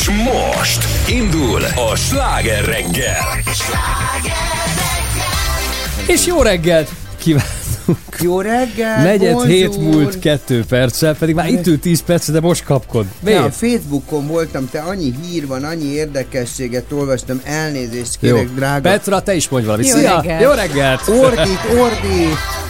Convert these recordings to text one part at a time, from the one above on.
És most indul a sláger reggel. És jó reggelt kívánunk! Jó reggel! Negyed bonjour. hét múlt kettő perccel, pedig már itt ül 10 perc, de most kapkod. Te a Miért? Facebookon voltam, te annyi hír van, annyi érdekességet olvastam, elnézést kérek, Jó. drága. Petra, te is mondj valamit. Jó Szia! reggelt. Jó reggelt! Ordít, ordít!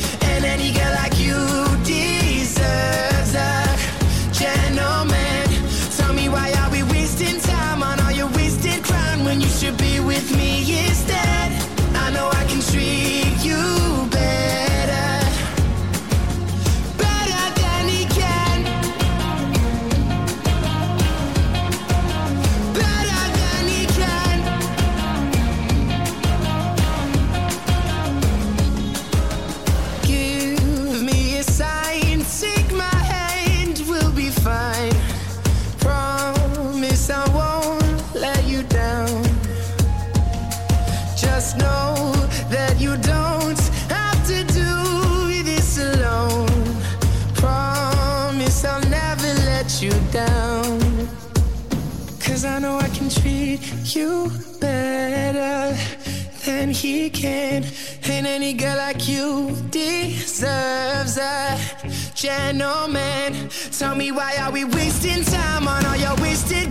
you better than he can. And any girl like you deserves a gentleman. Tell me why are we wasting time on all your wasted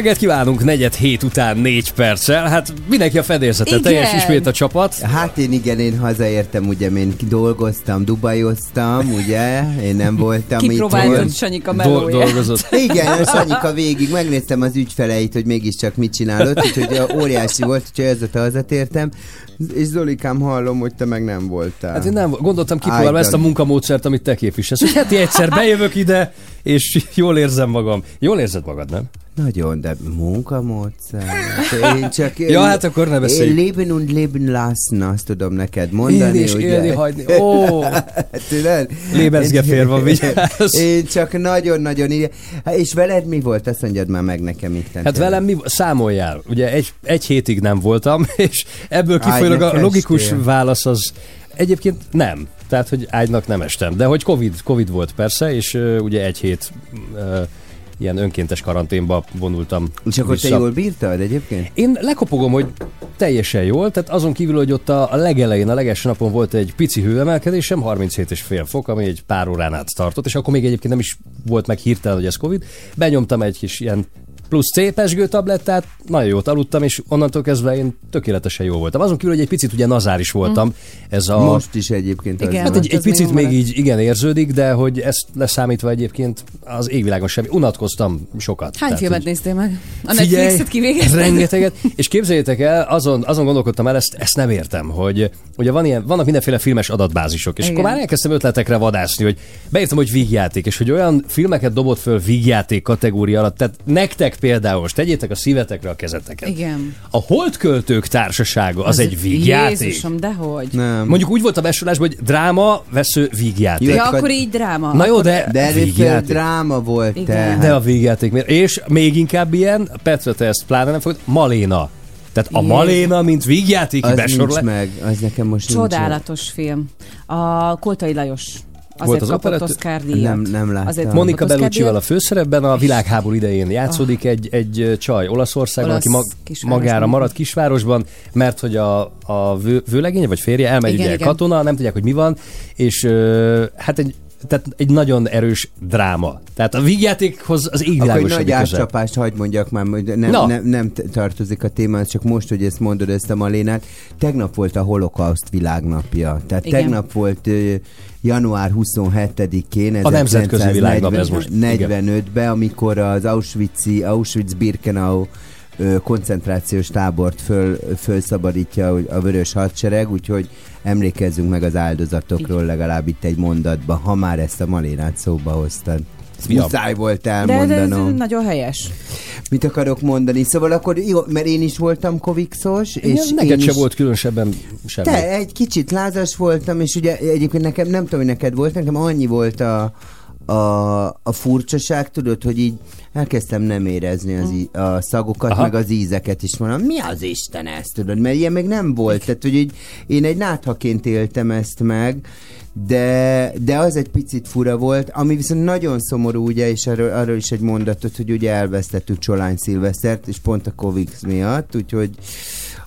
Reggelt kívánunk, negyed hét után négy perccel. Hát mindenki a fedélzeten, Igen. teljes ismét a csapat. Hát én igen, én hazaértem, ugye én dolgoztam, dubajoztam, ugye, én nem voltam Kipróbáltad itt. Sanyika Dol- melóját. dolgozott. Igen, Sanyika végig megnéztem az ügyfeleit, hogy mégiscsak mit csinálott, úgyhogy óriási volt, úgyhogy ezzel hazatértem. És Zolikám, hallom, hogy te meg nem voltál. Hát én nem gondoltam kipróbálni Ágyan. ezt a munkamódszert, amit te képviselsz. Heti egyszer bejövök ide, és jól érzem magam. Jól érzed magad, nem? Nagyon, de munkamódszer. Én csak... Ja, hát akkor ne beszélj. Én leben und leben lassen, azt tudom neked mondani. Élni és ugye? élni, hagyni. Ó, Tudod? Lebensgeférva, vigyázz. Én csak nagyon-nagyon ide. Hát És veled mi volt? Azt mondjad már meg nekem itt. Hát velem mi, számoljál. Ugye egy, egy hétig nem voltam, és ebből kifolyólag a logikus estél. válasz az egyébként nem. Tehát, hogy ágynak nem estem. De hogy Covid, COVID volt persze, és uh, ugye egy hét uh, ilyen önkéntes karanténba vonultam És akkor vissza. te jól bírtad egyébként? Én lekopogom, hogy teljesen jól, tehát azon kívül, hogy ott a, a legelején, a legelső napon volt egy pici hőemelkedésem, 37,5 fok, ami egy pár órán át tartott, és akkor még egyébként nem is volt meg hirtelen, hogy ez Covid. Benyomtam egy kis ilyen plusz C pesgő tablettát, nagyon jót aludtam, és onnantól kezdve én tökéletesen jó voltam. Azon kívül, hogy egy picit ugye nazáris voltam, ez a... Most is egyébként. Igen. Hát egy, egy még picit még maradt. így igen érződik, de hogy ezt leszámítva egyébként az égvilágon semmi. Unatkoztam sokat. Hány Tehát, filmet hogy- néztél meg? A Figyelj, Netflixet kivégezted? rengeteget. És képzeljétek el, azon, azon gondolkodtam el, ezt, ezt nem értem, hogy ugye van ilyen, vannak mindenféle filmes adatbázisok, és Igen. akkor már elkezdtem ötletekre vadászni, hogy beírtam, hogy vígjáték, és hogy olyan filmeket dobott föl vígjáték kategória alatt, tehát nektek például, most tegyétek a szívetekre a kezeteket. Igen. A Holdköltők társasága az, egy vígjáték. Jézusom, dehogy. Nem. Mondjuk úgy volt a besorolásban, hogy dráma, vesző, vígjáték. Ja, akkor így dráma. Na jó, de, De vígjáték. dráma volt Igen. te. De a végjáték miért? És még inkább ilyen, Petra, te ezt pláne nem fogod, Maléna. Tehát a. Maléna, mint vígjátéki az besorolás. nincs meg, az nekem most Csodálatos film. A Koltai Lajos. Azért Volt az kapott? Oscar díjat. Nem, nem láttam. Azért Monika Bellucci-val a főszerepben a világháború idején játszódik egy, egy csaj Olaszországban, Olasz aki mag, magára marad kisvárosban, mert hogy a, a vő, vőlegénye vagy férje elmegy Igen, ugye igen. katona, nem tudják, hogy mi van, és hát egy tehát egy nagyon erős dráma. Tehát a vígjátékhoz az Akkor egy égvilágos nagy átcsapást hagyd mondjak már, hogy nem, Na. nem, nem tartozik a téma, csak most, hogy ezt mondod, ezt a Malénát. Tegnap volt a holokauszt világnapja. Tehát Igen. tegnap volt ö, január 27-én, A nemzetközi világnap ez most. 45-ben, amikor az Auschwitz-i, Auschwitz-Birkenau koncentrációs tábort föl, fölszabadítja a vörös hadsereg, úgyhogy emlékezzünk meg az áldozatokról legalább itt egy mondatban, ha már ezt a Malénát szóba hoztad. Ja. Muszáj volt De, de ez elmondanom. nagyon helyes. Mit akarok mondani? Szóval akkor jó, mert én is voltam covidszos, és És neked én se is... volt különösebben semmi. Te, egy kicsit lázas voltam, és ugye egyébként nekem, nem tudom, hogy neked volt, nekem annyi volt a, a, a furcsaság, tudod, hogy így elkezdtem nem érezni az í- a szagokat, Aha. meg az ízeket is. Mondom, mi az Isten ez, tudod? Mert ilyen még nem volt. Tehát, hogy így, én egy náthaként éltem ezt meg, de, de az egy picit fura volt, ami viszont nagyon szomorú, ugye, és arról, arról is egy mondatot, hogy ugye elvesztettük Csolány Szilvesztert, és pont a Covid miatt, úgyhogy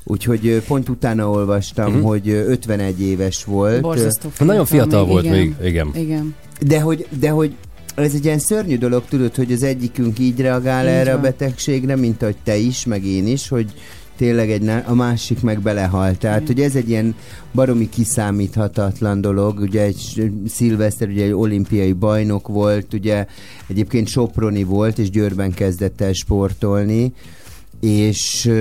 Úgyhogy pont utána olvastam, uh-huh. hogy ö, 51 éves volt. Borzasztó Nagyon fiatal volt igen. még, igen. Igen. De hogy, de hogy ez egy ilyen szörnyű dolog, tudod, hogy az egyikünk így reagál Így erre a van. betegségre, mint ahogy te is, meg én is, hogy tényleg egy, a másik meg belehalt. Tehát, hogy ez egy ilyen baromi kiszámíthatatlan dolog. Ugye egy szilveszter, ugye egy olimpiai bajnok volt, ugye egyébként Soproni volt, és Győrben kezdett el sportolni és,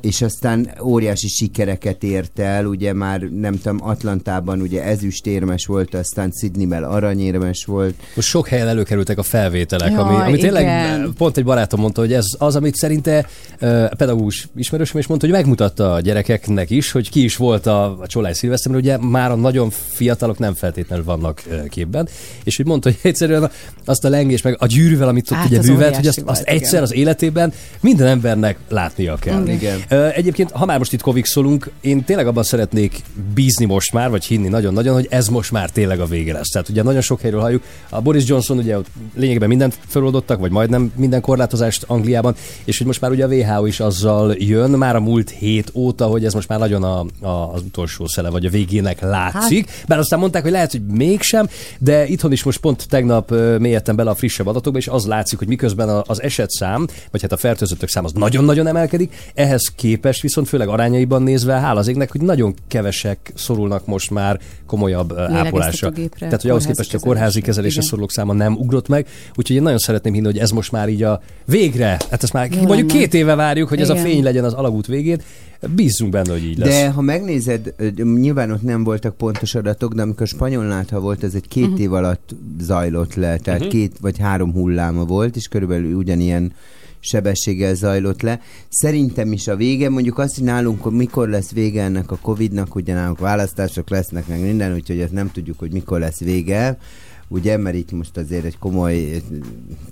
és aztán óriási sikereket ért el, ugye már nem tudom, Atlantában ugye ezüstérmes volt, aztán Sydneyben aranyérmes volt. Most sok helyen előkerültek a felvételek, Jaj, ami, ami tényleg igen. pont egy barátom mondta, hogy ez az, amit szerinte uh, a pedagógus ismerősöm is mondta, hogy megmutatta a gyerekeknek is, hogy ki is volt a, a Csolány Szilveszter, mert ugye már a nagyon fiatalok nem feltétlenül vannak uh, képben, és hogy mondta, hogy egyszerűen azt a lengés meg a gyűrűvel, amit ott Hát, ugye az művelt, hogy azt, azt egyszer az életében minden embernek látnia kell. Igen. Egyébként, ha már most itt kovikszolunk, én tényleg abban szeretnék bízni most már, vagy hinni nagyon-nagyon, hogy ez most már tényleg a vége lesz. Tehát ugye nagyon sok helyről halljuk, a Boris Johnson ugye ott lényegében mindent feloldottak, vagy majdnem minden korlátozást Angliában, és hogy most már ugye a WHO is azzal jön, már a múlt hét óta, hogy ez most már nagyon a, a, az utolsó szele, vagy a végének látszik. Hát. Bár aztán mondták, hogy lehet, hogy mégsem, de itthon is most pont tegnap mélyedtem bele a frissebb adatokba, és az látszik, hogy miközben az esetszám, vagy hát a fertőzöttek szám az nagyon-nagyon emelkedik, ehhez képest viszont főleg arányaiban nézve, hála az égnek, hogy nagyon kevesek szorulnak most már komolyabb ö, ápolásra. Tehát, hogy ahhoz képest a kórházi kezelésre. Igen. szorulók száma nem ugrott meg, úgyhogy én nagyon szeretném hinni, hogy ez most már így a végre, hát ezt már Jó mondjuk lenne. két éve várjuk, hogy ez a Igen. fény legyen az alagút végén, bízzunk benne, hogy így lesz. De ha megnézed, nyilván ott nem voltak pontos adatok, de amikor spanyol nátha volt, ez egy két uh-huh. év alatt zajlott le, tehát uh-huh. két vagy három hulláma volt, és körülbelül ugyanilyen sebességgel zajlott le. Szerintem is a vége, mondjuk azt, hogy nálunk mikor lesz vége ennek a Covid-nak, ugye nálunk választások lesznek, meg minden, úgyhogy ezt nem tudjuk, hogy mikor lesz vége. Ugye, mert itt most azért egy komoly eh,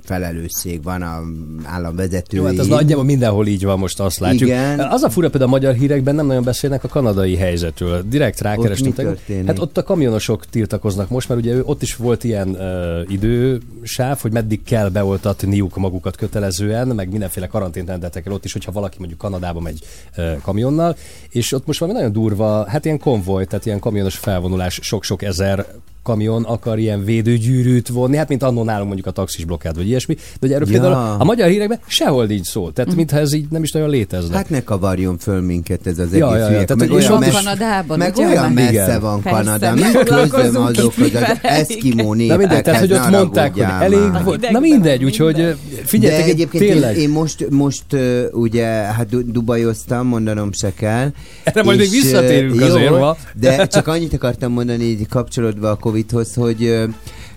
felelősség van a államvezetői. Jó, hát ez nagyjából mindenhol így van, most azt látjuk. Igen. Az a fura például a magyar hírekben nem nagyon beszélnek a kanadai helyzetről. Direkt történik? Hát ott a kamionosok tiltakoznak most, mert ugye ott is volt ilyen uh, idősáv, hogy meddig kell beoltatniuk magukat kötelezően, meg mindenféle karanténrendetekkel ott is, hogyha valaki mondjuk Kanadába megy uh, kamionnal, és ott most valami nagyon durva, hát ilyen konvoj, tehát ilyen kamionos felvonulás, sok-sok ezer kamion akar ilyen védőgyűrűt vonni, hát mint annó nálunk mondjuk a taxis blokkád, vagy ilyesmi, de ugye erről Ja. például a magyar hírekben sehol nincs szó, tehát mintha ez így nem is nagyon létezne. Hát ne kavarjon föl minket ez az Ja, egész ja, tehát, meg hogy olyan, van messze, Kanadában, meg olyan messze Igen. van Kanada, mi közöm foglalkozunk azok, itt hogy az eszkimó Na mindegy, népekhez tehát hogy ott mondták, hogy elég már. volt. Na mindegy, úgyhogy figyeljetek, egyébként én, tényleg. én most, most ugye, hát du- dubajoztam, mondanom se kell. Erre majd még visszatérünk azért. De csak annyit akartam mondani, így kapcsolódva a Covid-hoz, hogy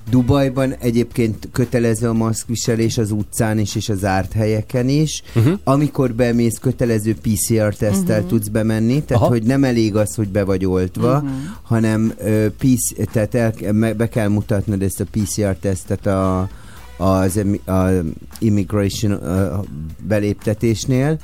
Dubajban egyébként kötelező a maszkviselés az utcán is, és a zárt helyeken is. Mhm. Uh-huh. Amikor bemész, kötelező PCR-tesztel uh-huh. tudsz bemenni, tehát Aha. hogy nem elég az, hogy be vagy oltva, uh-huh. hanem ö, PC, tehát el, me- be kell mutatnod ezt a PCR-tesztet a, az emi- a immigration a beléptetésnél,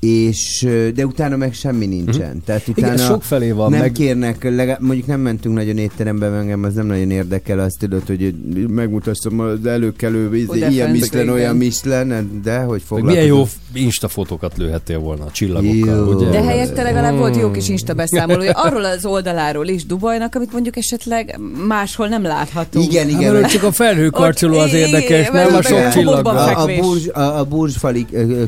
és de utána meg semmi nincsen. Uh-huh. Tehát utána Igen, sok felé van, nem meg- kérnek, legalább, mondjuk nem mentünk nagyon étterembe, engem az nem nagyon érdekel, azt tudod, hogy megmutassam az előkelő, izé, ilyen igen. olyan Michelin, de hogy Meg milyen jó Insta fotókat lőhettél volna a csillagokkal, Jó. ugye? De helyette legalább volt jó kis Insta beszámolója arról az oldaláról is Dubajnak, amit mondjuk esetleg máshol nem láthatunk. Igen, Igen, hogy- csak a felhőkarcoló az érdekes, nem a sok a csillag. a, a, a, a Burj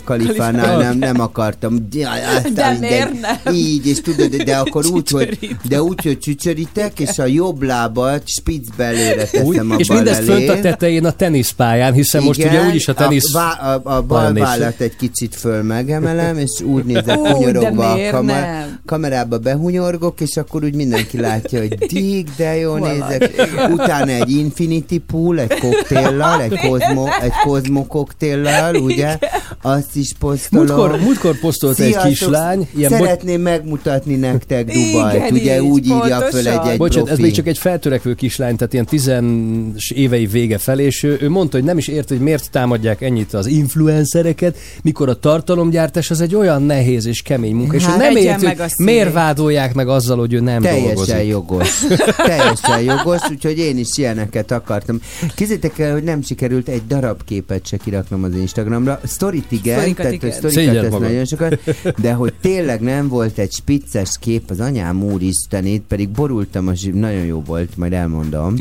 Kalifánál nem, nem akartam. Aztán De minden- miért nem? Így, és tudod, de akkor úgy, hogy, de úgy, hogy csücsörítek, és a jobb lábat spiccbe előre Úgy, teszem a és bal mindezt elé. fönt a tetején a teniszpályán, hiszen most ugye úgyis a tenisz... A, vá- a, a Van bal vállat egy kicsit föl megemelem, és úgy nézek de hunyorogva a kamer- nem? kamerába behunyorgok, és akkor úgy mindenki látja, hogy dig, de jó nézek. Utána egy Infinity Pool, egy koktéllal, egy Cosmo, egy Cosmo koktéllal, ugye? Azt is posztolom. Múltkor, múltkor múltkor posztolt egy kislány, ilyen Szeretném megmutatni nektek Igen, Dubajt. Ugye így, úgy írja föl egy, egy bocsánat, ez profi. még csak egy feltörekvő kislány, tehát ilyen tizenes évei vége felé, és ő, ő mondta, hogy nem is ért, hogy miért támadják ennyit az influencereket, mikor a tartalomgyártás az egy olyan nehéz és kemény munka, és ő Hát, nem érti, meg hogy miért vádolják meg azzal, hogy ő nem Teljesen dolgozik. jogos. Teljesen jogos, úgyhogy én is ilyeneket akartam. Kézzétek el, hogy nem sikerült egy darab képet se kiraknom az Instagramra. Sztorit igen, Sztorikat tehát igen. hogy nagyon sokat, de hogy tényleg nem volt egy spicces kép az anyám úristenét, pedig borultam, az nagyon jó volt, majd elmondom.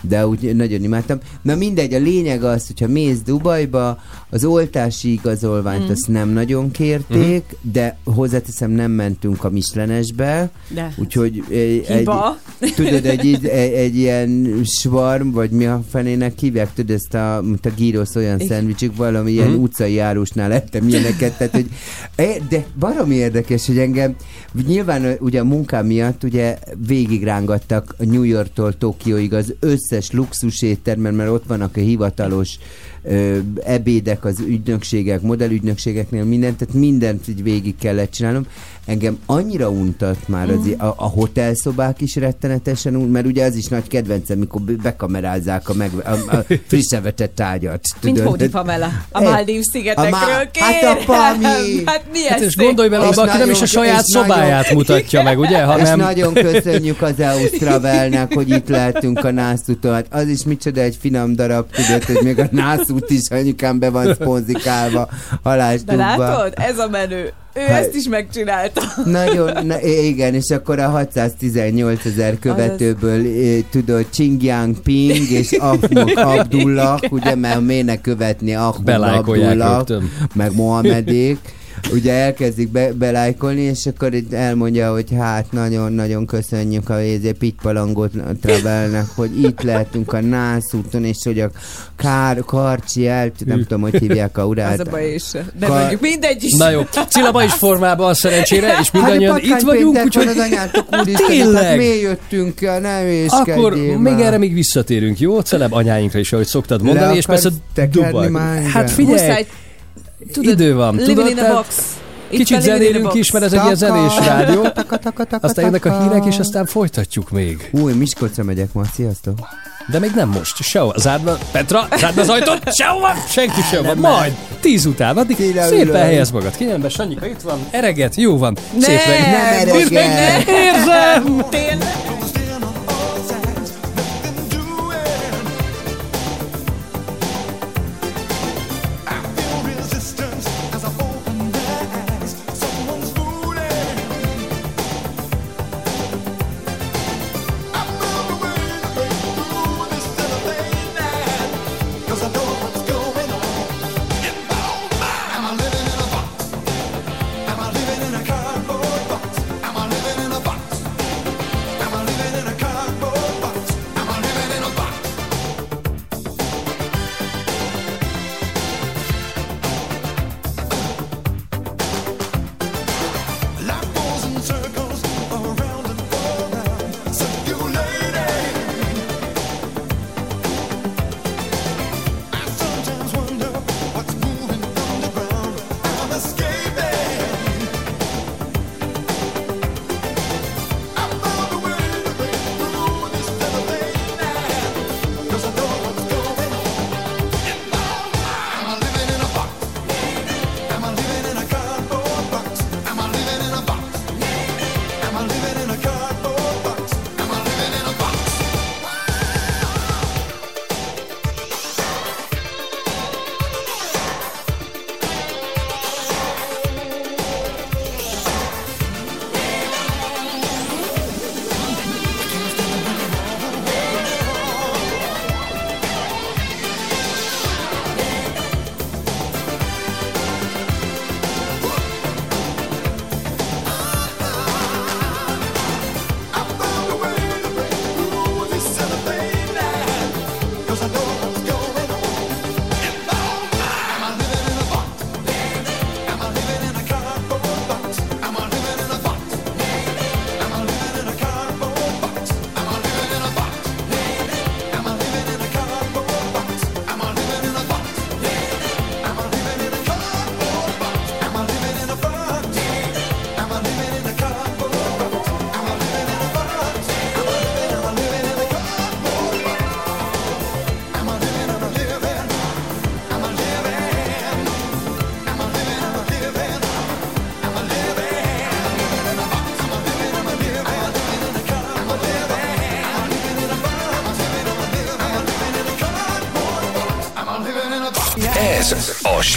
De úgy nagyon imádtam. Na mindegy, a lényeg az, hogyha mész Dubajba, az oltási igazolványt mm. azt nem nagyon kérték, mm. de hozzáteszem, nem mentünk a Mislenesbe, De. úgyhogy egy, egy, Hiba. tudod, egy, egy, egy, egy ilyen svarm, vagy mi a fenének hívják, tudod, ezt a, mint a gyírosz olyan szendvicsük, valami ilyen Mhm. utcai árusnál ettem ilyeneket, tehát, hogy, é, de baromi érdekes, hogy engem nyilván ugye a munkám miatt ugye végigrángattak New Yorktól Tokióig az összes luxus éttermen, mert ott vannak a hivatalos ö, ebédek az ügynökségek, modellügynökségeknél mindent, tehát mindent így végig kellett csinálnom. Engem annyira untat már az, a, a hotelszobák is rettenetesen unt, mert ugye az is nagy kedvencem, mikor be- bekamerázzák a, meg, a, a frissen vetett tárgyat. Mint tudod. Hódi Pamela, a Eh, Máldiv a szigetekről, kérem. hát a Pami! Hát mi Hát ez? és gondolj bele, És abba, aki nem is a saját és nagyon- szobáját mutatja meg, ugye? És Hanem nagyon köszönjük az Ausztravelnek, hogy itt lehetünk a nászúton. Hát az is micsoda egy finom darab, tudod, hogy még a nászút is anyukám be van szponzikálva De halásdukba. látod? Ez a menő. Ő Hát- ezt is megcsinálta. Nagyon, na, igen, és akkor a 618 ezer követőből eh, tudod, Csingyang Ping és Ahmad Abdullah, ugye, mert miért ne követni belájkolják Abdullah, meg Mohamedék, ugye elkezdik be, belájkolni, és akkor itt elmondja, hogy hát nagyon-nagyon köszönjük a Vézé Pitypalangot Travelnek, hogy itt lehetünk a Nász úton, és hogy a Kár, Karcsi el, nem tudom, hogy hívják a urát. Az a baj is. De Kar- mondjuk mindegy is. Na jó, Cilla is formában szerencsére, és mindannyian Hát, itt vagyunk, úgyhogy... úgyhogy az anyátok úristen, Tényleg? hát miért jöttünk el, ne akkor még erre még visszatérünk, jó? Celeb anyáinkra is, ahogy szoktad mondani, Le és persze Dubaj. Hát figyelj, Muszáj, tudod, idő van, tudod? in a tehát box. Itt Kicsit zenélünk is, mert ez egy ilyen zenés rádió. Taka, taka, Aztán jönnek a hírek, és aztán folytatjuk még. Új, Miskolcra megyek ma, sziasztok. De még nem most. Sehova. Zárd be, Petra, zárd az ajtót. Sehova. Senki sehova. Majd. Tíz után. Addig Kérem, szépen ülök. helyez magad. Kérem be, Sanyika itt van. Ereget. Jó van. Ne, Szépen. Nem most meg ereget. ne. Érzem. Tényleg. Am I living in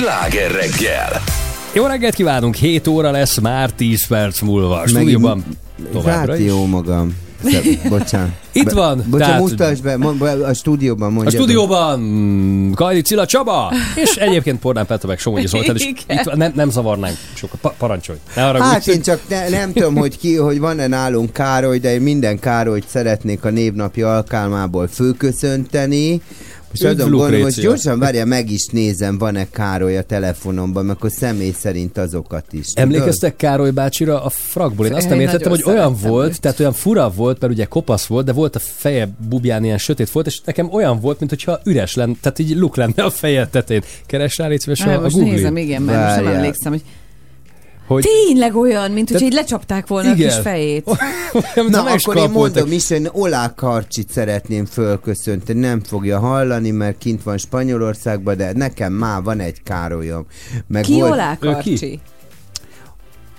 sláger reggel. Jó reggelt kívánunk, 7 óra lesz már 10 perc múlva. A stúdióban továbbra is. jó magam. Szeb- Bocsán. Itt Be- van, Bocsán, tehát- mutasd be, a stúdióban A mondja. stúdióban mm, Kajdi Cilla Csaba, és egyébként Pornán Petra meg Somogyi Zoltán, és itt van, nem, nem zavarnánk sokat. Pa- parancsolj. Ne arra Hát én csak ne, nem tudom, hogy ki, hogy van-e nálunk Károly, de én minden Károlyt szeretnék a névnapja alkalmából fölköszönteni. Most azon gondolom, hogy gyorsan várja, meg is nézem, van-e Károly a telefonomban, mert akkor személy szerint azokat is. tudod? Emlékeztek Károly bácsira a frakból? Én azt nem értettem, hogy olyan volt, őt. tehát olyan fura volt, mert ugye kopasz volt, de volt a feje bubján ilyen sötét volt, és nekem olyan volt, mintha üres lenne, tehát így luk lenne a feje tetején. Keres rá, légy a, a Google. nézem, igen, mert most nem emlékszem, hogy hogy tényleg olyan, mint hogy így lecsapták volna a Igen. kis fejét. Na, meg is akkor én mondom is, hogy Olá Karcsit szeretném fölköszönteni, nem fogja hallani, mert kint van Spanyolországban, de nekem már van egy Károlyom. Meg Ki volt- Olá Ő ki?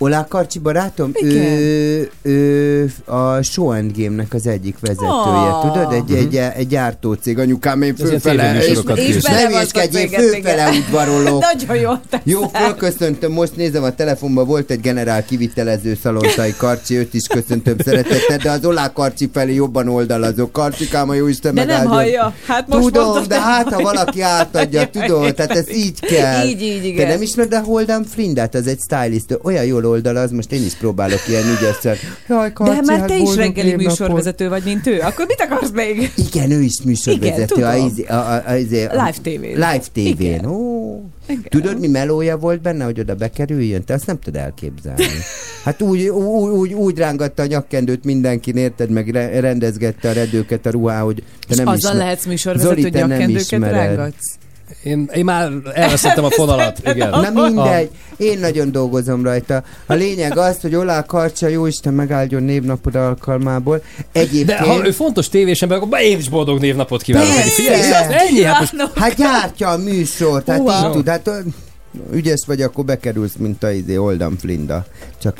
Olá Karcsi barátom, Igen. ő, ő a Show and Game-nek az egyik vezetője, Ah. tudod? Egy, egy, egy gyártócég, anyukám, én fölfele, és, és, nem én fölfele udvarolok. Nagyon jó teszed. Jó, fölköszöntöm, most nézem a telefonban, volt egy generál kivitelező szalontai Karcsi, őt is köszöntöm szeretettel, de az Olá Karcsi felé jobban oldalazok. Karcsikám, a jó Isten De nem megáldjon. hallja. Hát most Tudom, de hát, ha valaki átadja, tudod, tehát ez így kell. Így, így, Te igen. nem ismered a Holden Flindát, az egy stylist, olyan jól oldalaz, most én is próbálok ilyen ügyesen. Jaj, Karci, De már hát te is boldog reggeli műsorvezető vagy, mint ő. Akkor mit akarsz még? Igen, ő is műsorvezető. Igen, a, izé- a, a, a, izé- Live TV-n. Live TV-n. Ó. Igen. Tudod, mi melója volt benne, hogy oda bekerüljön? Te azt nem tudod elképzelni. Hát úgy, úgy, úgy, úgy rángatta a nyakkendőt mindenkin, érted, meg re- rendezgette a redőket a ruhá, hogy te És nem azzal ismer- lehetsz műsorvezető, Zoli, hogy nyakkendőket rángatsz? Én, én már elveszettem a fonalat, igen. Na mindegy, én nagyon dolgozom rajta. A lényeg az, hogy Olá Karcsa, jó Isten megáldjon névnapod alkalmából. Egyébként... De ha ő fontos tévés ember, akkor én is boldog névnapot kívánok. Persze! Ennyi, hát most. Hát gyártja a műsort, hát Wow. így tud, hát ügyes vagy, akkor bekerülsz, mint a izé Oldham Flinda. Csak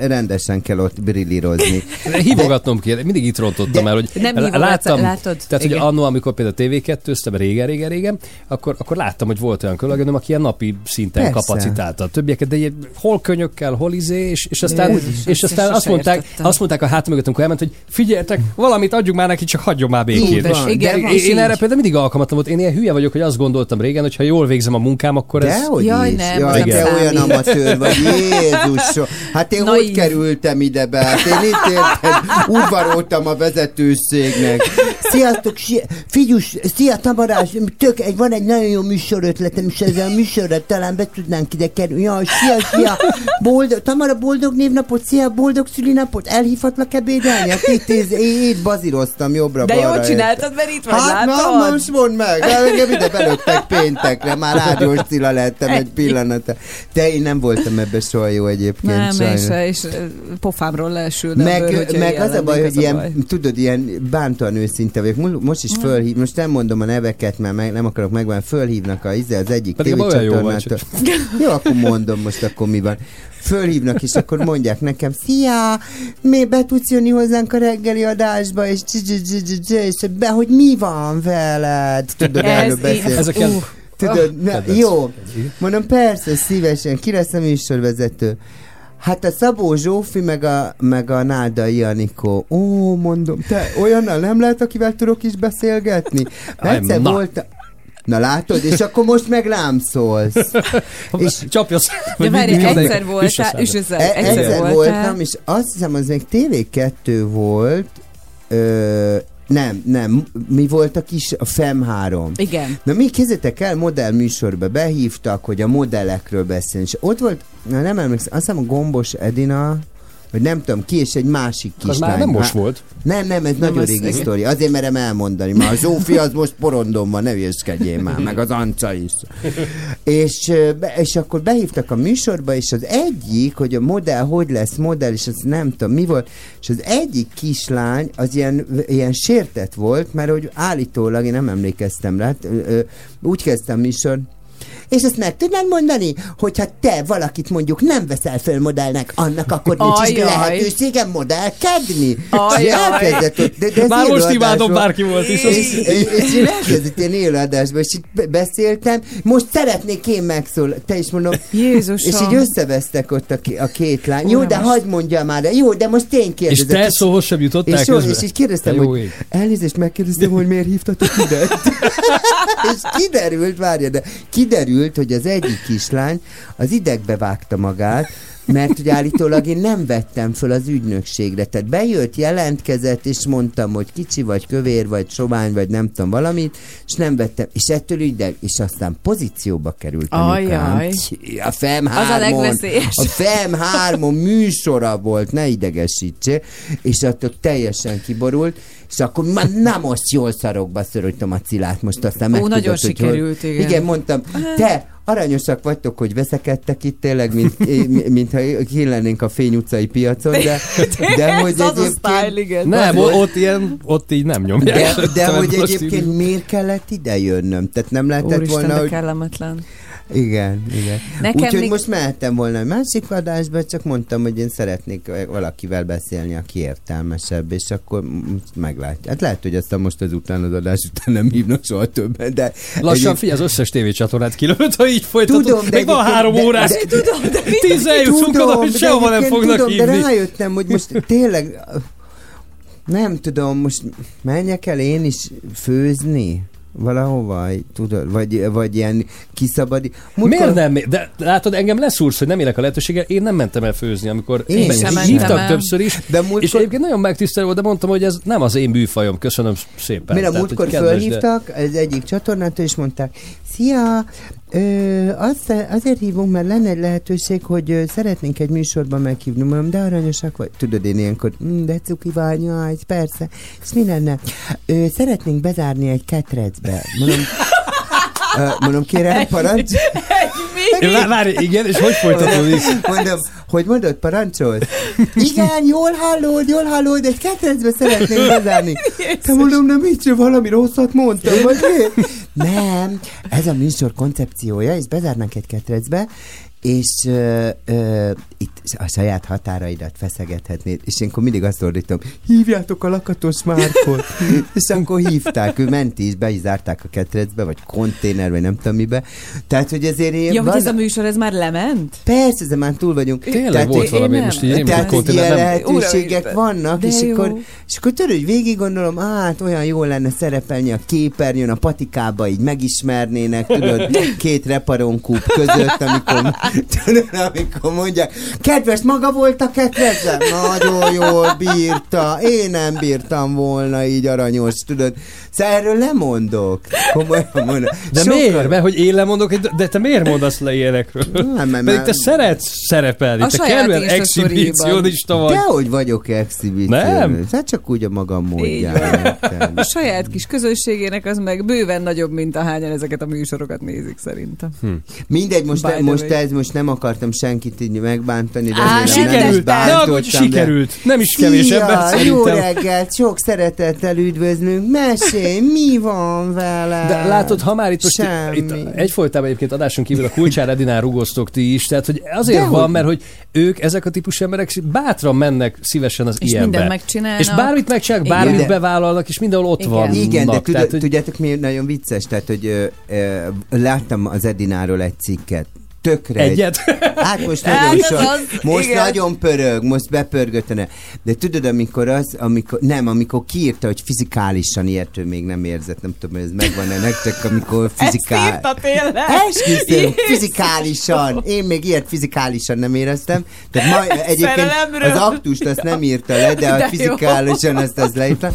rendesen kell ott brillírozni. hívogatnom kéne, mindig itt rontottam De- el, hogy Nem l- hívogatsz, látod? Tehát, hogy Igen. annó, amikor például TV2-ztem régen, régen, régen, akkor, akkor láttam, hogy volt olyan kolléganőm, aki ilyen napi szinten Persze. kapacitálta a többieket, de ilyen hol könyökkel, hol izé, és, és aztán, Úgy és aztán azt mondták, értettem. azt mondták a hátam mögött, amikor elment, hogy figyeljetek, valamit adjunk már neki, csak hagyjon már békén. Igen, de én, én erre például mindig alkalmatlan volt. Én ilyen hülye vagyok, hogy azt gondoltam régen, hogy ha jól végzem a munkám, akkor ez... Dehogy Jaj, nem, Jaj, nem olyan számít. amatőr vagy, Jézusom. Hát én Naív. hogy kerültem ide be? Hát én itt érted, udvaroltam a vezetőségnek. Sziasztok, si- figyus, szia Tamarás, tök, egy, van egy nagyon jó műsorötletem, és ezzel a műsorra talán be tudnánk ide kerülni. Jaj, szia, szia, boldog, Tamara, boldog névnapot, szia, boldog szülinapot, elhívhatlak ebédelni? Hát itt, itt, itt bazíroztam jobbra De jól csináltad, mert itt vagy, Hát na, látod? most mondd meg, engem ide belőttek péntekre, már rádiós Cilla lettem egy pillanata. De én nem voltam ebbe soha jó egyébként. Nem, sajnos. és, és pofámról lesül. de a bőr, Meg, meg az a baj, hogy ilyen, tudod, ilyen bántóan őszinte vagyok. Mo- Most is fölhív, most nem mondom a neveket, mert meg, nem akarok megvan, fölhívnak a, izé, az egyik olyan jó tévécsatornától. Jó, akkor mondom most, akkor mi van. Fölhívnak, és akkor mondják nekem, szia, mi be tudsz jönni hozzánk a reggeli adásba, és és be, hogy mi van veled? Tudod, Ez erről így- beszél. Ezeken, Uh, Tudod, na, kedvenc. jó. Mondom, persze, szívesen, ki lesz a műsorvezető? Hát a Szabó Zsófi, meg a, meg a Nádai Anikó. Ó, mondom, te olyannal nem lehet, akivel tudok is beszélgetni? Egyszer volt... Na látod, és akkor most meg rám szólsz. és Csapja De várj, egyszer voltál, és e- egyszer, egyszer voltam, és azt hiszem, az még TV2 volt, ö, nem, nem, mi volt a kis, a FEM 3. Igen. Na mi kezdetek el, modell műsorba behívtak, hogy a modellekről beszélni, és ott volt, na nem emlékszem, azt hiszem a Gombos Edina, vagy nem tudom ki, és egy másik Az kislány. már nem most volt. Nem, nem, ez nagyon az- régi igen. sztori. Azért merem elmondani. Már a Zsófi az most porondon van, ne hülyeskedjél már, meg az Anca is. és, és akkor behívtak a műsorba, és az egyik, hogy a modell hogy lesz modell, és az nem tudom mi volt, és az egyik kislány az ilyen, ilyen sértett volt, mert hogy állítólag, én nem emlékeztem rá, ö, úgy kezdtem a műsor, És ezt meg tudnád mondani, hogyha te valakit mondjuk nem veszel föl modellnek, annak akkor nincs is Ajaj. lehetőségem modellkedni. Ajaj. És elkezdett de, de Már most imádom, bárki volt is. és, és, és én elkezdett ilyen élőadásba, és így be- beszéltem, most szeretnék én megszól, te is mondom, Jézusom. és így összevesztek ott a, a két lány. Jó, de hagyd mondja már, de jó, de most én És kérdezek. te szóhoz sem jutottál és, közben? és így kérdeztem, hogy ég. elnézést megkérdeztem, hogy miért hívtatok ide. és kiderült, várja, de kiderült, hogy az egyik kislány az idegbe vágta magát, mert hogy állítólag én nem vettem föl az ügynökségre. Tehát bejött, jelentkezett, és mondtam, hogy kicsi vagy, kövér vagy, sovány vagy, nem tudom valamit, és nem vettem. És ettől ügydeg, és aztán pozícióba került. Ajaj. A FEM Az a 3 legveszélyesebb. a FEM 3 műsora volt, ne idegesítse, és attól teljesen kiborult, és akkor már na most jól szarokba szoroltam a cilát, most aztán Ó, megtudod, nagyon sikerült, hogy, igen. Igen, mondtam, te aranyosak vagytok, hogy veszekedtek itt tényleg, mint, mintha killennénk a Fény utcai piacon, de, de hogy Ez az a style, egyébként... igen. Nem, ott ilyen, ott így nem nyomják. De, de hogy egyébként miért kellett ide jönnöm? Tehát nem lehetett Úristen, volna, de hogy kellemetlen. Igen, igen. Nekem Úgyhogy még- most mehettem volna egy másik adásba, csak mondtam, hogy én szeretnék valakivel beszélni, aki értelmesebb, és akkor meglátja. Hát lehet, hogy aztán most ezután az adás után nem hívnak soha többen, de... Lassan egyéb- figyelj, az összes tévécsatornát kilövött, ha így folytatod. Tudom, de Még van három de- órás. de- Tudom, de Tíz eljutunk oda, hogy de sehova nem fognak tudom, de hívni. rájöttem, hogy most tényleg nem tudom, most menjek el én is főzni? Valahova, tudod, vagy, vagy ilyen kiszabadi. Miért nem? De látod, engem leszúrsz, hogy nem élek a lehetőséggel. Én nem mentem el főzni, amikor Én meg- sem és hívtak el. többször is. De És múltkor, egyébként nagyon megtisztelő volt, de mondtam, hogy ez nem az én műfajom. Köszönöm szépen. mire Tehát, múltkor kedves, de- fölhívtak az egyik csatornától, és mondták, szia, ö, azt, azért hívunk, mert lenne egy lehetőség, hogy ö, szeretnénk egy műsorban meghívni, mondom, de aranyosak vagy. Tudod, én ilyenkor, "Mm, de cuki vagy, jaj, persze. És mi lenne? Ö, szeretnénk bezárni egy ketrecbe. Mondom, ö, mondom, kérem, parancs. Várj, várj, igen, és hogy folytatódik? Mondom, hogy mondod, parancsolsz? Igen, jól hallod, jól hallod, egy ketrecbe szeretnénk bezárni. Te mondom, nem így valami rosszat mondtam, vagy mi? Nem, ez a műsor koncepciója, és bezárnánk egy ketrecbe, és ö, ö, itt a saját határaidat feszegethetnéd, és én akkor mindig azt ordítom, hívjátok a lakatos Márkot, és akkor hívták, ő ment is, be is zárták a ketrecbe, vagy konténer, vagy nem tudom mibe. Tehát, hogy ezért én... Ja, hogy ez van- a műsor, ez már lement? Persze, ezen már túl vagyunk. Tényleg Tehát volt én- valami, most így a tehát, konténer, ilyen nem? lehetőségek Uram, vannak, de és jó. akkor, és akkor tudod, hogy végig gondolom, hát olyan jó lenne szerepelni a képernyőn, a patikába, így megismernének, tudod, két reparonkúp között, amikor, tudod, amikor mondják, kedves, maga volt a kedvezem? Nagyon jól bírta, én nem bírtam volna így aranyos, tudod. Szóval erről lemondok. Komolyan mondom. De Sokkal- miért? Mert hogy én lemondok, de te miért mondasz le ilyenekről? Nem, mert Pedig te szeretsz szerepelni, A te Insta exhibicionista vagy. Dehogy vagyok exhibíció. Nem? Hát csak úgy a magam érted? A saját kis közönségének az meg bőven nagyobb, mint ahányan ezeket a műsorokat nézik szerintem. Mindegy, most, By the most ez most nem akartam senkit így megbántani, de Á, remélem nem Sikerült, de hogy bántottam, sikerült. Nem is kevésebbet Szia, jó reggelt, sok szeretettel üdvözlünk, mesélj, mi van vele? De látod, ha már itt most Semmi. itt egyfolytában egyébként adáson kívül a Kulcsár Edinál rugoztok ti is, tehát hogy azért Dehogy. van, mert hogy ők, ezek a típusú emberek bátran mennek szívesen az És ilyenbe. mindent megcsinálnak. És bármit megcsinálnak, Igen. bármit De- bevállalnak, és mindenhol ott Igen. vannak. Igen, de tudod, tehát, hogy tudjátok mi nagyon vicces? Tehát, hogy ö, ö, láttam az Edináról egy cikket, tökre egy- egyet. Hát most Hát nagyon ez sok, az, most igen. nagyon pörög, most bepörgötene. De tudod, amikor az, amikor, nem, amikor kiírta, hogy fizikálisan ilyetől még nem érzett, nem tudom, hogy ez megvan-e nektek, amikor Ezt fizikál... írta tényleg? Esküszöm, fizikálisan. Én még ilyet fizikálisan nem éreztem. Tehát ma, egyébként Szerelemről. az aktust azt nem írta le, de, De a jó. fizikálisan azt az leírta.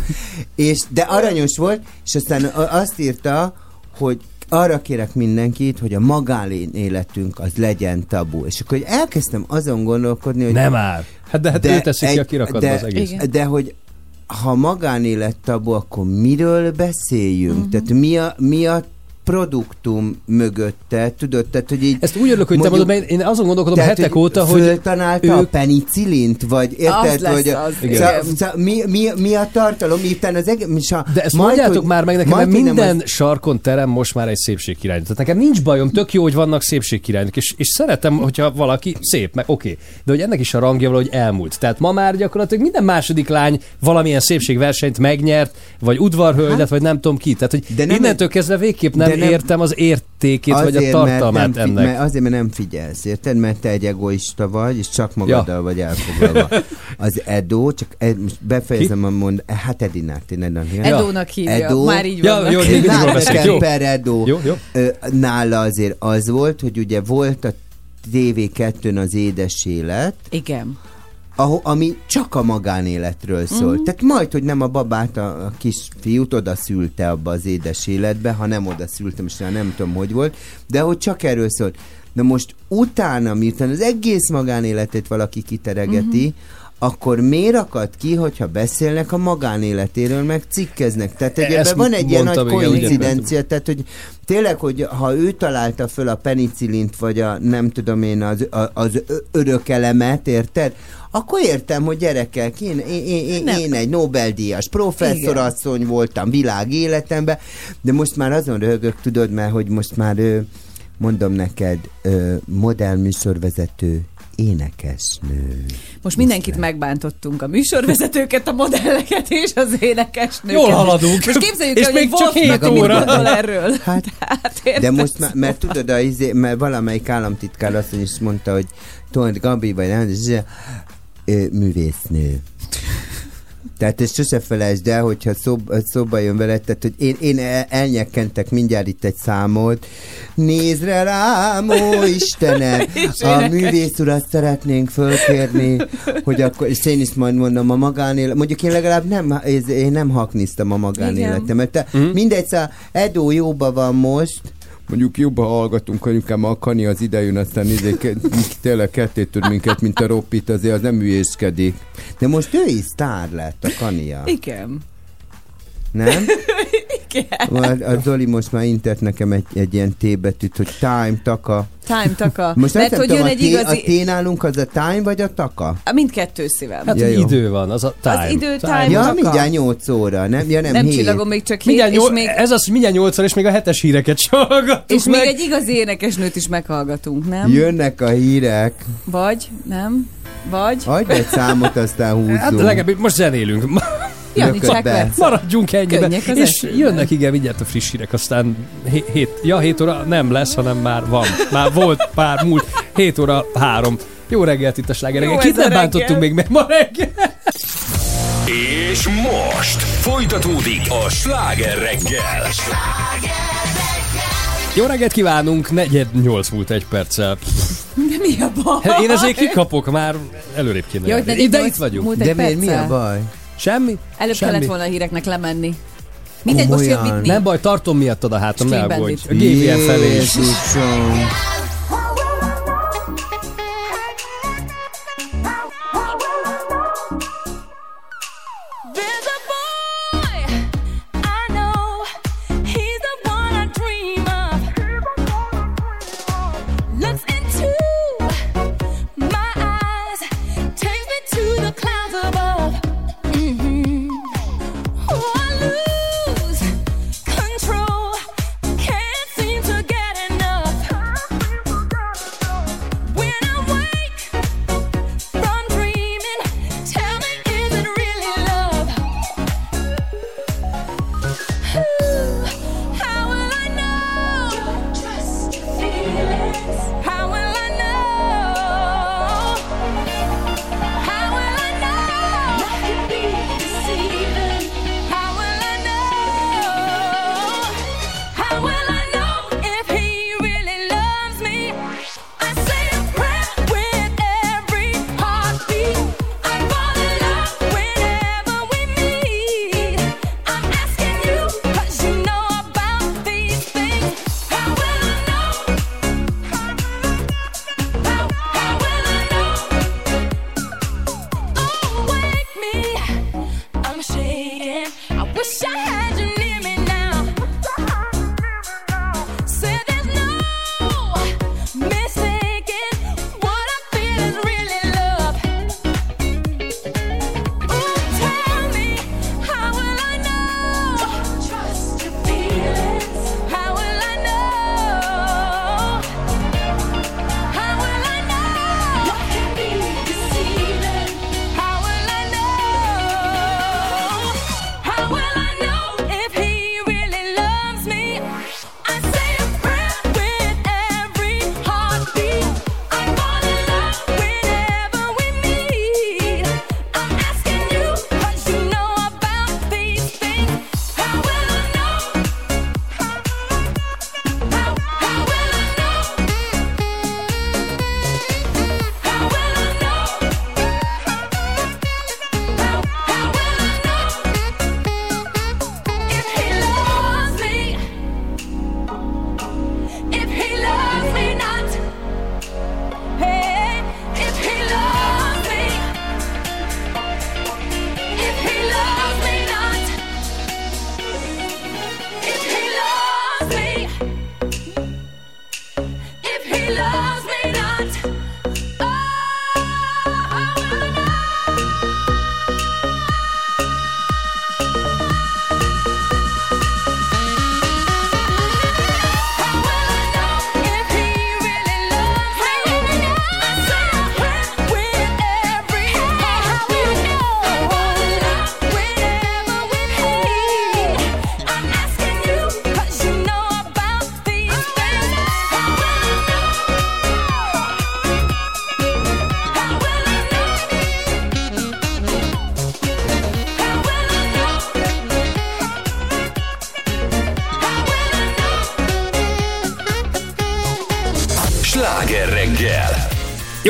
És, de aranyos volt, és aztán azt írta, hogy arra kérek mindenkit, hogy a magánéletünk az legyen tabu. És akkor elkezdtem azon gondolkodni, hogy Nem áll. Hát de hát ő teszik ki a kirakatba de, az egész. Igen. De hogy ha magánélet tabu, akkor miről beszéljünk? Uh-huh. Tehát mi a, mi a produktum mögötte, tudod, tehát, hogy így... Ezt úgy örülök, hogy te mondod, mert én azon gondolkodom tehát, hetek óta, hogy föltalálta a ők- penicillint, vagy érted, lesz hogy az, Szóval- igen. szóval mi, mi, mi, a tartalom, miután az egész... és a- De ezt majd, mondjátok hogy- már meg nekem, mert minden az- sarkon terem most már egy szépségkirály. Tehát nekem nincs bajom, tök jó, hogy vannak szépségkirályok, és, és szeretem, hogyha valaki szép, meg oké. Okay. De hogy ennek is a rangja valahogy elmúlt. Tehát ma már gyakorlatilag minden második lány valamilyen szépségversenyt megnyert, vagy udvarhölgyet, vagy nem tudom ki. Tehát, hogy De nem- innentől kezdve végképp nem, de nem- értem az értékét, vagy a mert tartalmát nem, fi- ennek. Mert azért, mert nem figyelsz, érted? Mert te egy egoista vagy, és csak magaddal ja. vagy elfoglalva. Az Edo, csak ed, most befejezem a mond, hát Edinát, én Edinát. Edónak hívja. Edo. Már így Ja, vannak. jó, mindig jól beszél. Jó. per Edo. Jó, jó. Nála azért az volt, hogy ugye volt a TV2-n az édes élet, Igen. Ahol, ami csak a magánéletről szól. Mhm. Mm. Tehát majd, hogy nem a babát, a, a kis fiút oda szülte abba az édes életbe, ha nem oda szültem, és nem tudom, hogy volt, de hogy csak erről szólt. Na most utána, miután az egész magánéletét valaki kiteregeti, Mhm. Akkor miért akad ki, hogyha beszélnek a magánéletéről, meg cikkeznek? Tehát egy ebben van egy ilyen nagy koincidencia, tehát hogy tényleg, hogy ha ő találta föl a penicillint, vagy a nem tudom én, az, a- az örök elemet, érted? Akkor értem, hogy gyerekek, én, én, én, én, Nem. én egy Nobel-díjas professzorasszony voltam világ életemben, de most már azon röhögök, tudod, mert hogy most már ö, mondom neked, modellműsorvezető, énekesnő. Most mindenkit megbántottunk, a műsorvezetőket, a modelleket és az énekesnőket. Jól haladunk. Most képzeljük És el, hogy még csak hét meg mit óra. gondol erről. Hát, Tehát, De most már, mert tudod, a, izé, mert valamelyik államtitkár asszony is mondta, hogy tudod, Gabi vagy nem, művésznő. Tehát ezt sose felejtsd el, hogyha szob, szóba jön veled, tehát hogy én, én el- elnyekkentek mindjárt itt egy számot. Nézd rá rám, ó Istenem! A művész urat szeretnénk fölkérni, hogy akkor, és én is majd mondom a magánélet, mondjuk én legalább nem, én nem hakniztam a magánéletemet. Te, mm. Mindegy, szóval Edo jóba van most, Mondjuk jobban hallgatunk anyukám, a Kani az idejön, aztán izé, tényleg ketté tud minket, mint a Roppit, azért az nem hülyéskedik. De most ő is sztár lett, a Kania. Igen. Nem? Igen. A, a Zoli most már intett nekem egy, egy ilyen T betűt, hogy time, taka. Time taka. Most Mert nem hogy tudom, jön a, egy té, a igazi... T nálunk az a time vagy a taka? Mindkettő szívem. Hát Ja, jó. idő van, az a time. Az idő, time. Ja, taka. mindjárt 8 óra, nem? Ja, nem, nem hét. csillagom, még csak hét, Mindjárt és nyol, még, Ez az, hogy mindjárt nyolcszor, és még a hetes híreket sem hallgattuk és meg. még egy igazi énekesnőt is meghallgatunk, nem? Jönnek a hírek. Vagy, nem? Vagy? Adj egy számot, aztán húzzunk. Hát legalább most zenélünk. Csekvec. Maradjunk ennyibe. Könnyek az És jönnek igen, mindjárt a friss hírek, aztán hé- hét, ja, 7 óra nem lesz, hanem már van. Már volt pár múlt, 7 óra 3. Jó reggelt itt a sláger Kit nem bántottunk még meg ma reggel? És most folytatódik a sláger reggel. Jó reggelt kívánunk, negyed nyolc múlt egy perccel. De mi a baj? Én ezért kikapok, már előrébb kéne Jó, De nyolc itt vagyunk. múlt De egy miért, mi a baj? Semmi? Előbb Semmi. kellett volna a híreknek lemenni. Mindegy, most jön. Whitney. Nem baj, tartom miattad a hátam, ne aggódj. A GVM felé. Jézusom.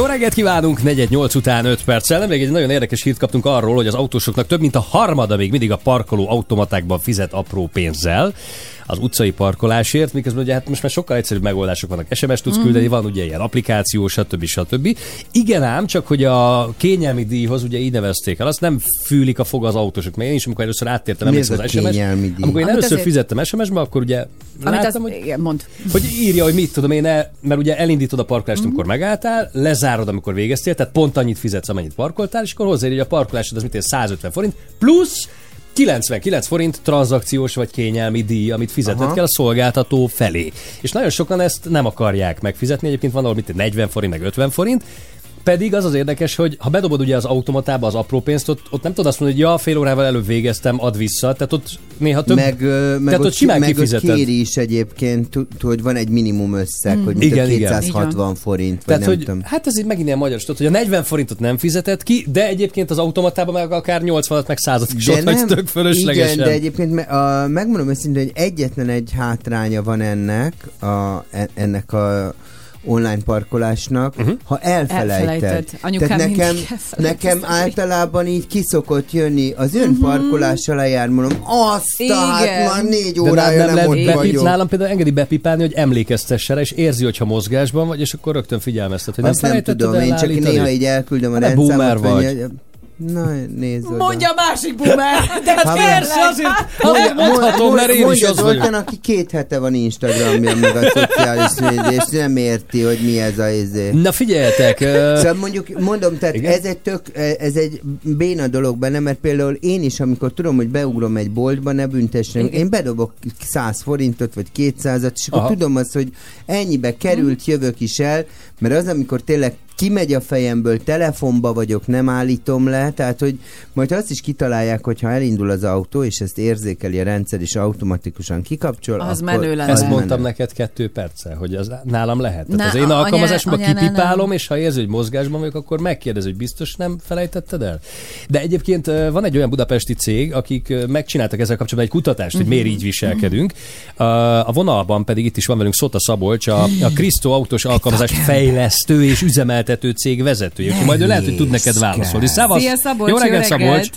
Reggelt kívánunk, 418 után 5 perccel. Nemrég egy nagyon érdekes hírt kaptunk arról, hogy az autósoknak több mint a harmada még mindig a parkoló automatákban fizet apró pénzzel az utcai parkolásért, miközben ugye hát most már sokkal egyszerűbb megoldások vannak. SMS tudsz küldeni, van ugye ilyen applikáció, stb. stb. Igen ám, csak hogy a kényelmi díjhoz ugye így nevezték el, azt nem fűlik a fog az autósok. Mert én is, amikor először áttértem, emlékszem a az SMS, amikor én először azért- fizettem SMS-be, akkor ugye Amit az, láttam, hogy igen, mond. hogy írja, hogy mit tudom én, el, mert ugye elindítod a parkolást, amikor megálltál, lezárod, amikor végeztél, tehát pont annyit fizetsz, amennyit parkoltál, és akkor hozzáírja, hogy a parkolásod az mit ér, 150 forint, plusz 99 forint tranzakciós vagy kényelmi díj, amit fizetned Aha. kell a szolgáltató felé. És nagyon sokan ezt nem akarják megfizetni, egyébként van ahol mit 40 forint, meg 50 forint, pedig az az érdekes, hogy ha bedobod ugye az automatába az apró pénzt, ott, ott nem tudod azt mondani, hogy ja, fél órával előbb végeztem, add vissza. Tehát ott néha több... Meg, ö, meg, tehát ott ott, simán meg ott kéri is egyébként, hogy van egy minimum összeg, hogy mint Igen, a igen. 260 forint, vagy Tehát, nem hogy, tudom. hát ez így megint ilyen magyar, tudod, hogy a 40 forintot nem fizetett ki, de egyébként az automatában meg akár 80 meg 100 is ott vagy tök fölöslegesen. Igen, de egyébként me, a, megmondom őszintén, hogy egyetlen egy hátránya van ennek, a, e- ennek a online parkolásnak, uh-huh. ha elfelejted. Elfelejted. Anyukám Tehát nekem, nekem általában így kiszokott jönni az ön uh-huh. parkolással lejár, mondom, azt a hát Igen. már négy de órája nem, nem, lehet ott bepip, vagyok. nálam például engedi bepipálni, hogy emlékeztesse rá, és érzi, hogyha mozgásban vagy, és akkor rögtön figyelmeztet, hogy nem Azt nem felejtetted tudom, én csak néha így elküldöm a Hát, rendszámot. Na, nézd oda. Mondja a másik boomer! De hát persze, azért... Mondja, mondhatom, mert én is mondja az vagyok. aki két hete van Instagramja, meg a szociális média, és nem érti, hogy mi ez a izé. Na figyeljetek, Szóval mondjuk, mondom, tehát Igen? ez egy tök, ez egy béna dolog benne, mert például én is, amikor tudom, hogy beugrom egy boltba, ne büntessen, én bedobok 100 forintot, vagy 200-at, és akkor Aha. tudom azt, hogy ennyibe került, jövök is el, mert az, amikor tényleg kimegy a fejemből, telefonba vagyok, nem állítom le, tehát hogy majd azt is kitalálják, hogy ha elindul az autó, és ezt érzékeli a rendszer, és automatikusan kikapcsol, Az akkor menő lenne. ezt mondtam menő. neked kettő perccel, hogy az nálam lehet. Tehát Na, az én alkalmazásomban anya, ne, kipipálom, nem. és ha érzi, hogy mozgásban vagyok, akkor megkérdez, hogy biztos nem felejtetted el. De egyébként van egy olyan budapesti cég, akik megcsináltak ezzel kapcsolatban egy kutatást, hogy miért így viselkedünk. A- vonalban pedig itt is van velünk Szóta Szabolcs, a, a Krisztó autós alkalmazás fejlesztő és üzemeltető cég vezetője. Úgyhogy majd ő lehet, hogy tud neked válaszolni. Szávasz! Szia, Szabolcs, Jó reggelt! Szabolcs!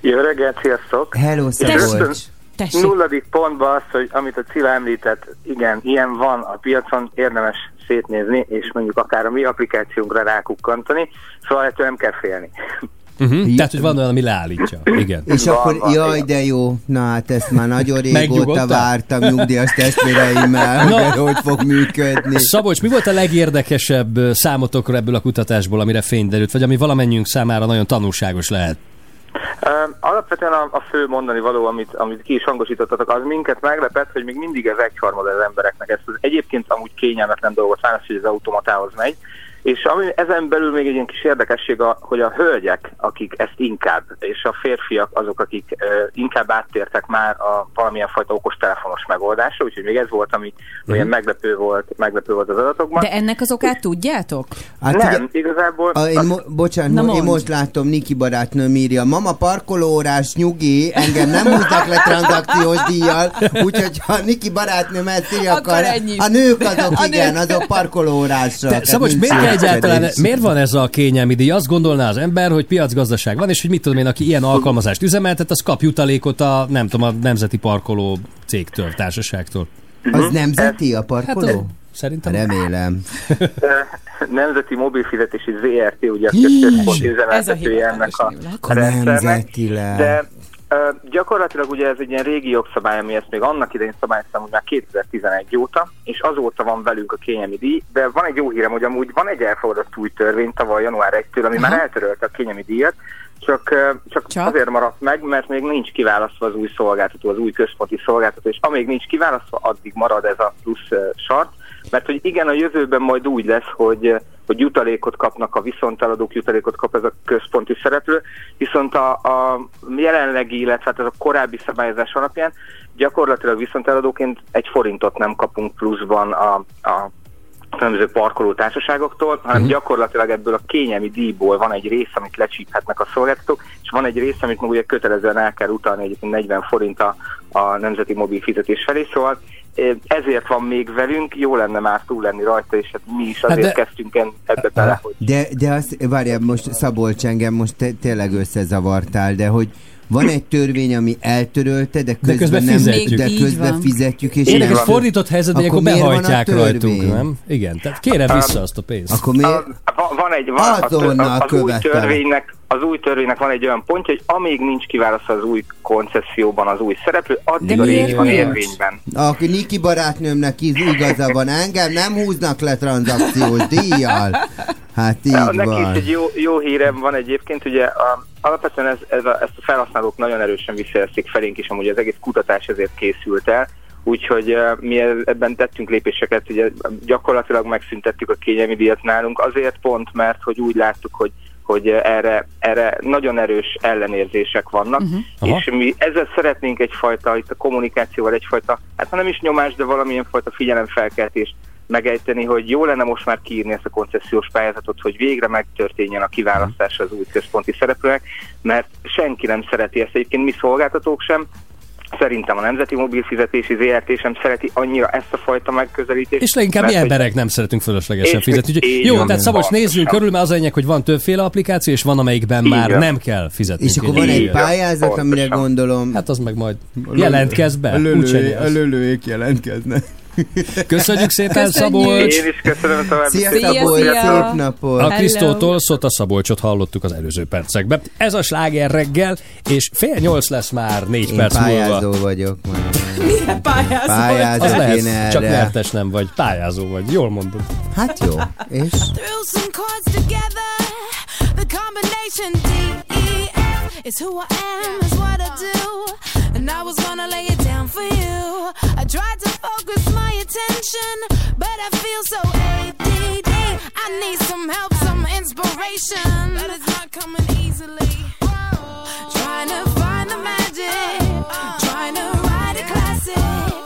Jó reggelt, sziasztok! Hello, Szabolcs! Tessék. Nulladik pontban az, hogy amit a Cilla említett, igen, ilyen van a piacon, érdemes szétnézni, és mondjuk akár a mi applikációnkra rákukkantani, szóval ettől nem kell félni. Uh-huh. Tehát, hogy van olyan, ami leállítja. Igen. És Van, akkor, van, jaj, igen. de jó. Na hát ezt már nagyon régóta vártam nyugdíjas testvéreimmel, Na. hogy hogy fog működni. Szabolcs, mi volt a legérdekesebb számotokra ebből a kutatásból, amire fény derült, vagy ami valamennyiünk számára nagyon tanulságos lehet? Ö, Alapvetően a, a fő mondani való, amit, amit ki is hangosítottatok, az minket meglepett, hogy még mindig ez egyharmad az embereknek ezt az egyébként amúgy kényelmetlen dolgot választ, hogy az automatához megy. És ami ezen belül még egy ilyen kis érdekesség, a, hogy a hölgyek, akik ezt inkább, és a férfiak azok, akik uh, inkább áttértek már a valamilyen fajta okostelefonos megoldásra, úgyhogy még ez volt, ami uh-huh. olyan meglepő volt, meglepő volt az adatokban. De ennek az okát tudjátok? Hát nem, igazából... A, én mo- bocsánat, Na mo- én most látom, Niki barátnőm írja, mama parkolóórás nyugi, engem nem húznak le tranzakciós díjjal, úgyhogy ha Niki barátnőm ezt írja, Akkor akkor a nők azok A igen, nők. azok parkolóórásra. Miért kell egyáltalán, miért van ez a kényelmi díj? Azt gondolná az ember, hogy piacgazdaság van, és hogy mit tudom én, aki ilyen alkalmazást üzemeltet, az kap jutalékot a, nem tudom, a nemzeti parkoló cégtől, társaságtól. Az nemzeti a Hát parkoló? ö, szerintem. Remélem. Nemzeti Mobilfizetési ZRT, ugye a központi a üzemeltetője ennek a. Akkor rendszernek. De gyakorlatilag ugye ez egy ilyen régi jogszabály, ami ezt még annak idején szabályoztam, hogy már 2011 óta, és azóta van velünk a kényelmi díj, de van egy jó hírem, hogy amúgy van egy elfogadott új törvény tavaly január 1-től, ami már eltörölte a kényelmi díjat, csak, csak, Csak? azért maradt meg, mert még nincs kiválasztva az új szolgáltató, az új központi szolgáltató, és amíg nincs kiválasztva, addig marad ez a plusz ö, sart, mert hogy igen, a jövőben majd úgy lesz, hogy, hogy jutalékot kapnak a viszonteladók, jutalékot kap ez a központi szereplő, viszont a, a jelenlegi, illetve hát ez a korábbi szabályozás alapján gyakorlatilag viszonteladóként egy forintot nem kapunk pluszban a, a különböző parkoló társaságoktól, hanem gyakorlatilag ebből a kényelmi díjból van egy rész, amit lecsíphetnek a szolgáltatók, és van egy rész, amit meg ugye kötelezően el kell utalni egyébként 40 forint a, a nemzeti mobil fizetés felé, szóval ezért van még velünk, jó lenne már túl lenni rajta, és hát mi is azért de- kezdtünk ebbe bele, hogy De, de azt, várjál, most Szabolcs engem most te, tényleg összezavartál, de hogy van egy törvény, ami eltörölte, de közben, közben nem, fizetjük. de közben van. fizetjük, és Érdekes nem. fordított helyzetben, Akkor akkor behajtják rajtunk, nem? Igen, tehát kérem vissza azt a pénzt. Akkor miért? A- van egy, van, a, Azonnal az, új törvénynek, az új törvénynek van egy olyan pontja, hogy amíg nincs kiválasztva az új koncesszióban az új szereplő, addig De a rész van érvényben. Akkor Niki barátnőmnek igaza van, engem nem húznak le tranzakciós díjjal. Hát így Ja, neki van. is egy jó, jó hírem van egyébként, ugye a, alapvetően ez, ez a, ezt a felhasználók nagyon erősen visszajelzték felénk is, amúgy az egész kutatás ezért készült el, úgyhogy uh, mi ebben tettünk lépéseket, ugye gyakorlatilag megszüntettük a kényelmi díjat nálunk, azért pont, mert hogy úgy láttuk, hogy hogy erre, erre nagyon erős ellenérzések vannak, uh-huh. és mi ezzel szeretnénk egyfajta, itt a kommunikációval egyfajta, hát ha nem is nyomás, de valamilyen fajta figyelemfelkeltést megejteni, hogy jó lenne most már kiírni ezt a koncesziós pályázatot, hogy végre megtörténjen a kiválasztás az új központi szereplőnek, mert senki nem szereti ezt, egyébként mi szolgáltatók sem, szerintem a Nemzeti Mobilfizetési ZRT sem szereti annyira ezt a fajta megközelítést. És leginkább mert mi hogy- emberek nem szeretünk fölöslegesen És- fizetni. Úgyhogy jó, van, tehát pontosan. nézzünk körül, mert az a lényeg, hogy van többféle applikáció, és van, amelyikben Így már nem kell fizetni. És akkor van egy Igen, pályázat, amire gondolom... Hát az meg majd jelentkezz be. nyersz. lölőjék jelentkeznek. Köszönjük szépen, Köszönjük. Szabolcs! Én is köszönöm további Szia, Szia, Szabolcs, szia. szép napot! A. Krisztótól Szota Szabolcsot hallottuk az előző percekben. Ez a sláger reggel, és fél nyolc lesz már négy Én perc múlva. pályázó vagyok. majd. Milyen pályázó Pályázó. Az lehet, erre. csak nyertes nem vagy, pályázó vagy, jól mondod. Hát jó, és? Is who I am, is what I do. And I was gonna lay it down for you. I tried to focus my attention, but I feel so ADD. I need some help, some inspiration. That is not coming easily. Trying to find the magic, trying to write a classic.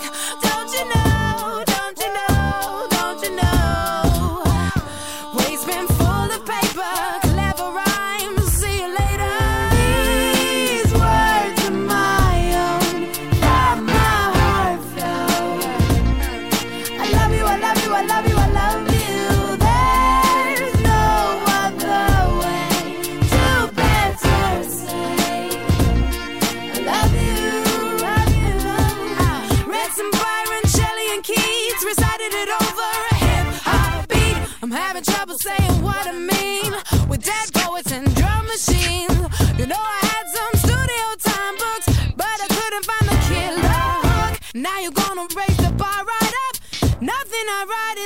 Now you're gonna raise the bar right up. Nothing I write is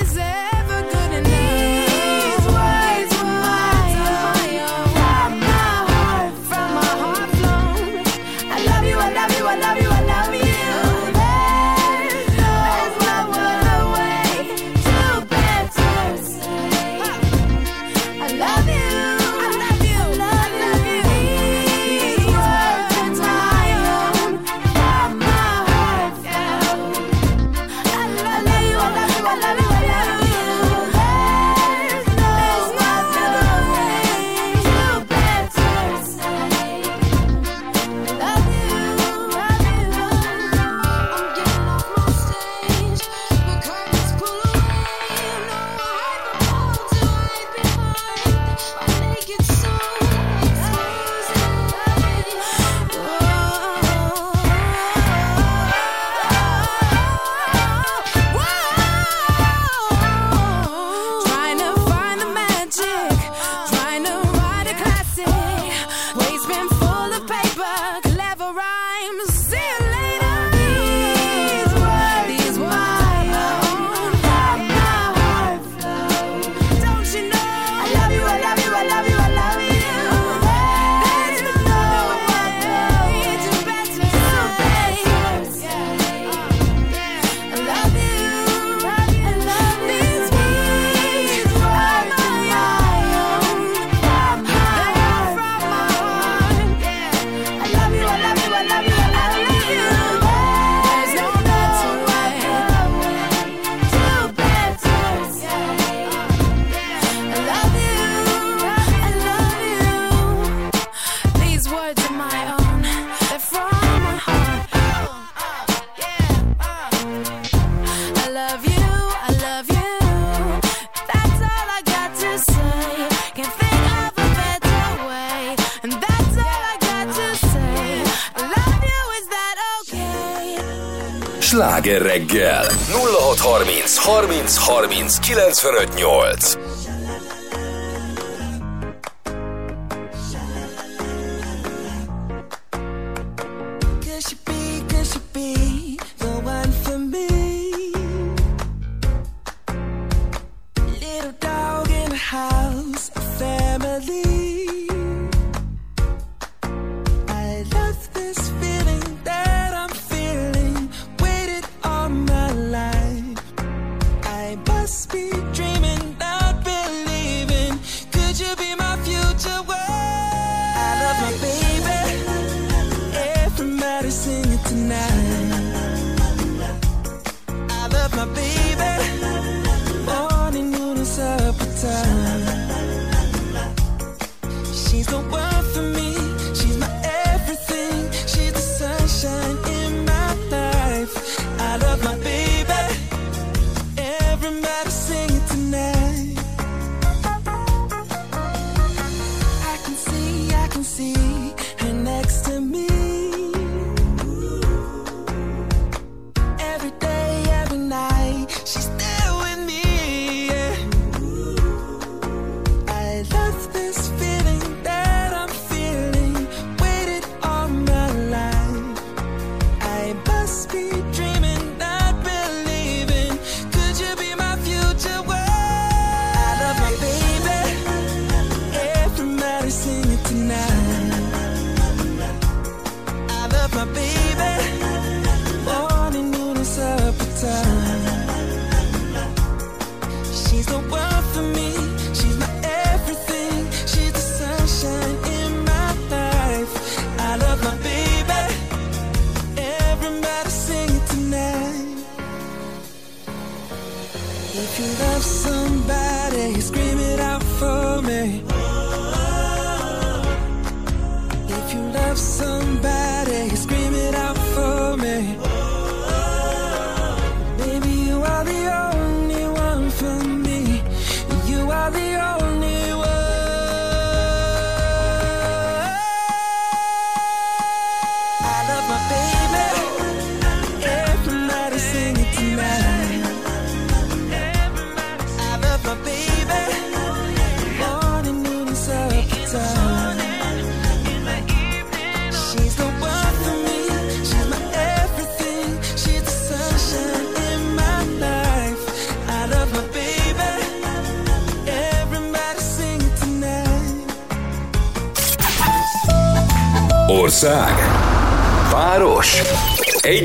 Sláger reggel. 0630 30 30 95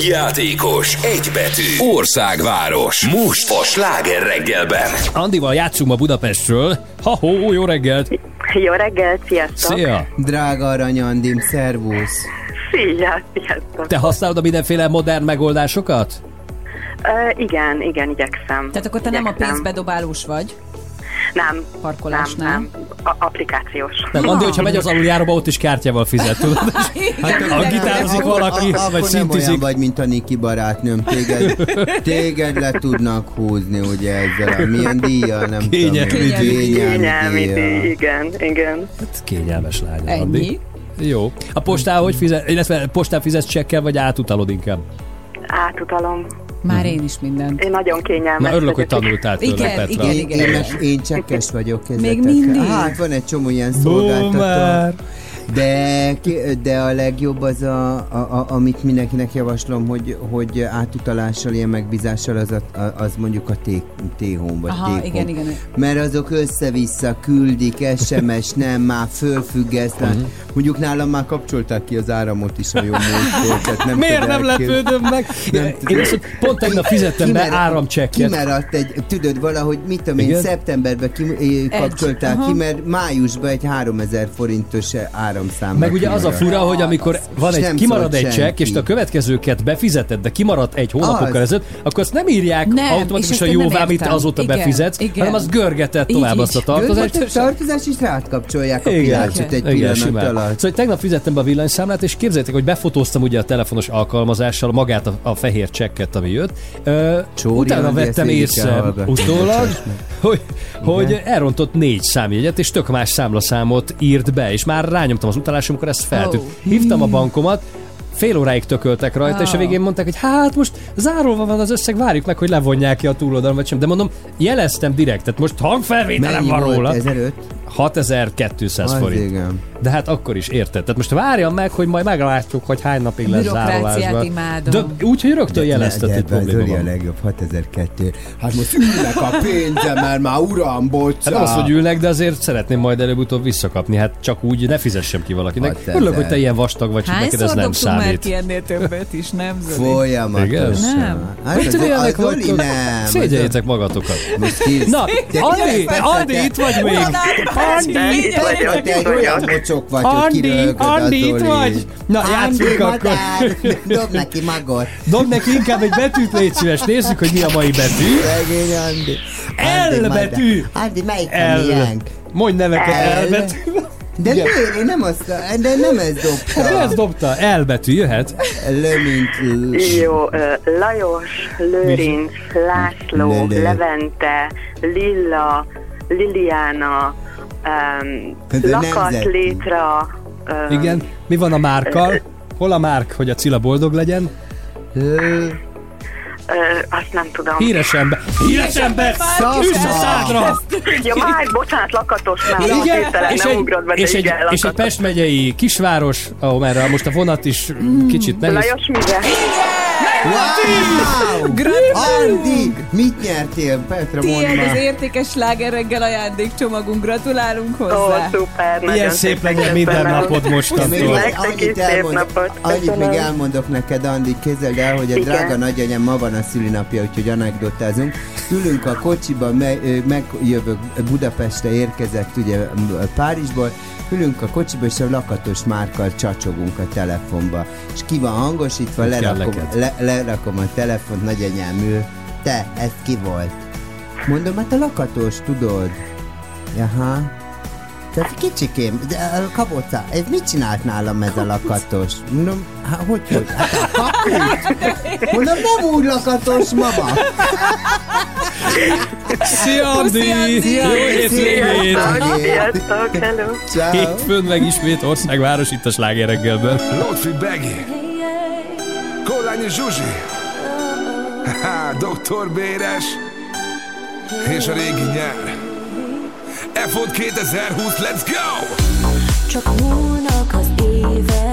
Egy játékos, egy betű Országváros Most a Sláger reggelben Andival játszunk ma Budapestről. Ha-ho, jó reggelt! Jó reggelt, sziasztok! Szia! Drága arany Andim, szervusz! Szia, sziasztok! Te használod a mindenféle modern megoldásokat? Uh, igen, igen, igyekszem. Tehát akkor te nem a Igyekszem. pénzbedobálós vagy? Nem. Parkolásnál? Nem, nem. A- applikációs. Nem, Andi, hogyha megy az aluljáróba, ott is kártyával fizet, tudod? Hát, Ha gitározik valaki, A- vagy akkor nem olyan szintizik. vagy, mint a Niki barátnőm. Téged, téged le tudnak húzni, ugye ezzel a milyen díjjal, nem Kényelmi tudom. én. díj. Kényelmi díj, igen, igen. Hát kényelmes lány. Ennyi. Andi. Jó. A postán hogy fizet, illetve postán fizetsz csekkel, vagy átutalod inkább? Átutalom. Már én is mindent. Én nagyon kényelmes Na örülök, hogy tanultál tőle, Igen, Petra. igen, Én, én, meg- én csekkes vagyok. Még kezdetek. mindig? Hát van egy csomó ilyen szolgáltató. De, de a legjobb az, a, a, a, amit mindenkinek javaslom, hogy, hogy átutalással, ilyen megbízással az, a, az mondjuk a T- T-Home vagy Aha, T-Com. igen, igen. Mert azok össze-vissza küldik, SMS, nem, már fölfüggesztlen. Mhm. Mondjuk nálam már kapcsolták ki az áramot is a jó múltkor. tehát nem Miért nem lepődöm meg? Nem Én pont tegnap fizettem be Kimaradt- áramcsekket. Kimaradt egy, tudod, valahogy, mit tudom én, Igen? szeptemberben ki, eh, kapcsolták aha. ki, mert májusban egy 3000 forintos áramszám. Meg ugye az a fura, hogy amikor van egy, kimarad egy csekk, és te a következőket befizeted, de kimaradt egy hónapokkal ezelőtt, akkor azt nem írják Nem, automatikusan jóvá, amit azóta Igen, befizetsz, igen. hanem az görgeted Így, tovább azt a tartozást. Görgeted tartozás is rátkapcsolják a pilácsot egy igen, pillanat alatt. Szóval tegnap fizettem be a villanyszámlát, és képzeljétek, hogy befotóztam ugye a telefonos alkalmazással magát a, a fehér csekket, ami jött. Csóri utána vettem észre utólag, hogy, hogy elrontott négy számjegyet, és tök más számlaszámot írt be, és már rányomtam az utalásra, amikor ez feltűnt. Oh. Hívtam a bankomat, fél óráig tököltek rajta, és a végén mondták, hogy hát most zárolva van az összeg, várjuk meg, hogy levonják ki a túloldalon, vagy sem. De mondom, jeleztem direkt, tehát most hangfelvételem Mennyi van róla. volt? 1005? 6200 Az forint. igen. De hát akkor is érted. Tehát most várjam meg, hogy majd meglátjuk, hogy hány napig lesz zárolásban. imádom. De úgy, hogy rögtön jelezted, hogy probléma Zoli a van. legjobb, 6002. Hát most ülnek a pénzemmel, már uram, bocsánat. Hát nem az, hogy ülnek, de azért szeretném majd előbb-utóbb visszakapni. Hát csak úgy ne fizessem ki valakinek. 6000. Örülök, hogy te ilyen vastag vagy, hogy neked ez nem dobtunk már ki ennél többet is, nem Zoli? Folyamatosan. Nem. Hát Mit Zoli vagytok? nem. Szégyeljétek magatokat. Most ki? Na, Andi, Andi, itt vagy még. Andi, Itt vagyok, Te itt egy olyan bocsok vagy, hogy Andi, kiröhögöd a Andi, itt vagy. Na, játszunk akkor. Dob neki magot. Dob neki inkább egy betűt, légy szíves. Nézzük, hogy mi a mai betű. Szegény Andi. L betű. Andi, melyik a miénk? Mondj neveket, L. L betű. De Igen. miért? Én nem azt, de nem ez Hát ez dobta. dobta, L betű, jöhet. Le, mint... l- Jó, Lajos, Lőrinc, László, Lelő. Levente, Lilla, Liliana, um, Lakat. Létra, um, Igen. Mi van a Márkkal? Hol a Márk, hogy a Cilla boldog legyen? l- ö, azt nem tudom. Híres ember. Híres ember! Szakma. Üss a szádra! Ja, már, bocsánat, Lakatos már. Igen, hirtelen és egy, ugrott be, és, egy, igen, és egy. Pest megyei kisváros, ahol már most a vonat is kicsit nehéz. Lajos Mize. Wow! Andi, mit nyertél? Petra, Tiéd az értékes sláger reggel ajándékcsomagunk, gratulálunk Ó, hozzá. szuper, nagyon Ilyen szép legyen minden napod mostantól. Annyit elmond- napot. Annyit még elmondok neked, Andi, képzeld el, hogy a Igen. drága nagyanyám ma van a szülinapja, úgyhogy anekdotázunk. Ülünk a kocsiban, me- megjövök Budapestre érkezett ugye Párizsból, ülünk a kocsiba, és a lakatos márkkal csacsogunk a telefonba. És ki van hangosítva, lerakom, neked? le, lerakom a telefont, nagyanyám ül. Te, ez ki volt? Mondom, hát a lakatos, tudod? Jaha. Tehát kicsikém, de a kaboca, ez mit csinált nálam ez a lakatos? Mondom, hát hogy, hogy? Hát a kaput? Mondom, nem úgy lakatos, mama. Szia, Andi! Jó hétvégét! Sziasztok, hello. Ciao. Hétfőn meg ismét országváros itt a sláger reggelben. Lotfi Begi, Kolányi Zsuzsi, Doktor Béres, és a régi nyár. F-ot 2020, let's go! Csak múlnak az évek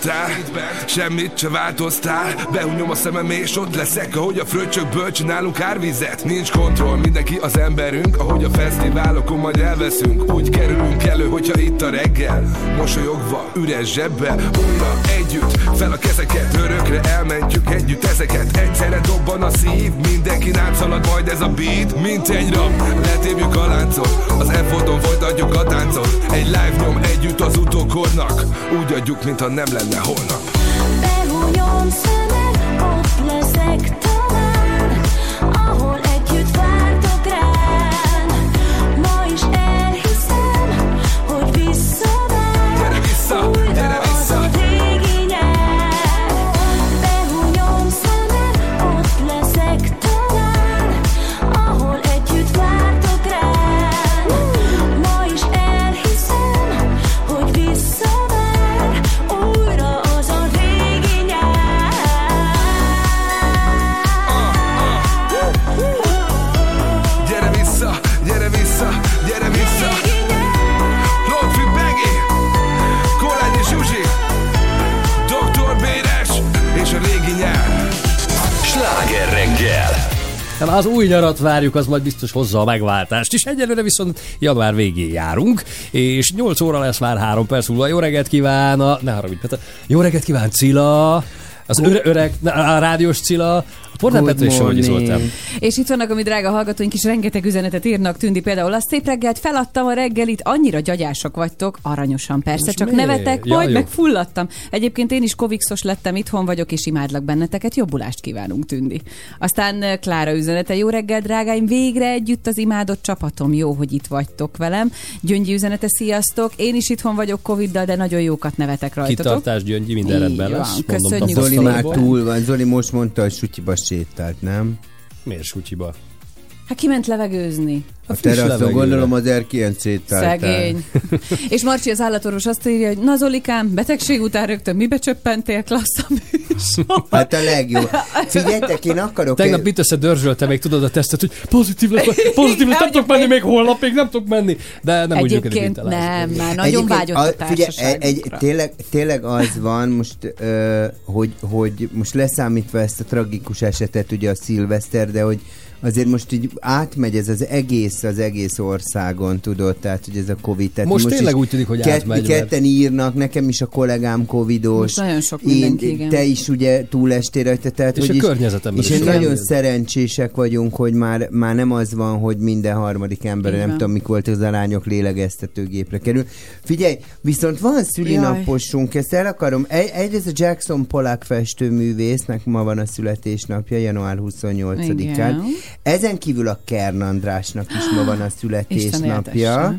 hiányoztál Semmit se változtál. Behunyom a szemem és ott leszek Ahogy a fröccsökből csinálunk árvizet. Nincs kontroll, mindenki az emberünk. Ahogy a fesztiválokon majd elveszünk Úgy kerülünk elő, hogyha itt a reggel Mosolyogva, üres zsebbel Újra együtt, fel a kezeket Örökre elmentjük együtt ezeket. Egyszerre dobban a szív Mindenki átszalad majd ez a beat Mint egy rap, letépjük a láncot Az F-oldon folytatjuk a táncot. Egy live nyom együtt az utókornak. Úgy adjuk, mintha nem lenne holnap az új nyarat várjuk, az majd biztos hozza a megváltást. És egyelőre viszont január végén járunk, és 8 óra lesz már 3 perc múlva. Jó reggelt kíván a... Ne haragudj, Petra. Jó reggelt kíván Cilla, az öre, öreg, a rádiós Cilla, Good Petra és Somogyi. Zoltán. És itt vannak a mi drága hallgatóink is, rengeteg üzenetet írnak, Tündi például. Azt szép reggelt, feladtam a reggelit, annyira gyagyások vagytok, aranyosan persze, Most csak miért? nevetek, Ja, majd jó. meg fulladtam. Egyébként én is covidszos lettem, itthon vagyok, és imádlak benneteket, jobbulást kívánunk, Tündi. Aztán eh, Klára üzenete, jó reggel, drágáim, végre együtt az imádott csapatom, jó, hogy itt vagytok velem. Gyöngyi üzenete, sziasztok, én is itthon vagyok Coviddal, de nagyon jókat nevetek rajtatok. Kitartás, Gyöngyi, minden rendben lesz. köszönjük Zoli már túl van. Zoli most mondta, hogy sutyiba sétált, nem? Miért sutyiba? Hát kiment levegőzni. A friss teraszon gondolom az erkélyen sétáltál. Szegény. és Marcsi az állatorvos azt írja, hogy na Zolikám, betegség után rögtön mibe csöppentél, klassz a műsor. Hát a legjobb. Figyeljetek, én akarok... Tegnap mit összedörzsölte még, tudod a tesztet, hogy pozitív lesz, pozitív lesz, nem tudok menni még holnapig, nem tudok menni. De nem úgy működik, mint Egyébként a lázadás. nem, már nagyon vágyott a, a, figyelj, egy, tényleg, tényleg az van most, ö, hogy, hogy most leszámítva ezt a tragikus esetet, ugye a szilveszter, de hogy azért most így átmegy ez az egész, az egész országon, tudod, tehát hogy ez a Covid. Tehát Most tényleg is úgy tűnik, hogy kett- átmegy, mert- Ketten írnak, nekem is a kollégám Covidos. Most nagyon sok mindenki, én, igen. Te is ugye túlestél rajta, tehát És hogy a is- környezetemben És is én sok nagyon minden. szerencsések vagyunk, hogy már, már nem az van, hogy minden harmadik ember, nem tudom, mik volt az arányok lélegeztetőgépre kerül. Figyelj, viszont van szülinaposunk, ezt el akarom. Egy, egyrészt a Jackson Polak festőművésznek ma van a születésnapja, január 28-án. Igen. Ezen kívül a Kern Andrásnak is ma van a születésnapja.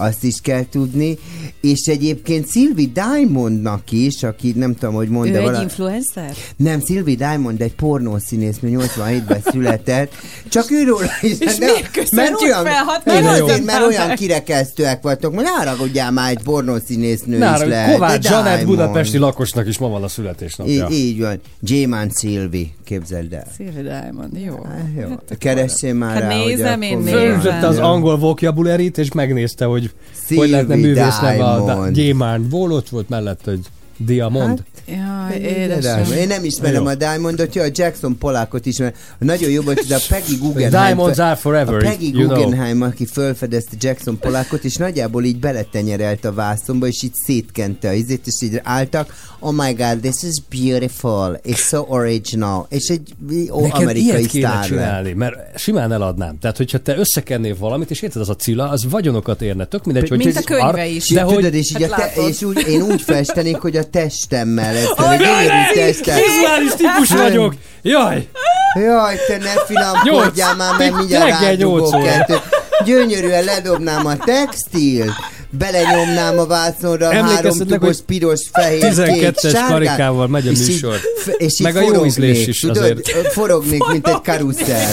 Azt is kell tudni. És egyébként Sylvie Diamondnak is, aki nem tudom, hogy mond, Ő de egy influencer? Nem, Sylvie Diamond egy pornószínésznő 87-ben született. Csak őről is. És de- miért köszönjük olyan, fel, hat mert, azért, jó. mert olyan kirekesztőek vagytok, hogy haragudjál már egy pornószínésznő is Nára, lehet. Kovács Zsanett budapesti lakosnak is ma van a születésnapja. Így, így van. J-Man Sylvie, képzeld el. Szilvi Diamond, jó. Jó. Keressél már Hát rá, nézem, hogy én nézem. az angol vocabulary-t, és megnézte, hogy Sylvie hogy lehetne művész neve a. Gyémánt. Volt volt mellett, hogy Diamond. Jaj, Diamond. édesem. Én nem ismerem Jó. a Diamondot, ja, a Jackson Polákot ismerem. Nagyon jó volt, hogy a Peggy Guggenheim... Diamonds are forever, A Peggy you know. Guggenheim, aki felfedezte Jackson Polákot, és nagyjából így beletenyerelt a vászonba, és így szétkente a izét, és így álltak, oh my god, this is beautiful, it's so original, és egy ó, Neked amerikai ilyet kéne sztár csinálni, mert simán eladnám. Tehát, hogyha te összekennél valamit, és érted, az a cilla, az vagyonokat érne. Tök mindegy, hogy Mint a könyve is. De hogy Tudod, és, így Hát a te, és úgy, én úgy festenék, hogy a testemmel, ez a Jaj, testem. vizuális típus vagyok! Jaj! Jaj, te ne filamkodjál már, mert mindjárt rádugok kettőt. Gyönyörűen ledobnám a textilt, belenyomnám a vászonra a három tubos, piros, fehér, 12-es kék, sárgát, karikával megy a és így- műsor. és így Meg a jó ízlés is tudod, azért. Forognék, mint egy karuszel.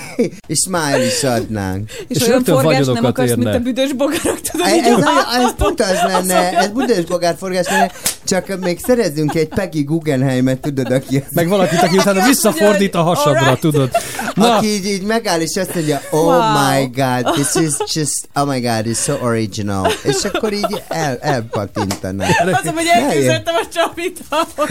és smile is adnánk. És, És olyan forgást nem akarsz, mint érne. a büdös bogarak, tudod, Ez, ez, a- ez pont az lenne, ez Budapest bogárforgás lenne, csak még szerezzünk egy Peggy Guggenheimet, tudod, aki Meg valakit, aki utána visszafordít a hasadra, Alright. tudod. Na, Aki így, így megáll és azt mondja, oh Wow. my god, this is just, oh my god, it's so original. És akkor így el, elpatintaná. Azon, hogy elképzeltem a Csapit.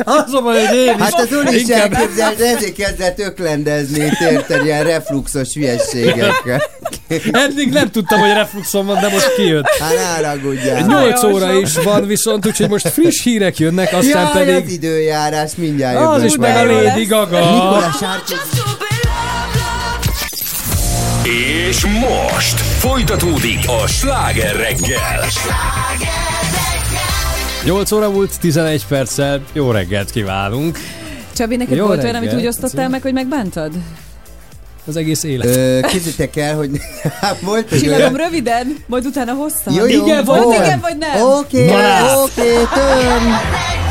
az a baj, hogy én is. Hát az Uli is Inkább- elképzelt, de ezért kezdett öklendezni, érted, ilyen refluxos hülyeségekkel. Eddig nem tudtam, hogy refluxom van, de most kijött. Hát ne haragudjál. 8 óra is van viszont, úgyhogy most friss hírek jönnek, aztán Jaj, az pedig időjárás mindjárt az jövök is meg a. Lady Gaga. Nikola Sárcsi. És most folytatódik a sláger reggel. 8 óra múlt 11 perccel, jó reggelt kívánunk. Csabi, neked Jó volt olyan, amit úgy osztottál meg, hogy megbántad? Az egész élet. Ö, Képzeljétek el, hogy volt egy Csillagom röviden, majd utána hosszan. Jó, jó, Igen, Volt volt. igen, vagy nem? Oké, láss. oké. You're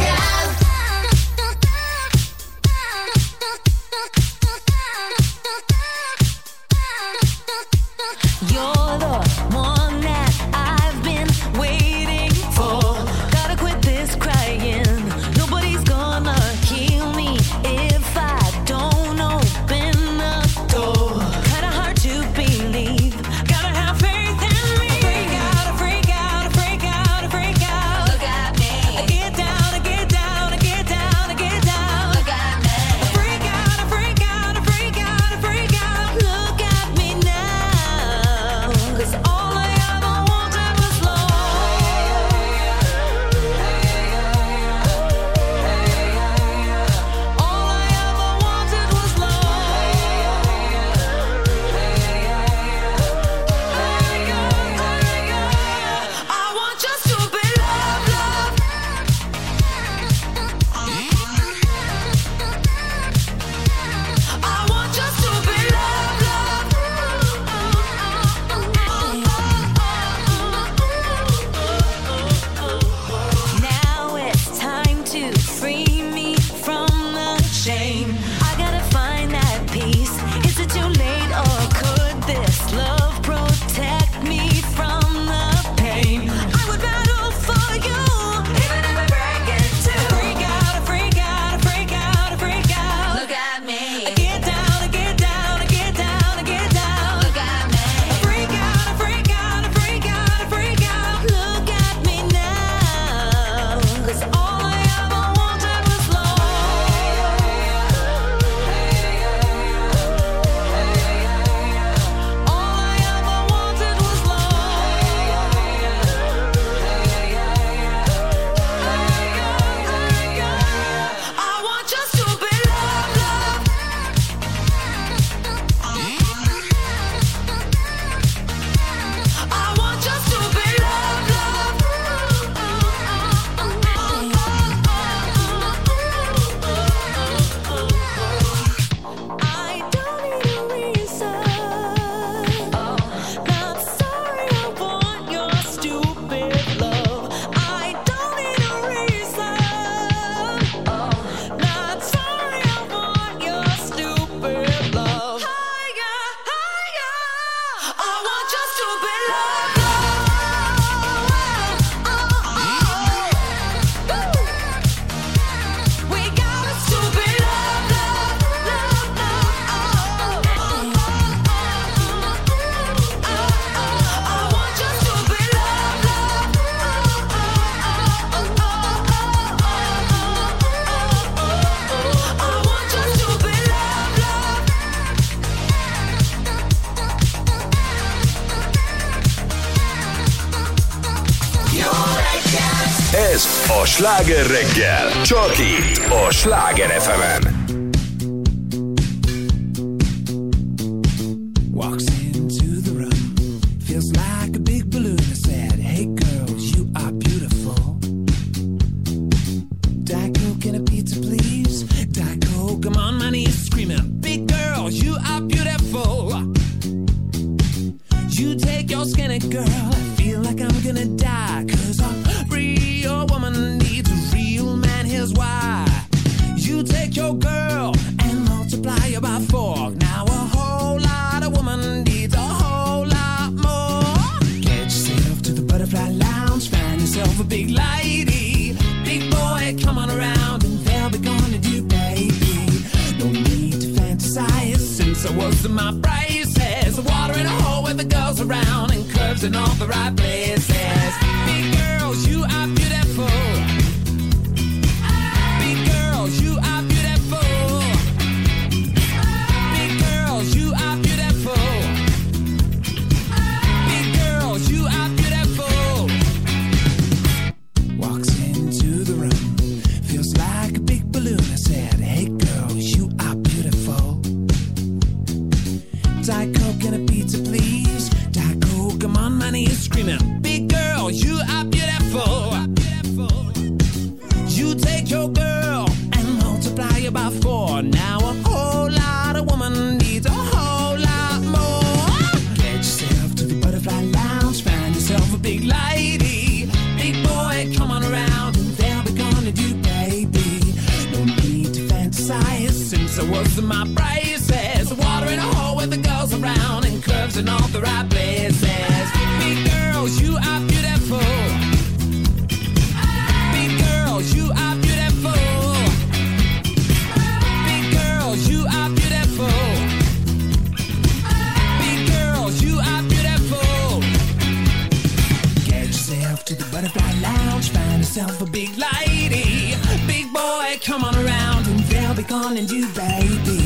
come on around and they'll be calling you baby.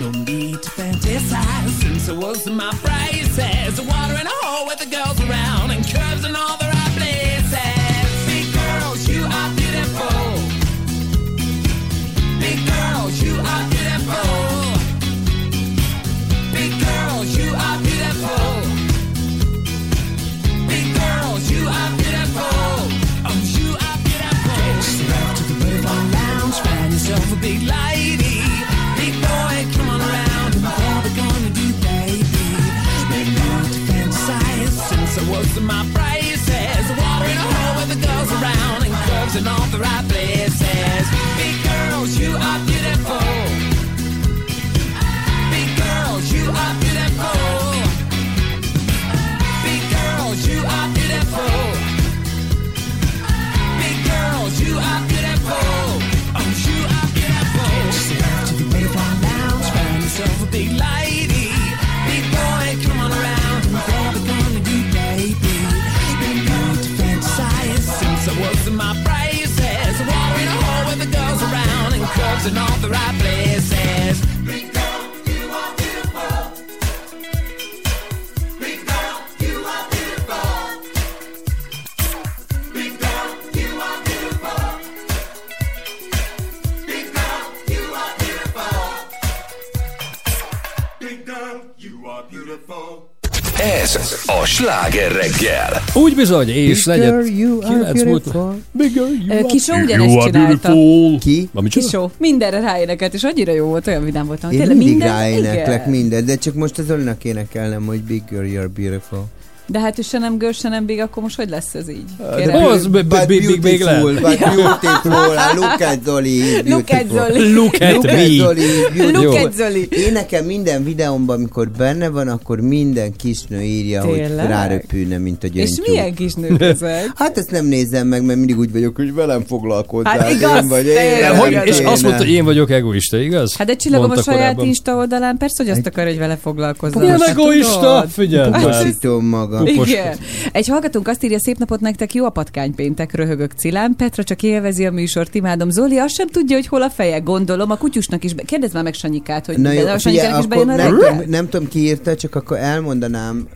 No need to fantasize since I was my friend. arms and all the right place. belongs in all the right places. Úgy bizony, és negyed kilenc múlt. Kisó ugyanezt csinálta. Ki? Kisó. Mindenre ráénekelt, és annyira jó volt, olyan vidám voltam. Én mindig ráéneklek minden, de csak most az önnek énekelnem, hogy bigger, you're beautiful. De hát, se nem gör, se nem big, akkor most hogy lesz ez így? Hozz big, big, big But beautiful, look at Zoli. Look at Zoli. Look at me. Look at Zoli. Én nekem minden videómban, amikor benne van, akkor minden kisnő írja, hogy rárepülne, mint a gyöngytyú. És milyen kisnők ezek? Hát ezt nem nézem meg, mert mindig úgy vagyok, hogy velem foglalkozzál. Hát igaz, én vagy, én hogy, És azt mondta, hogy én vagyok egoista, igaz? Hát de csillagom a saját Insta oldalán, persze, hogy azt akar, hogy vele foglalkozzál. Hát nem egoista, figyelj! Puhasítom magam. Igen. Egy hallgatónk azt írja, szép napot nektek, jó a patkánypéntek, röhögök Cilán. Petra csak élvezi a műsort, imádom. Zoli azt sem tudja, hogy hol a feje, gondolom. A kutyusnak is, be... kérdezd már meg Sanyikát, hogy Na jó, a Sanyikának is bejön a nem, tudom, nem tudom, ki írta, csak akkor elmondanám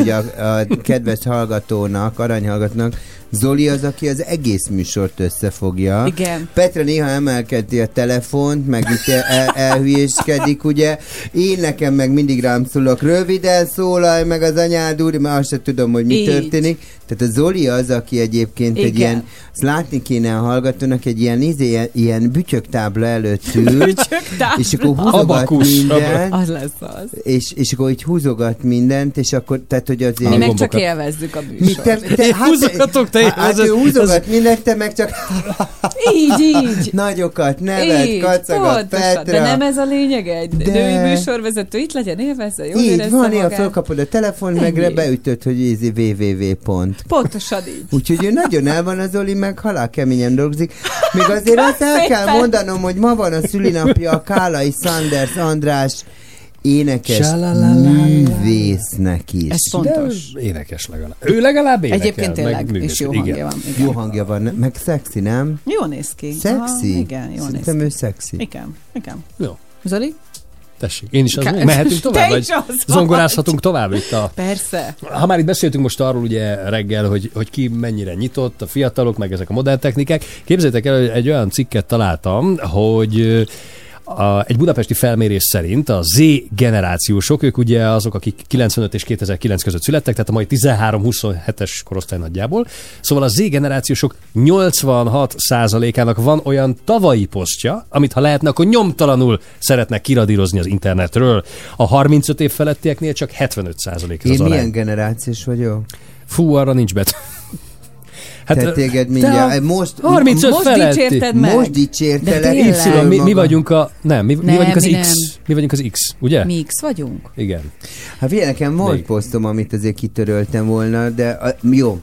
ugye a, a kedves hallgatónak, aranyhallgatónak, Zoli az, aki az egész műsort összefogja. Igen. Petra néha emelkedti a telefont, meg itt el, elhülyéskedik, ugye. Én nekem meg mindig rám szólok, röviden szólalj meg az anyád úr, mert azt sem tudom, hogy mi Így. történik. Tehát a Zoli az, aki egyébként egy Igen. ilyen, azt látni kéne a hallgatónak, egy ilyen, izé, ilyen, ilyen bütyöktábla előtt ül, és akkor húzogat Abakus. mindent, Az lesz az. és, és akkor így húzogat mindent, és akkor, tehát, hogy azért... Mi meg csak élvezzük a Mi műsort. te, te, Én húzogatok, te hát, hát ő élvezed. húzogat mindent, te meg csak Így, így. nagyokat nevet, így, kacagat. Petra. De nem ez a lényeg egy De- női műsorvezető. Itt legyen, élvezze, jól Így érezze van, néha fölkapod a telefon, meg beütöd, hogy easy www. pont. Pontosan így. Úgyhogy ő nagyon el van az Oli, meg halál keményen dolgozik. Még azért azt el kell mondanom, hogy ma van a szülinapja a Kálai Sanders András énekes művésznek is. Ez fontos. De énekes legalább. Ő legalább énekel. Egyébként tényleg, meg és jó Igen. hangja van. Igen. Jó hangja van, meg szexi, nem? Jó néz ki. Szexi? Aha, igen, jó néz Szerintem ki. ő szexi. Igen, igen. Jó. Zoli? Tessék, én is az, Ká- mehetünk tovább, vagy zongorázhatunk tovább itt a... Persze. Ha már itt beszéltünk most arról ugye reggel, hogy, hogy ki mennyire nyitott, a fiatalok, meg ezek a modern technikák. Képzeljétek el, hogy egy olyan cikket találtam, hogy a, egy budapesti felmérés szerint a Z generációsok, ők ugye azok, akik 95 és 2009 között születtek, tehát a mai 13-27-es korosztály nagyjából. Szóval a Z generációsok 86 ának van olyan tavalyi posztja, amit ha lehetne, akkor nyomtalanul szeretnek kiradírozni az internetről. A 35 év felettieknél csak 75 ez Én az arány. milyen generációs vagyok? Fú, arra nincs bet. Hát te téged mindjárt. a Most, 35 most feletti. dicsérted meg. Most dicsértelek. Y, mi, mi vagyunk a... Nem, mi, mi Nem, vagyunk az mi X. nem. Mi vagyunk az X, ugye? Mi X vagyunk? Igen. Hát figyelj, nekem volt posztom, amit azért kitöröltem volna, de a, jó.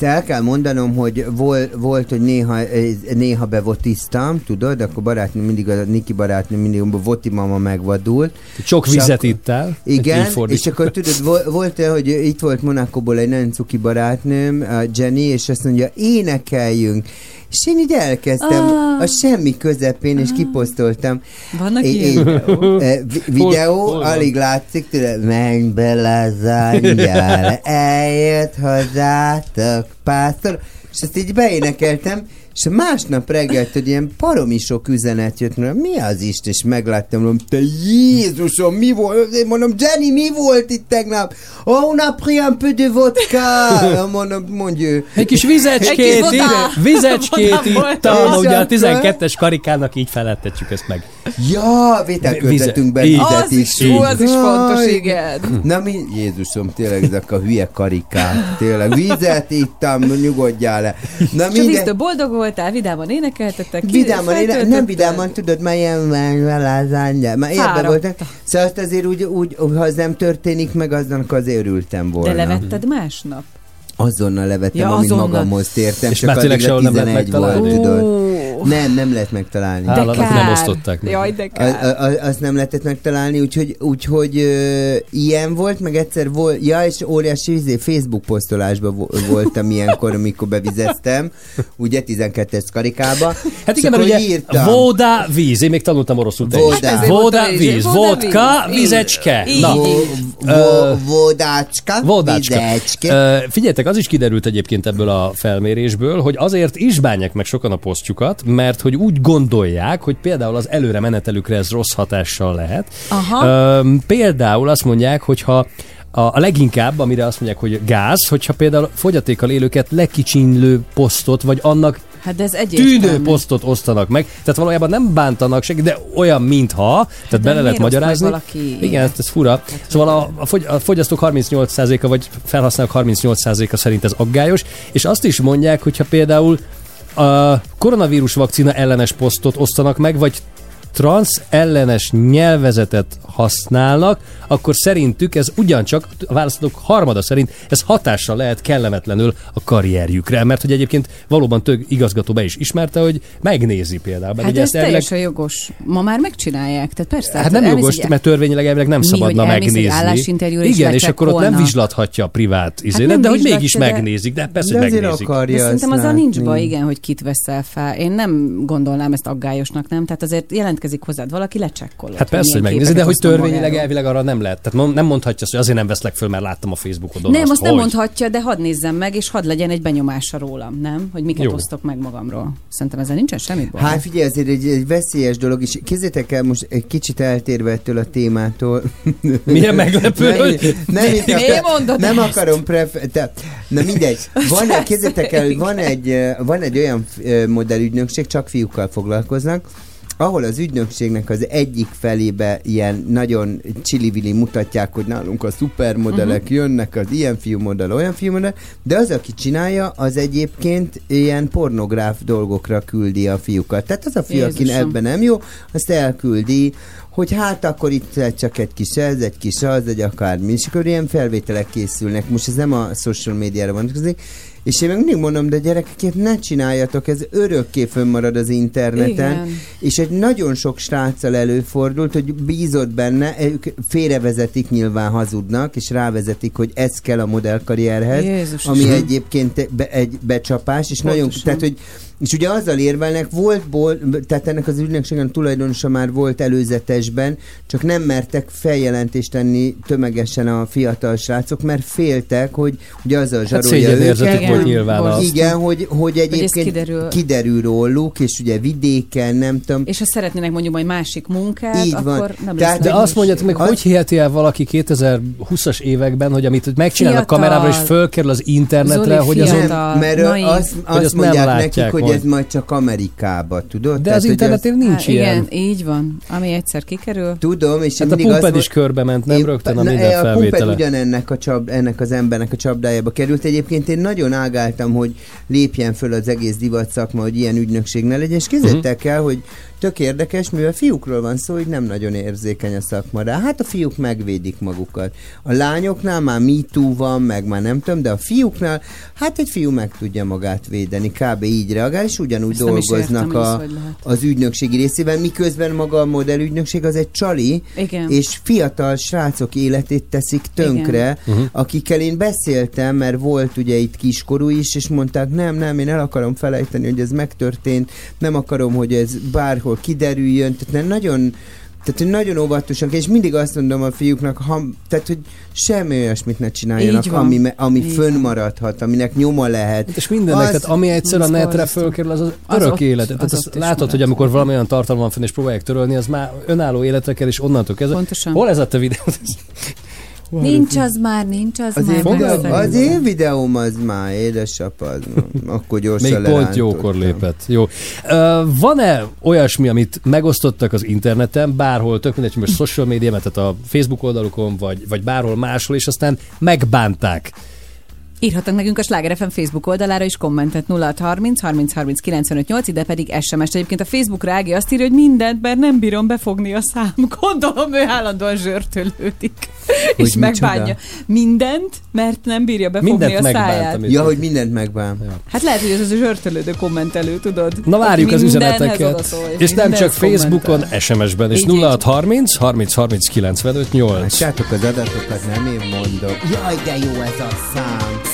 Azt el kell mondanom, hogy vol, volt, hogy néha, eh, néha bevotiztam, tudod, akkor barátnő mindig, a Niki barátnő mindig, a voti mama megvadult. Sok vizet ittál. Igen, és akkor tudod, vol- volt olyan, hogy itt volt Monakóból egy nagyon cuki barátnőm, a Jenny, és azt mondja, énekeljünk. És én így elkezdtem Ah. a semmi közepén, és kiposztoltam. Vannak É- ilyen? eh, vi- videó, Hol- hol van? alig látszik, tudod, menj bele az angyal, eljött hozzátok pásztor, és azt így beénekeltem, és másnap reggel, hogy ilyen paromi sok üzenet jött, mondom, mi az Isten, és megláttam, mondom, te Jézusom, mi volt? Én mondom, Jenny, mi volt itt tegnap? Oh, on a pris un peu de vodka. Mondom, mondja ő. Egy kis Egy vizecskét, kis itt, vodá- vizecskét ittam, ugye a akkor- 12-es karikának így felettetjük ezt meg. Ja, vételköltetünk be Az is, ó, az is fontos, igen. Na mi, Jézusom, tényleg ezek a hülye karikák, tényleg. Vizet ittam, nyugodjál le. Na minden, boldog voltál, vidáman énekeltetek. ki- Vidáman, én nem vidáman, tudod, már ilyen angyal. Már érbe Fáradt. voltam. Szóval azt azért úgy, úgy, ha az nem történik meg, aznak azért örültem volna. De levetted másnap? Azonnal levettem, Ja, amint azonnal. magamhoz tértem. És csak már tényleg sehol nem lehet 11 volt, megtalálni? tudod. Ó, Nem, nem lehet megtalálni. Hát, de Hálanak kár. nem osztották meg. Jaj, de kár. a, a, azt nem lehetett megtalálni, úgyhogy, úgyhogy ö, ilyen volt, meg egyszer volt, ja, és óriási izé, Facebook posztolásban vo- voltam ilyenkor, amikor bevizeztem, ugye 12-es karikába. Hát igen, mert ugye írtam. voda víz, én még tanultam oroszul te Voda. Voda víz, voda vodka, víz. vizecske. Így. Na, vodácska. Ö, figyeljetek, az is kiderült egyébként ebből a felmérésből, hogy azért is bánják meg sokan a posztjukat, mert hogy úgy gondolják, hogy például az előre menetelükre ez rossz hatással lehet. Aha. Ö, például azt mondják, hogyha a, a leginkább, amire azt mondják, hogy gáz, hogyha például fogyatékkal élőket lekicsinlő posztot, vagy annak Hát de ez tűnő posztot osztanak meg. Tehát valójában nem bántanak senki, de olyan, mintha, tehát bele lehet magyarázni. valaki Igen, ilyet? ez fura. Szóval a, a fogyasztók 38%-a, vagy felhasználók 38%-a szerint ez aggályos, és azt is mondják, hogyha például a koronavírus vakcina ellenes posztot osztanak meg, vagy transz ellenes nyelvezetet használnak, akkor szerintük ez ugyancsak, a választók harmada szerint ez hatással lehet kellemetlenül a karrierjükre, mert hogy egyébként valóban több igazgató be is ismerte, hogy megnézi például. Hát ugye ez elvileg- teljesen jogos. Ma már megcsinálják, tehát persze. Hát nem elmész jogos, mert törvényileg elvileg nem Mi, szabadna megnézni. Igen, és akkor ott nem vizslathatja a privát izélet, nem de hogy mégis de- megnézik, de persze, De hogy megnézik. akarja De szerintem azzal nincs baj, igen, hogy kit veszel fel. Én nem gondolnám ezt aggályosnak, nem? Tehát azért jelentkezik jelentkezik hozzád valaki, lecsekkolod. Hát persze, hogy megnézi, de hogy törvényileg magáról. elvileg arra nem lehet. Tehát nem mondhatja azt, hogy azért nem veszlek föl, mert láttam a Facebookodon. Nem, azt nem hogy. mondhatja, de hadd nézzem meg, és hadd legyen egy benyomása rólam, nem? Hogy miket Jó. osztok meg magamról. Szerintem ezzel nincsen semmi baj. Hát figyelj, azért egy, egy veszélyes dolog, és kézzétek el most egy kicsit eltérve ettől a témától. Milyen meglepő, nem, hogy- nem, nem, nem ezt? akarom pref... Te, na mindegy. Van, kézzétek el, van egy, eh, van egy olyan eh, modellügynökség, csak fiúkkal foglalkoznak, ahol az ügynökségnek az egyik felébe ilyen nagyon csili mutatják, hogy nálunk a szupermodellek uh-huh. jönnek, az ilyen fiú modell, olyan fiú modell, de az, aki csinálja, az egyébként ilyen pornográf dolgokra küldi a fiúkat. Tehát az a fiú, aki ebben nem jó, azt elküldi, hogy hát akkor itt csak egy kis ez, egy kis az, egy akármi, és akkor ilyen felvételek készülnek. Most ez nem a social médiára vonatkozik, és én meg mindig mondom, de gyerekek, ne csináljatok, ez örökké fönnmarad az interneten. Igen. És egy nagyon sok sráccal előfordult, hogy bízott benne, ők félrevezetik, nyilván hazudnak, és rávezetik, hogy ez kell a modellkarrierhez, Jézusom. ami egyébként be, egy becsapás, és nagyon, Pontosan. tehát, hogy és ugye azzal érvelnek, volt, ból, tehát ennek az ügynökségen tulajdonosa már volt előzetesben, csak nem mertek feljelentést tenni tömegesen a fiatal srácok, mert féltek, hogy ugye az a Hát zsarolja szégyenérzetük őket. volt nyilván a... Igen, hogy, hogy egyébként kiderül. kiderül róluk, és ugye vidéken, nem tudom, És ha szeretnének mondjuk majd másik munkát, Így van. akkor nem Tehát- lesz De azt mondjátok meg, Az- hogy hiheti el valaki 2020-as években, hogy amit megcsinálnak Fiatal. kamerával, és fölkerül az internetre, Zoli, hogy azon... nem, mert azt, Hogy azt azt nem mondják látják nekik, hogy majd. ez majd csak Amerikába, tudod? De Tehát, az hogy interneten nincs Hát, ilyen. igen, így van. Ami egyszer kikerül. Tudom, és én Hát a pumped mond- is körbe ment, nem Én- rögtön a na, minden A pumped ugyanennek a csap, ennek az embernek a csapdájába került. Egyébként én nagyon ágáltam, hogy lépjen föl az egész divat szakma, hogy ilyen ügynökség ne legyen, és kézzétek el, hogy tök érdekes, mivel fiúkról van szó, hogy nem nagyon érzékeny a szakma rá. Hát a fiúk megvédik magukat. A lányoknál már MeToo van, meg már nem tudom, de a fiúknál, hát egy fiú meg tudja magát védeni, kb. így reagál, és ugyanúgy Ezt is dolgoznak értem, a, lehet. az ügynökségi részében, miközben maga a modellügynökség az egy csali, Igen. és fiatal srácok életét teszik tönkre, uh-huh. akikkel én beszéltem, mert volt ugye itt kiskorú is, és mondták, nem, nem, én el akarom felejteni, hogy ez megtörtént, nem akarom, hogy ez bárhol kiderüljön, tehát nem, nagyon tehát, hogy nagyon óvatosak, és mindig azt mondom a fiúknak, ha, tehát, hogy semmi olyasmit ne csináljanak, ami, ami Így fönnmaradhat, aminek nyoma lehet. Hát És mindennek, Az- tehát ami egyszer a az netre fölkerül, az az Az örök ott- élet. Tehát az azt látod, hogy amikor valami olyan tartalom van fenn, és próbálják törölni, az már önálló életre kell, és onnantól kezdve. Pontosan. Hol ez a te videó? Nincs az már, nincs az, Az már. én, videó, az én videóm az már, édesapa, az, akkor gyorsan Még pont lerántottam. jókor lépett. Jó. Uh, van-e olyasmi, amit megosztottak az interneten, bárhol, tök mindegy, most social média, tehát a Facebook oldalukon, vagy, vagy bárhol máshol, és aztán megbánták. Írhatnak nekünk a Sláger FM Facebook oldalára is kommentet 0630 30 30 95 8, ide pedig SMS-t. Egyébként a Facebookra Ági azt írja, hogy mindent, mert nem bírom befogni a szám. Gondolom, ő állandóan zsörtölődik. Hogy és megbánja. micsoda? Mindent, mert nem bírja befogni Mindent a száját. Ja, hogy mindent megbán. Hát lehet, hogy ez az a zsörtölődő kommentelő, tudod? Na várjuk az üzeneteket. odaszól, És nem csak Facebookon. SMS-ben, és így. 0630 30 30 95 8. Látjátok az adatokat, nem én mondok. Jaj, de jó ez a szám.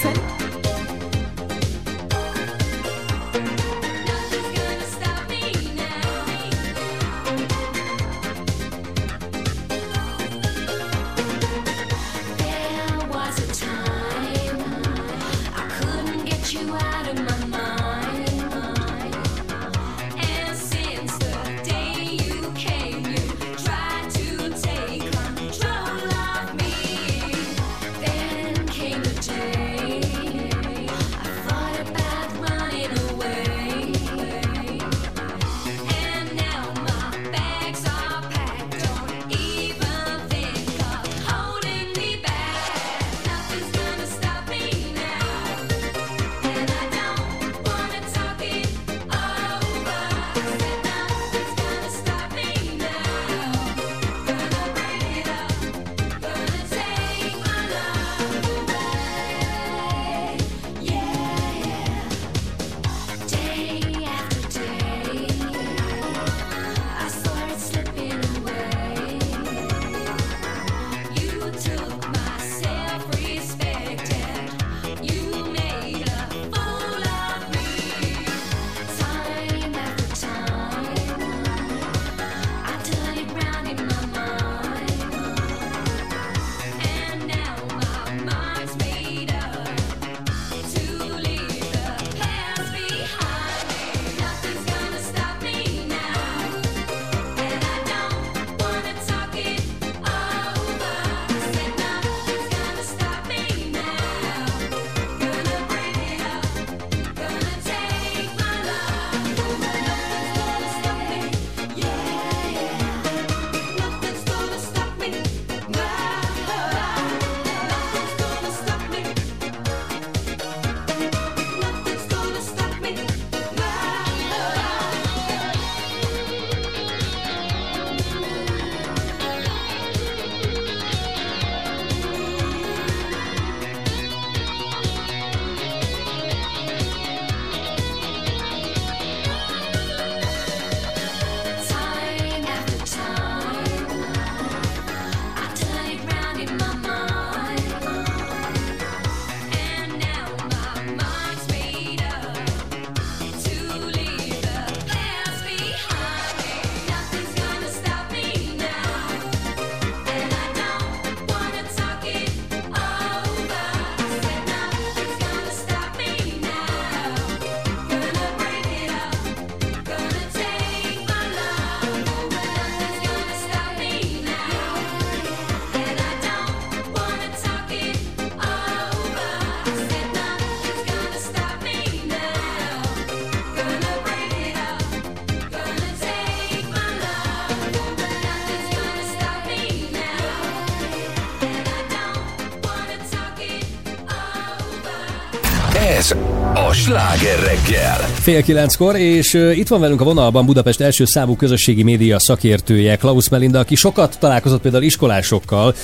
Sláger reggel. Fél kilenckor, és itt van velünk a vonalban Budapest első számú közösségi média szakértője, Klaus Melinda, aki sokat találkozott például iskolásokkal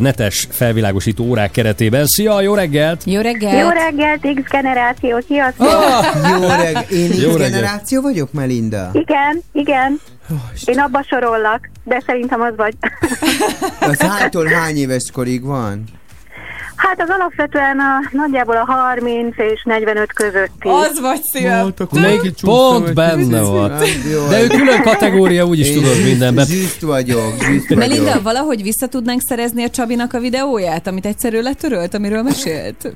netes felvilágosító órák keretében. Szia, jó reggelt! Jó reggelt! Jó reggelt, X generáció, sziasztok! Jó reggel. Én Jó X reggelt. generáció vagyok, Melinda? Igen, igen. Én abba sorollak, de szerintem az vagy. Az hánytól hány éves korig van? Hát az alapvetően a, nagyjából a 30 és 45 közötti. Az vagy szívem. Még pont benne van. Jó. De ő külön kategória, úgyis tudod mindenben. Zsűst vagyok, zsűst vagyok. Melinda, valahogy vissza tudnánk szerezni a Csabinak a videóját, amit egyszerű letörölt, amiről mesélt?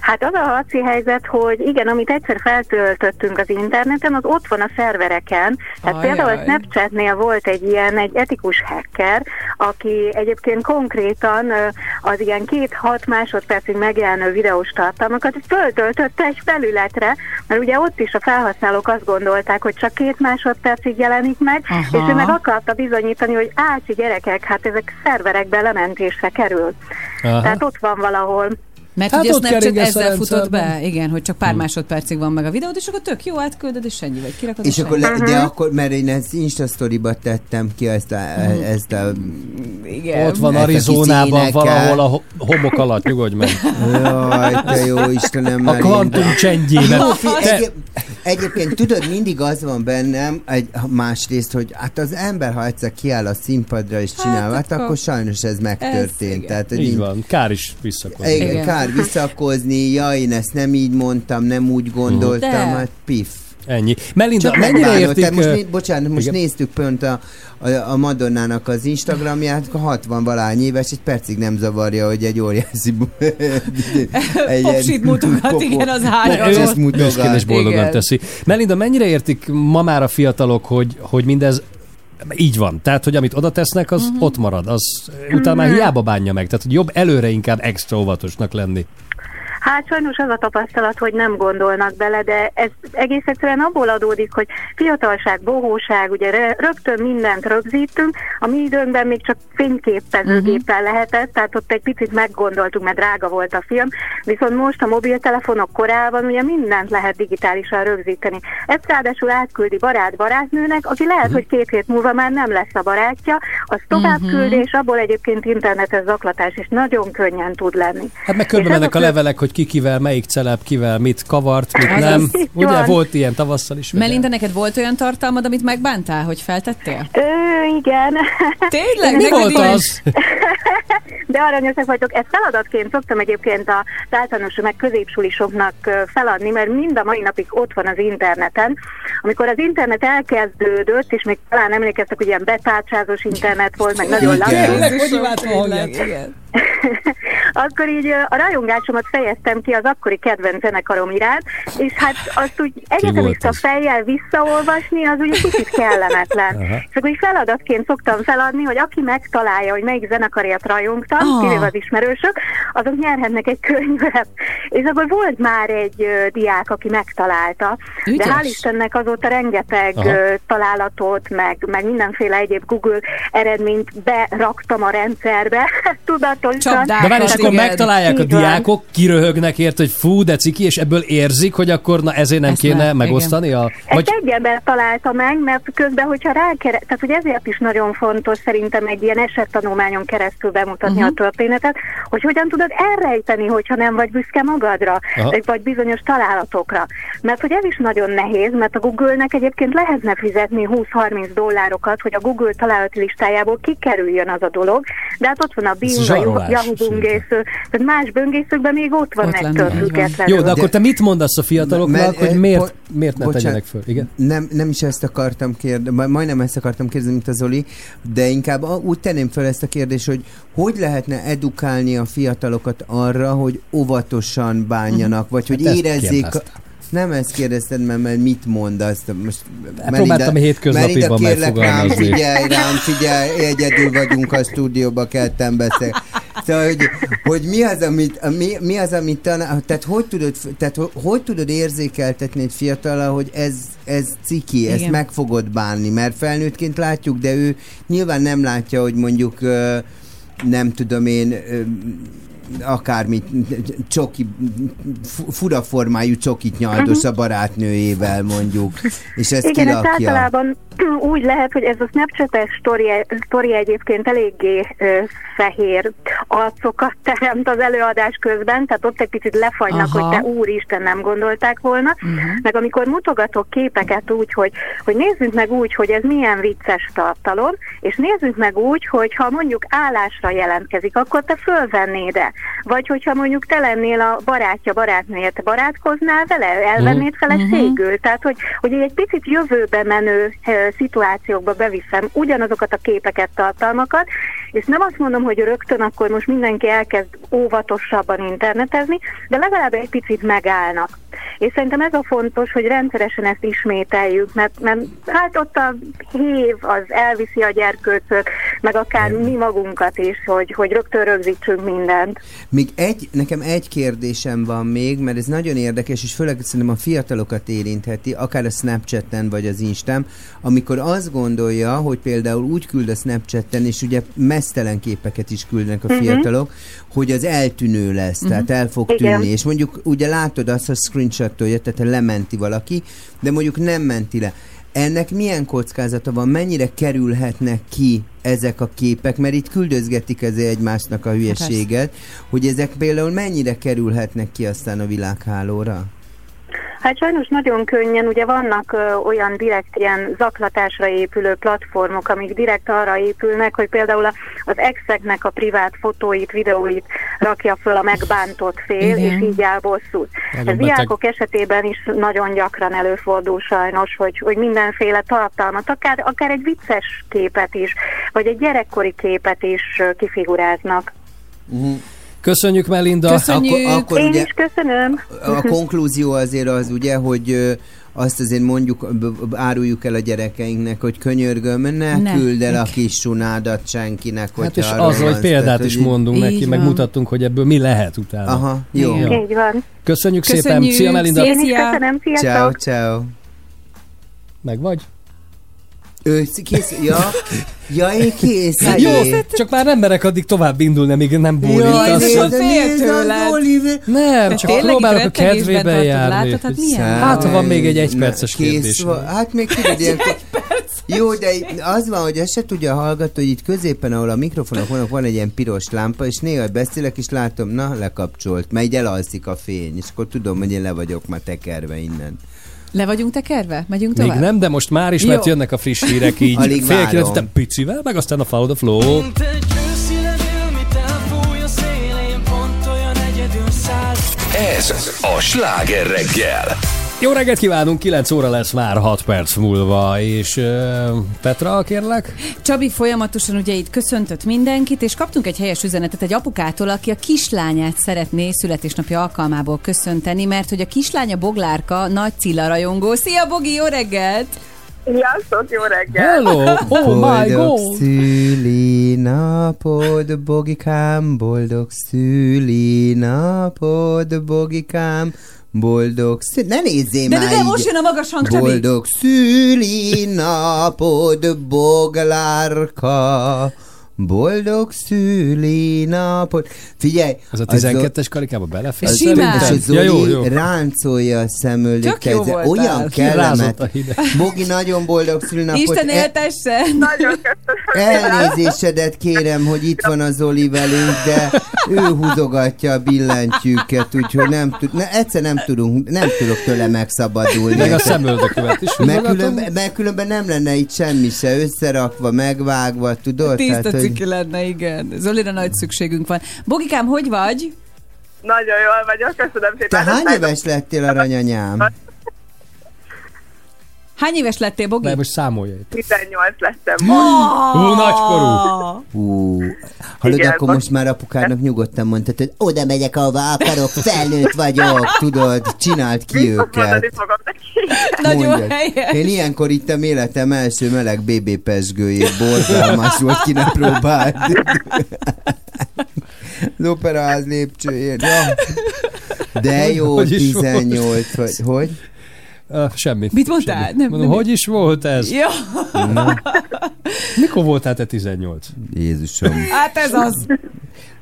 Hát az a harci helyzet, hogy igen, amit egyszer feltöltöttünk az interneten, az ott van a szervereken. Tehát Ajaj. például a Snapchatnél volt egy ilyen, egy etikus hacker, aki egyébként konkrétan az ilyen két-hat másodpercig megjelenő videós tartalmakat föltöltötte egy felületre, mert ugye ott is a felhasználók azt gondolták, hogy csak két másodpercig jelenik meg, Aha. és ő meg akarta bizonyítani, hogy ácsi gyerekek, hát ezek szerverekbe lementésre kerül. Aha. Tehát ott van valahol. Mert Hát ugye a ott Snapchat a ezzel futott be, igen, hogy csak pár másodpercig van meg a videód, és akkor tök jó, átküldöd, és ennyi vagy kirakod, És akkor, ennyi. le, de akkor, mert én ezt Insta storyba tettem ki ezt a, ezt a Igen. Ott van a Arizonában valahol a ho- homok alatt, nyugodj meg. Jaj, te jó Istenem, A Melinda. kvantum csendjében. Jó, fi, Te- egy, egyébként tudod, mindig az van bennem, egy másrészt, hogy hát az ember, ha egyszer kiáll a színpadra és csinál, hát, akkor- akkor sajnos ez megtörtént. igen. Tehát, hogy Így így- van, kár is visszakozni. Igen, Igen. kár visszakozni, ja, én ezt nem így mondtam, nem úgy gondoltam, De. hát pif. Ennyi. Melinda, Csak mennyire értik... Most, né, bocsánat, most igen. néztük pont a, a, a Madonnának az Instagramját, 60 valány éves, egy percig nem zavarja, hogy egy óriási egy Popsit mutogat, igen, az mutogat. büszkén és boldogan Igen. teszi. Melinda, mennyire értik ma már a fiatalok, hogy, hogy mindez így van. Tehát, hogy amit oda tesznek, az Mhm. ott marad. Az utána már hiába bánja meg. Tehát, hogy jobb előre inkább extra óvatosnak lenni. Hát sajnos az a tapasztalat, hogy nem gondolnak bele, de ez egész egyszerűen abból adódik, hogy fiatalság, bohóság, ugye rö- rögtön mindent rögzítünk, a mi időnkben még csak fényképezőgéppel Mhm. lehetett, tehát ott egy picit meggondoltunk, mert drága volt a film, viszont most a mobiltelefonok korában ugye mindent lehet digitálisan rögzíteni. Ezt ráadásul átküldi barát barátnőnek, aki lehet, hogy két hét múlva már nem lesz a barátja, az tovább Mhm. küldi, és abból egyébként internetes zaklatás is nagyon könnyen tud lenni. Hát meg körbe mennek a levelek, hogy ki kivel, melyik celeb, kivel mit kavart, mit nem. Ugye van. volt ilyen tavasszal is. Melinda, neked volt olyan tartalmad, amit megbántál, hogy feltettél? Ö, igen. Tényleg? Mi volt az? De aranyosak vagytok. Ezt feladatként szoktam egyébként a általános meg középsulisoknak feladni, mert mind a mai napig ott van az interneten. Amikor az internet elkezdődött, és még talán emlékeztek, hogy ilyen betárcsázós internet volt, meg nagyon Igen. lassú, Tényleg, hogy imádtam akkor így a rajongásomat fejeztem ki az akkori kedvenc zenekarom iránt, és hát azt úgy egyetemista az? fejjel visszaolvasni, az ugye kicsit kellemetlen. Aha. És akkor így feladatként szoktam feladni, hogy aki megtalálja, hogy melyik zenekarért rajongtam, Ah. kivéve az ismerősök, azok nyerhetnek egy könyvet. És akkor volt már egy ö, diák, aki megtalálta. Ügyes. De hál' Istennek azóta rengeteg Aha. ö, találatot, meg, meg mindenféle egyéb Google eredményt beraktam a rendszerbe, tudatosan. Csapdák. De várj, és akkor igen. megtalálják a diákok, kiröhögnek ért, hogy fú, de ciki, és ebből érzik, hogy akkor na ezért nem Ezt kéne nem, megosztani? A, Ezt egy ember találta meg, mert közben, hogyha rákere... Tehát, hogy ezért is nagyon fontos szerintem egy ilyen esettanulmányon keresztül bemutatni Mhm. uh-huh. a történetet, hogy hogyan tudod elrejteni, hogyha nem vagy büszke magadra, Aha. vagy- vagy bizonyos találatokra. Mert hogy ez is nagyon nehéz, mert a Google-nek egyébként lehetne fizetni 20-30 dollárokat, hogy a Google találati listájából kikerüljön az a dolog, de hát ott van a Bing, a zsarolás, Yahoo szerintem. böngésző, tehát más böngészőkben még ott van Ott ettől függetlenül. Jó, de akkor te mit mondasz a fiataloknak, Mert- hogy eh, miért, miért ne bocsánat. tegyenek föl? Igen? Nem, nem is ezt akartam kérdezni, majdnem ezt akartam kérdezni, mint az Zoli, de inkább a- úgy tenném fel ezt a kérdést, hogy hogy lehetne edukálni a fiatalokat arra, hogy óvatosan bánjanak, vagy hogy Hát érezzék... Nem ezt kérdezted, mert, mert mit mondasz? Most próbáltam hétköznapiban kérlek rám, megfogalmazni. figyelj rám, figyelj, egyedül vagyunk a stúdióba, ketten beszél. Szóval, hogy, hogy mi az, amit, mi, mi az, amit tanál, tehát hogy tudod, tehát hogy, hogy tudod érzékeltetni egy fiatalra, hogy ez, ez ciki, ezt Igen. meg fogod bánni, mert felnőttként látjuk, de ő nyilván nem látja, hogy mondjuk nem tudom én, akármi csoki, fu- fura formájú csokit nyaldos a barátnőjével mondjuk, és ezt Igen, ez kilakja. általában úgy lehet, hogy ez a Snapchat-es sztori, sztori egyébként eléggé ö, fehér arcokat teremt az előadás közben, tehát ott egy picit lefagynak, Aha. hogy te úristen nem gondolták volna, Mhm. meg amikor mutogatok képeket úgy, hogy, hogy nézzük meg úgy, hogy ez milyen vicces tartalom, és nézzük meg úgy, hogy ha mondjuk állásra jelentkezik, akkor te fölvennéd-e? Vagy hogyha mondjuk te lennél a barátja, barátnője, te barátkoznál vele, elvennéd feleségül? Tehát, hogy, hogy egy picit jövőbe menő szituációkba beviszem ugyanazokat a képeket, tartalmakat, és nem azt mondom, hogy rögtön akkor most mindenki elkezd óvatosabban internetezni, de legalább egy picit megállnak. És szerintem ez a fontos, hogy rendszeresen ezt ismételjük, mert, mert hát ott a hív az elviszi a gyerkőcöt, meg akár mi magunkat is, hogy, hogy rögtön rögzítsünk mindent. Még egy, nekem egy kérdésem van még, mert ez nagyon érdekes, és főleg szerintem a fiatalokat érintheti, akár a Snapchaten vagy az Instán, amikor azt gondolja, hogy például úgy küld a Snapchaten, és ugye mesztelen képeket is küldenek a Mhm. Fiatalok, hogy az eltűnő lesz, tehát el fog Igen. tűnni, és mondjuk ugye látod azt, hogy screenshotolja, tehát lementi valaki, de mondjuk nem menti le. Ennek milyen kockázata van, mennyire kerülhetnek ki ezek a képek, mert itt küldözgetik ezért egymásnak a hülyeséget, hogy ezek például mennyire kerülhetnek ki aztán a világhálóra? Hát sajnos nagyon könnyen, ugye vannak ö, olyan direkt ilyen zaklatásra épülő platformok, amik direkt arra épülnek, hogy például a, az exeknek a privát fotóit, videóit rakja föl a megbántott fél, Igen. és így áll bosszút. Nagyon Ez beteg. diákok esetében is nagyon gyakran előfordul sajnos, hogy, hogy mindenféle tartalmat, akár, akár egy vicces képet is, vagy egy gyerekkori képet is kifiguráznak. Köszönjük, Melinda. Köszönjük. Akkor, akkor Én ugye is köszönöm. a konklúzió azért az ugye, hogy azt azért mondjuk, áruljuk el a gyerekeinknek, hogy könyörgöm, ne, Ne. küld el a kis sunádat senkinek, Hát hogyha és van hogy példát Tehát, is mondunk Így neki, meg van. mutattunk, hogy ebből mi lehet utána. Aha, jó. Így van. Köszönjük, szépen. Köszönjük. Szia, Melinda. Szia. Én is köszönöm, sziasztok! Ciao, ciao. Meg vagy? Ő kész, ja, ja, én kész. Jó, Jé. csak már nem merek addig tovább indulni, amíg nem Jaj, bólintasz. nézd. Nem, csak tényleg próbálok a kedvébe járni. látod? Hát milyen? Hát, ha van még egy egy Na, perces kész kérdés. van. Hát még tudod, ilyen... Jó, de az van, hogy ezt se tudja hallgatni, hogy itt középen, ahol a mikrofonok vannak, van egy ilyen piros lámpa, és néha beszélek, és látom, na, lekapcsolt, mert így elalszik a fény, és akkor tudom, hogy én le vagyok ma tekerve innen. Le vagyunk tekerve? Megyünk Még tovább? nem, de most már is, mert Jó. jönnek a friss hírek így Alig fél várom. kilenc után picivel, meg aztán a Follow the Flow. Ez a sláger reggel. Jó reggelt kívánunk, 9 óra lesz már 6 perc múlva, és uh, Petra, kérlek? Csabi folyamatosan ugye itt köszöntött mindenkit, és kaptunk egy helyes üzenetet egy apukától, aki a kislányát szeretné születésnapja alkalmából köszönteni, mert hogy a kislánya Boglárka nagy Cilla rajongó. Szia Bogi, jó reggelt! Sziasztok, jó reggel! Hello! Oh my boldog god! szüli napod, bogikám, boldog szüli napod, bogikám, boldog szüli... Ne nézzél De, de, már de így. most jön a magas hang, Csabi! Boldog szüli napod, boglárka, boldog szüli napod. Figyelj! Ez a az- 12-es karikába belefér? az Simán. És a Zoli Ja, jó, jó. ráncolja a voltál. Olyan kellemet. Bogi, nagyon boldog szülinapot. Isten E- éltesse! Nagyon köszönöm. Elnézésedet kérem, hogy itt van a Zoli velünk, de ő húzogatja a billentyűket, úgyhogy nem tud, ne, egyszer nem tudunk, nem tudok tőle megszabadulni. Meg a szemöldökövet is Mert húzogatom. különben, mert különben nem lenne itt semmi se összerakva, megvágva, tudod? Tiszta ciki lenne, igen. Zolira nagy szükségünk van. Bogikám, hogy vagy? Nagyon jól vagyok, köszönöm Te szépen. hány éves lettél, aranyanyám? Hány éves lettél, Bogi? De most számolja itt. 18 lettem. Hú, nagykorú! Hú, hallod, Igen, akkor most- most már apukának nyugodtan mondtad, hogy oda megyek, ahova akarok, felnőtt vagyok, tudod, csinált ki őket. Nagyon helyes. Én ilyenkor ittam életem első meleg BB pesgőjét, borzalmas volt, ki ne próbáld. Az operaház lépcsőjén. Ja. De jó, Hogy is volt? 18 vagy. Hogy? Uh, semmit. Mit mondtál? Semmit. Nem- Mondom, nem- hogy is volt ez? Ja. Na. Mikor voltál te 18? Jézusom. Hát ez az.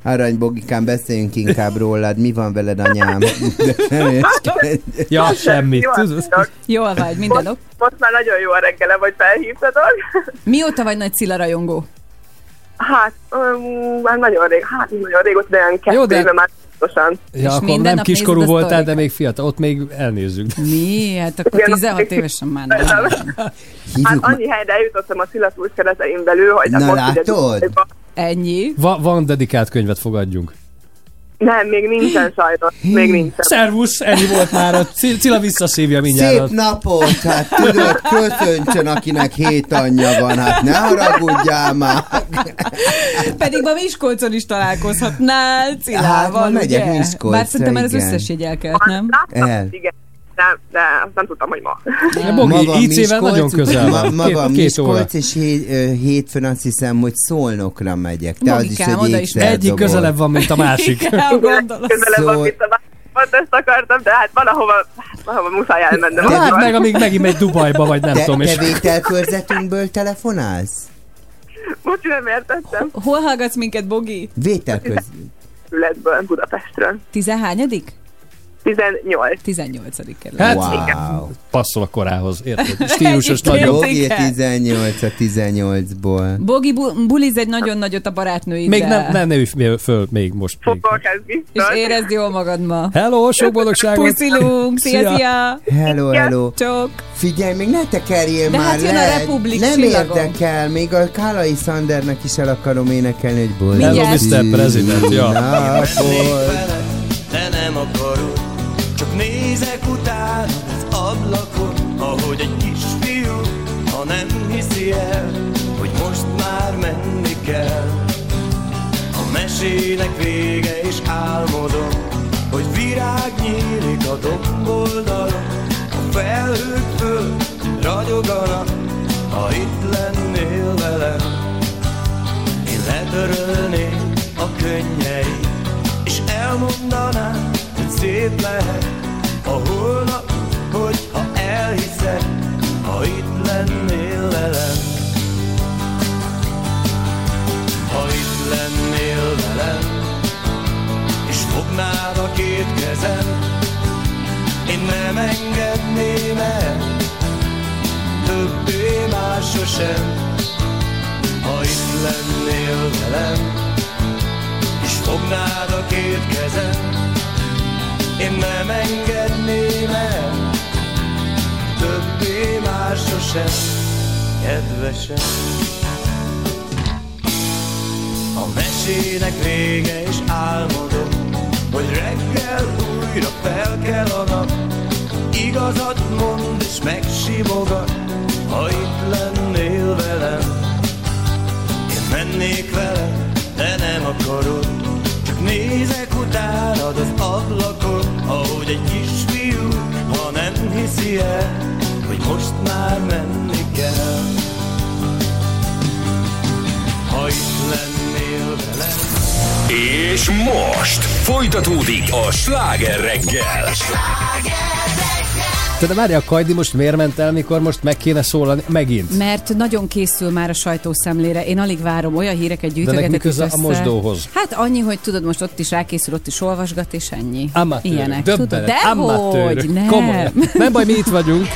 Arany Bogikán, beszéljünk inkább rólad. Mi van veled, anyám? Ja, semmit. Jól vagy, minden ok. Most már nagyon jó a reggele, vagy felhívtad. Mióta vagy nagy Cilla rajongó? Hát, um, már nagyon rég, hát nagyon régóta, de olyan kettő Jó, de- már biztosan. Ja, akkor minden nem kiskorú voltál, de még fiatal. Ott még elnézzük. Mi? Hát akkor Igen, 16 évesen már nem. Hát annyi helyre eljutottam a Szilatúr keretein belül, hogy Na, látod? Ennyi. Va- van dedikált könyvet fogadjunk. Nem, még nincsen sajnos, még nincsen. Szervusz, ennyi volt már. A Ci- Cilla visszaszívja mindjárt. Szép napot, hát tudod, köszöntsön, akinek hét anyja van, hát ne haragudjál már. Pedig ma Miskolcon is találkozhatnál Cillával, Hát, megyek? Miskolcra, Bár szerintem már az összes jegy elkelt, nem? El. igen, de, de azt nem tudtam, hogy ma. Ja, Bogi, IC-vel nagyon közel ma, van. maga Két, két óra. Miskolc, és hét, hétfőn azt hiszem, hogy Szolnokra megyek. Te az is egy oda is Egyik közelebb van, mint a másik. Igen, gondolom. Közelebb Szól- van, mint a más- Pont ezt akartam, de hát valahova, hát valahova muszáj elmennem. Hát meg, amíg megint megy Dubajba, vagy nem Te, tudom. Te vételkörzetünkből telefonálsz? Most nem értettem. Hol hallgatsz minket, Bogi? Vételköz... Ületből, Budapestről. Tizenhányadik? 18. 18. kerület. Hát, Wow. passzol a korához, érted? Stílusos nagyon. Igen. 18 a 18-ból. Bogi bu- buliz egy nagyon nagyot a barátnőiddel. Még nem, nem, ne föl, még most. Fogok És érezd jól magad ma. Hello, sok boldogságot! Puszilunk, szia, Szia. Hello, hello. Csok! Figyelj, még ne tekerjél De már hát jön a le. Republik Nem csillagom. érdekel, még a Kálai Szandernek is el akarom énekelni, hogy boldog Hello, Mr. President, ja. napot. de nem akarod Csak nézek utána az ablakon Ahogy egy kisfiú, ha nem hiszi el Hogy most már menni kell. A mesének vége és álmodom Hogy virág nyílik a domboldalon. A felhők föl ragyoganak Ha itt lennél velem. Én letörölném a könnyeit És elmondanám, hogy szép lehet a holnap Hogyha elhiszed, ha itt lennél velem. Ha itt lennél velem És fognád a két kezem Én nem engedném el Többé már sosem. Ha itt lennél velem, és fognád a két kezem, én nem engedném el, többé már sosem, kedvesem. A mesének vége, és álmodom, hogy reggel újra fel kell a nap, igazat mond és megsimogat, ha itt lennél velem. Én mennék vele, És most folytatódik a sláger reggel. Te de várj, a Kajdi most miért ment el, mikor most meg kéne szólani? Megint. Mert nagyon készül már a sajtószemlére. Én alig várom, olyan híreket gyűjtögetek köze a össze. mosdóhoz? Hát annyi, hogy tudod, most ott is rákészül, ott is olvasgat, és ennyi. Amatőrök, Ilyenek, tudod? Dehogy, nem. komolyan. Nem baj, mi itt vagyunk.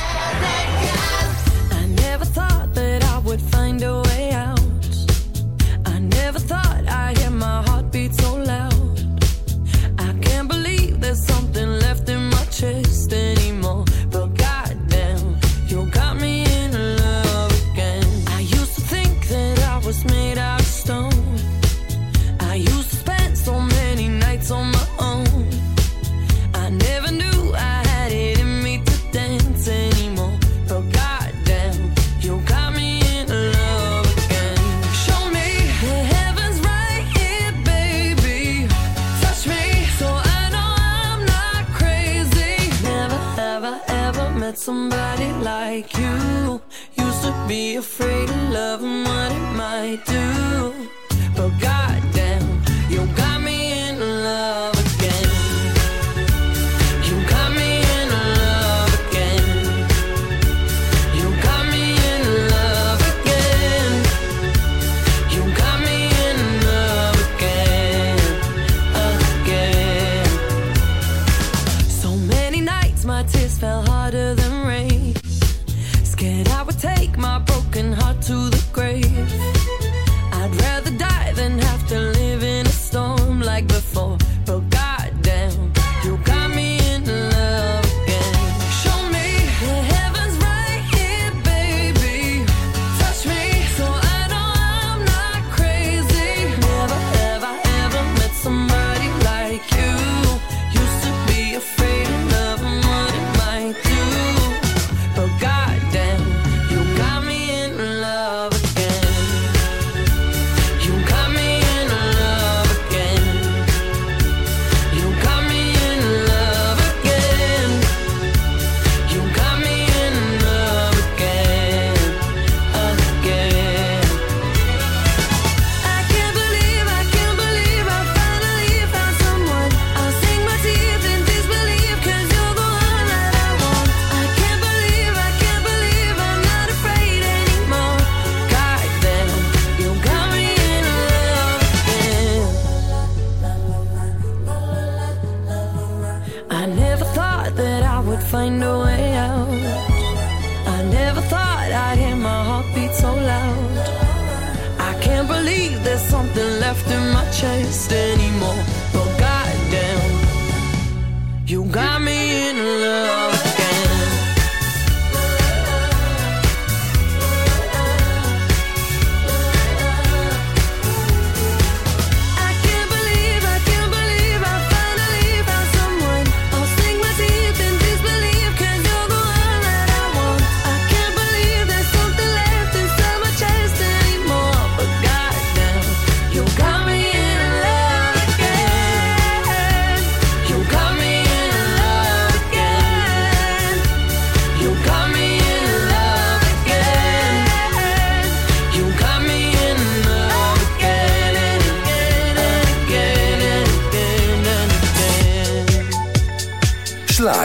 Somebody like you. Used to be afraid of love and what it might do.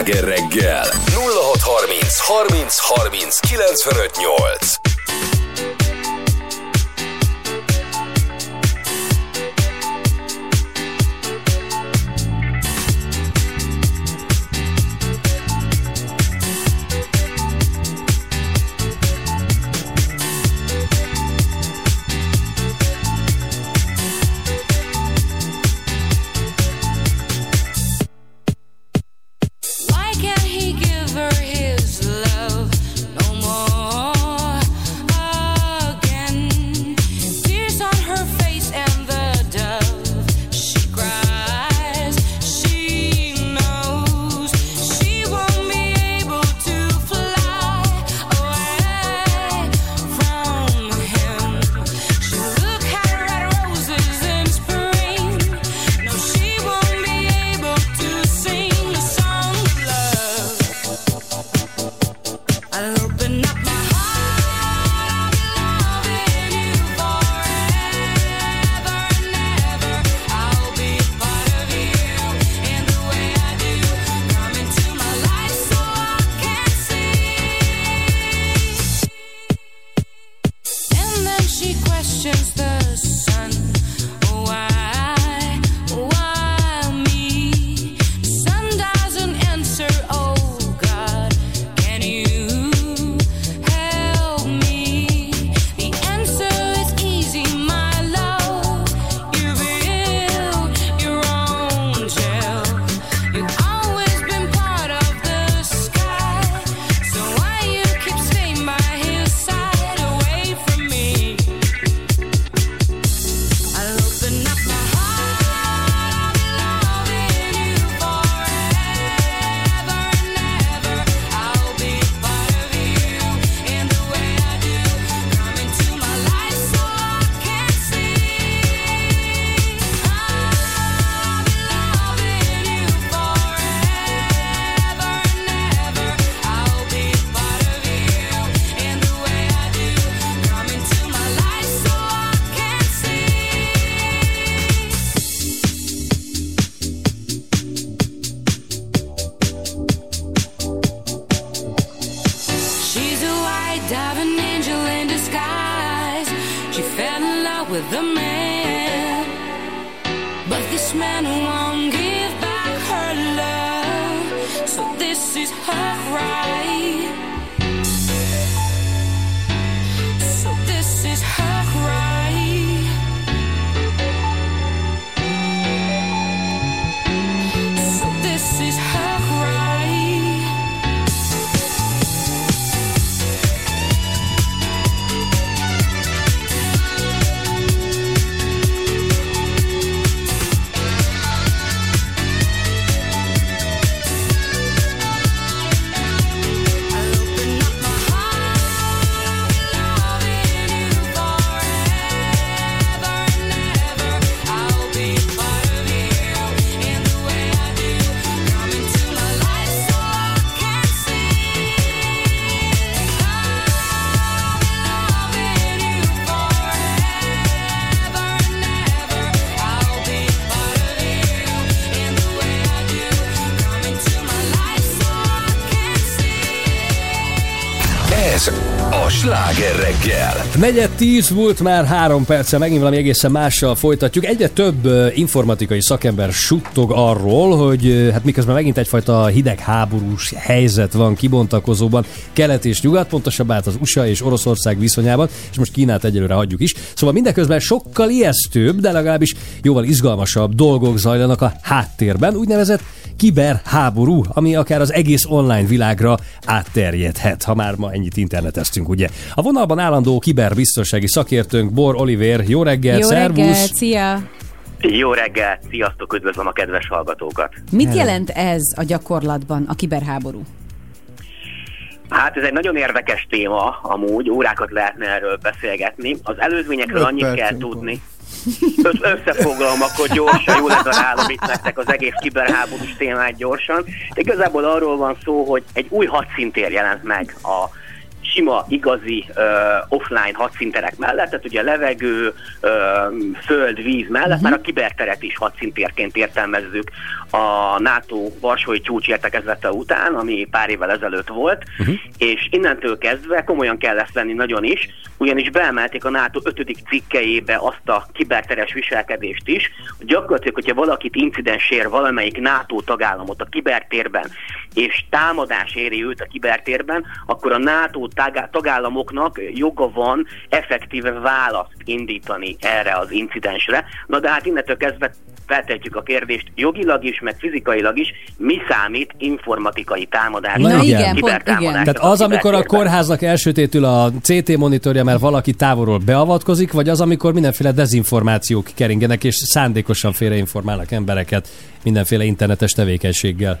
Sláger reggel. 0630 30 30 95 Ez sláger reggel. Negyed tíz volt már három perce, megint valami egészen mással folytatjuk. Egyre több informatikai szakember suttog arról, hogy hát miközben megint egyfajta hidegháborús helyzet van kibontakozóban kelet és nyugat, pontosabban az USA és Oroszország viszonyában, és most Kínát egyelőre hagyjuk is. Szóval mindeközben sokkal ijesztőbb, de legalábbis jóval izgalmasabb dolgok zajlanak a háttérben, úgynevezett kiberháború, ami akár az egész online világra átterjedhet, ha már ma ennyit interneteztünk, ugye. A vonalban állandó kiberbiztonsági szakértőnk Bor Oliver, jó reggel, Jó szervusz! reggelt, szia! Jó reggelt, sziasztok, üdvözlöm a kedves hallgatókat. Mit jelent ez a gyakorlatban, a kiberháború? Hát ez egy nagyon érdekes téma, amúgy órákat lehetne erről beszélgetni. Az előzményekről annyit kell tudni. Öt, összefoglalom, akkor gyorsan, jól ledarálom itt nektek az egész kiberháborús témát gyorsan. De igazából arról van szó, hogy egy új hadszintér jelent meg a sima, igazi uh, offline hadszinterek mellett, tehát ugye levegő, uh, föld, víz mellett, uh-huh. már a kiberteret is hadszintérként értelmezzük a NATO Varsói csúcs értekezlete után, ami pár évvel ezelőtt volt, uh-huh. és innentől kezdve komolyan kell ezt venni nagyon is, ugyanis beemelték a NATO 5. cikkeibe azt a kiberteres viselkedést is, hogy gyakorlatilag, hogyha valakit incidens ér valamelyik NATO tagállamot a kibertérben, és támadás éri őt a kibertérben, akkor a NATO tagá- tagállamoknak joga van effektíve választ indítani erre az incidensre. Na de hát innentől kezdve feltetjük a kérdést jogilag is, meg fizikailag is, mi számít informatikai támadás, Na igen, kibertámadás. Tehát az, amikor a kórháznak elsötétül a CT monitorja, mert valaki távolról beavatkozik, vagy az, amikor mindenféle dezinformációk keringenek, és szándékosan félreinformálnak embereket mindenféle internetes tevékenységgel.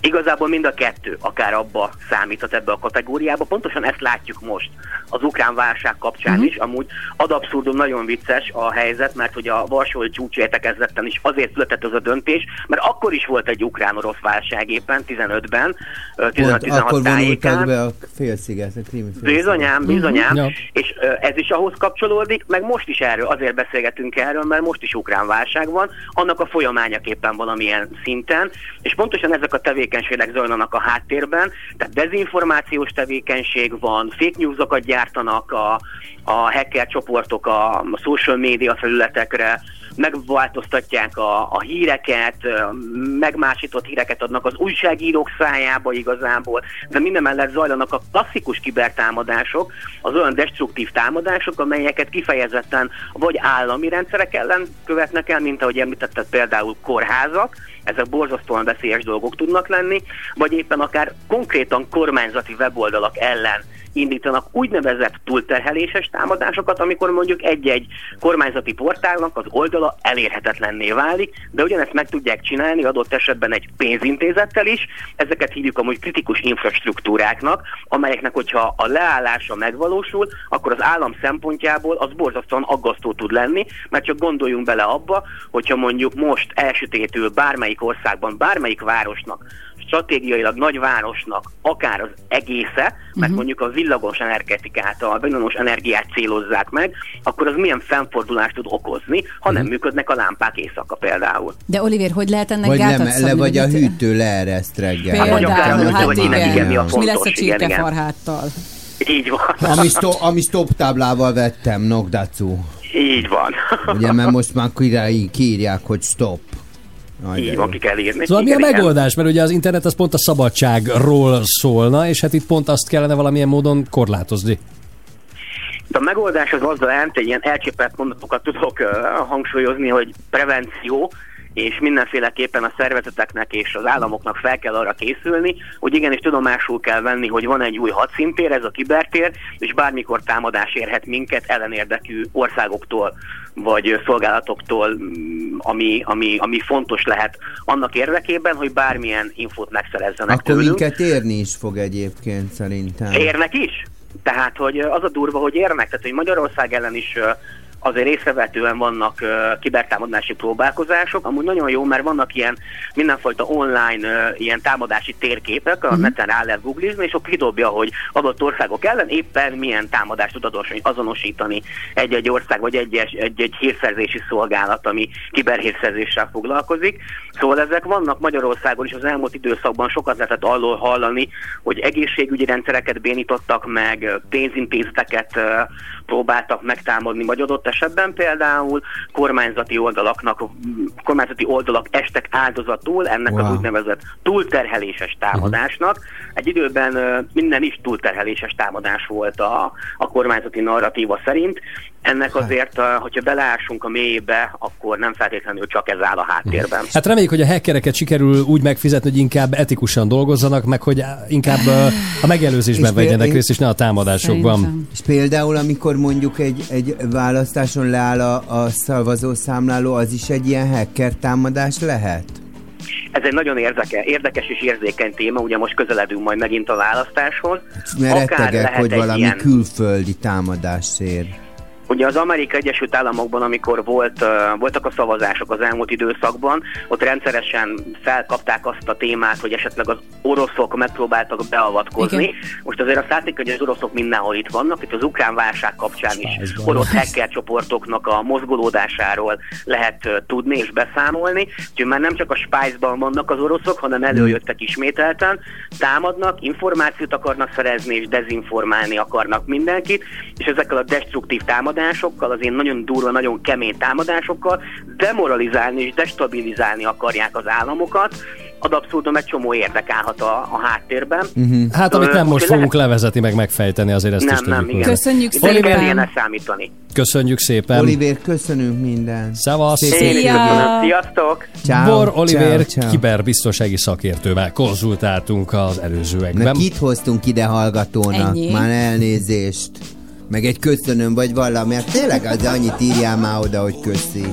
Igazából mind a kettő akár abba számíthat ebbe a kategóriába. Pontosan ezt látjuk most az ukrán válság kapcsán Mhm. uh-huh. is. Amúgy ad abszurdum nagyon vicces a helyzet, mert hogy a Varsói csúcs értekezletten is azért született ez a döntés, mert akkor is volt egy ukrán-orosz válság éppen 15-ben, ö, Pont 15-16 akkor vonultak tájékán. be a félsziget, a krími félsziget. Bizonyám, bizonyám. Ja. És ez is ahhoz kapcsolódik, meg most is erről, azért beszélgetünk erről, mert most is ukrán válság van, annak a folyamányaképpen valamilyen szinten, és pontosan ezek a tevékenységek zajlanak a háttérben, tehát dezinformációs tevékenység van, fake newsokat gyártanak a, a hacker csoportok a, a social média felületekre, megváltoztatják a, a híreket, megmásított híreket adnak az újságírók szájába igazából, de minden mellett zajlanak a klasszikus kibertámadások, az olyan destruktív támadások, amelyeket kifejezetten vagy állami rendszerek ellen követnek el, mint ahogy említetted például kórházak, ezek borzasztóan veszélyes dolgok tudnak lenni, vagy éppen akár konkrétan kormányzati weboldalak ellen indítanak úgynevezett túlterheléses támadásokat, amikor mondjuk egy-egy kormányzati portálnak az oldala elérhetetlenné válik, de ugyanezt meg tudják csinálni adott esetben egy pénzintézettel is, ezeket hívjuk amúgy kritikus infrastruktúráknak, amelyeknek, hogyha a leállása megvalósul, akkor az állam szempontjából az borzasztóan aggasztó tud lenni, mert csak gondoljunk bele abba, hogyha mondjuk most elsütétül bármelyik országban, bármelyik városnak stratégiailag nagyvárosnak akár az egésze, mert Mhm. mondjuk a villagos energetikát, a villamos energiát célozzák meg, akkor az milyen fennfordulást tud okozni, ha nem működnek a lámpák éjszaka például. De Oliver, hogy lehet ennek Vagy, gátat le, vagy a hűtő leereszt reggel. Hát az a- igen. igen, mi a És mi lesz a fontos, csirkefarháttal? Így van. Ami, stop, ami stop táblával vettem, Nogdacu. Így van. Ugye, mert most már király- kiírják, hogy stop. De Így jó. van, ki kell írni. Szóval mi a megoldás? Mert ugye az internet az pont a szabadságról szólna, és hát itt pont azt kellene valamilyen módon korlátozni. A megoldás az azzal jelent, egy ilyen elcsépelt mondatokat tudok uh, hangsúlyozni, hogy prevenció, és mindenféleképpen a szervezeteknek és az államoknak fel kell arra készülni, hogy igenis tudomásul kell venni, hogy van egy új hadszintér, ez a kibertér, és bármikor támadás érhet minket ellenérdekű országoktól vagy szolgálatoktól, mm, ami, ami, ami fontos lehet annak érdekében, hogy bármilyen infót megszerezzenek Akkor tőlünk. minket érni is fog egyébként szerintem. Érnek is? Tehát, hogy az a durva, hogy érnek, tehát, hogy Magyarország ellen is azért észrevetően vannak uh, kibertámadási próbálkozások. Amúgy nagyon jó, mert vannak ilyen mindenfajta online uh, ilyen támadási térképek, a neten rá lehet googlizni, és ott kidobja, hogy adott országok ellen éppen milyen támadást tud azonos- azonosítani egy-egy ország, vagy egy-egy, egy-egy hírszerzési szolgálat, ami kiberhírszerzéssel foglalkozik. Szóval ezek vannak Magyarországon is az elmúlt időszakban sokat lehetett arról hallani, hogy egészségügyi rendszereket bénítottak meg, pénzintézeteket ö, próbáltak megtámadni, vagy adott esetben például kormányzati oldalaknak, kormányzati oldalak estek áldozatul ennek wow. Az úgynevezett túlterheléses támadásnak. Egy időben minden is túlterheléses támadás volt a, a kormányzati narratíva szerint. Ennek azért, ö, hogyha beleásunk a mélyébe, akkor nem feltétlenül csak ez áll a háttérben. Hát reméljük, hogy a hackereket sikerül úgy megfizetni, hogy inkább etikusan dolgozzanak, meg hogy inkább a megelőzésben vegyenek részt, és ne a támadásokban. És például, amikor mondjuk egy, egy választáson leáll a, a szavazószámláló, az is egy ilyen hacker támadás lehet? Ez egy nagyon érdeke, érdekes és érzékeny téma, ugye most közeledünk majd megint a választáshoz. Mert Akár rettegek, lehet hogy egy valami ilyen- külföldi támadás ér. Ugye az Amerika Egyesült Államokban, amikor volt, voltak a szavazások az elmúlt időszakban, ott rendszeresen felkapták azt a témát, hogy esetleg az oroszok megpróbáltak beavatkozni. Igen. Most azért azt látjuk, hogy az oroszok mindenhol itt vannak, itt az ukrán válság kapcsán is orosz hacker csoportoknak a mozgolódásáról lehet tudni és beszámolni. Úgyhogy már nem csak a Spice-ban vannak az oroszok, hanem előjöttek ismételten, támadnak, információt akarnak szerezni és dezinformálni akarnak mindenkit, és ezekkel a destruktív támadásokkal, az én nagyon durva, nagyon kemény támadásokkal demoralizálni és destabilizálni akarják az államokat, ad abszurdum egy csomó érdek állhat a, a háttérben. Hát, amit Ö, nem most úgyhogy fogunk levezetni, meg megfejteni, azért ezt is Nem, tudjuk. nem, igen. Köszönjük Oliver, szépen. kell ilyen számítani. Köszönjük szépen. Oliver, köszönünk minden. Szevasz. Is köszönöm. Sziasztok! Ciao, Bor Oliver ciao, ciao. kiberbiztonsági szakértővel konzultáltunk az Na, előzőekben. kit hoztunk ide hallgatónak? Ennyi. Már elnézést. Meg egy köszönöm, vagy valami. Hát tényleg az annyit írjál már oda, hogy köszi.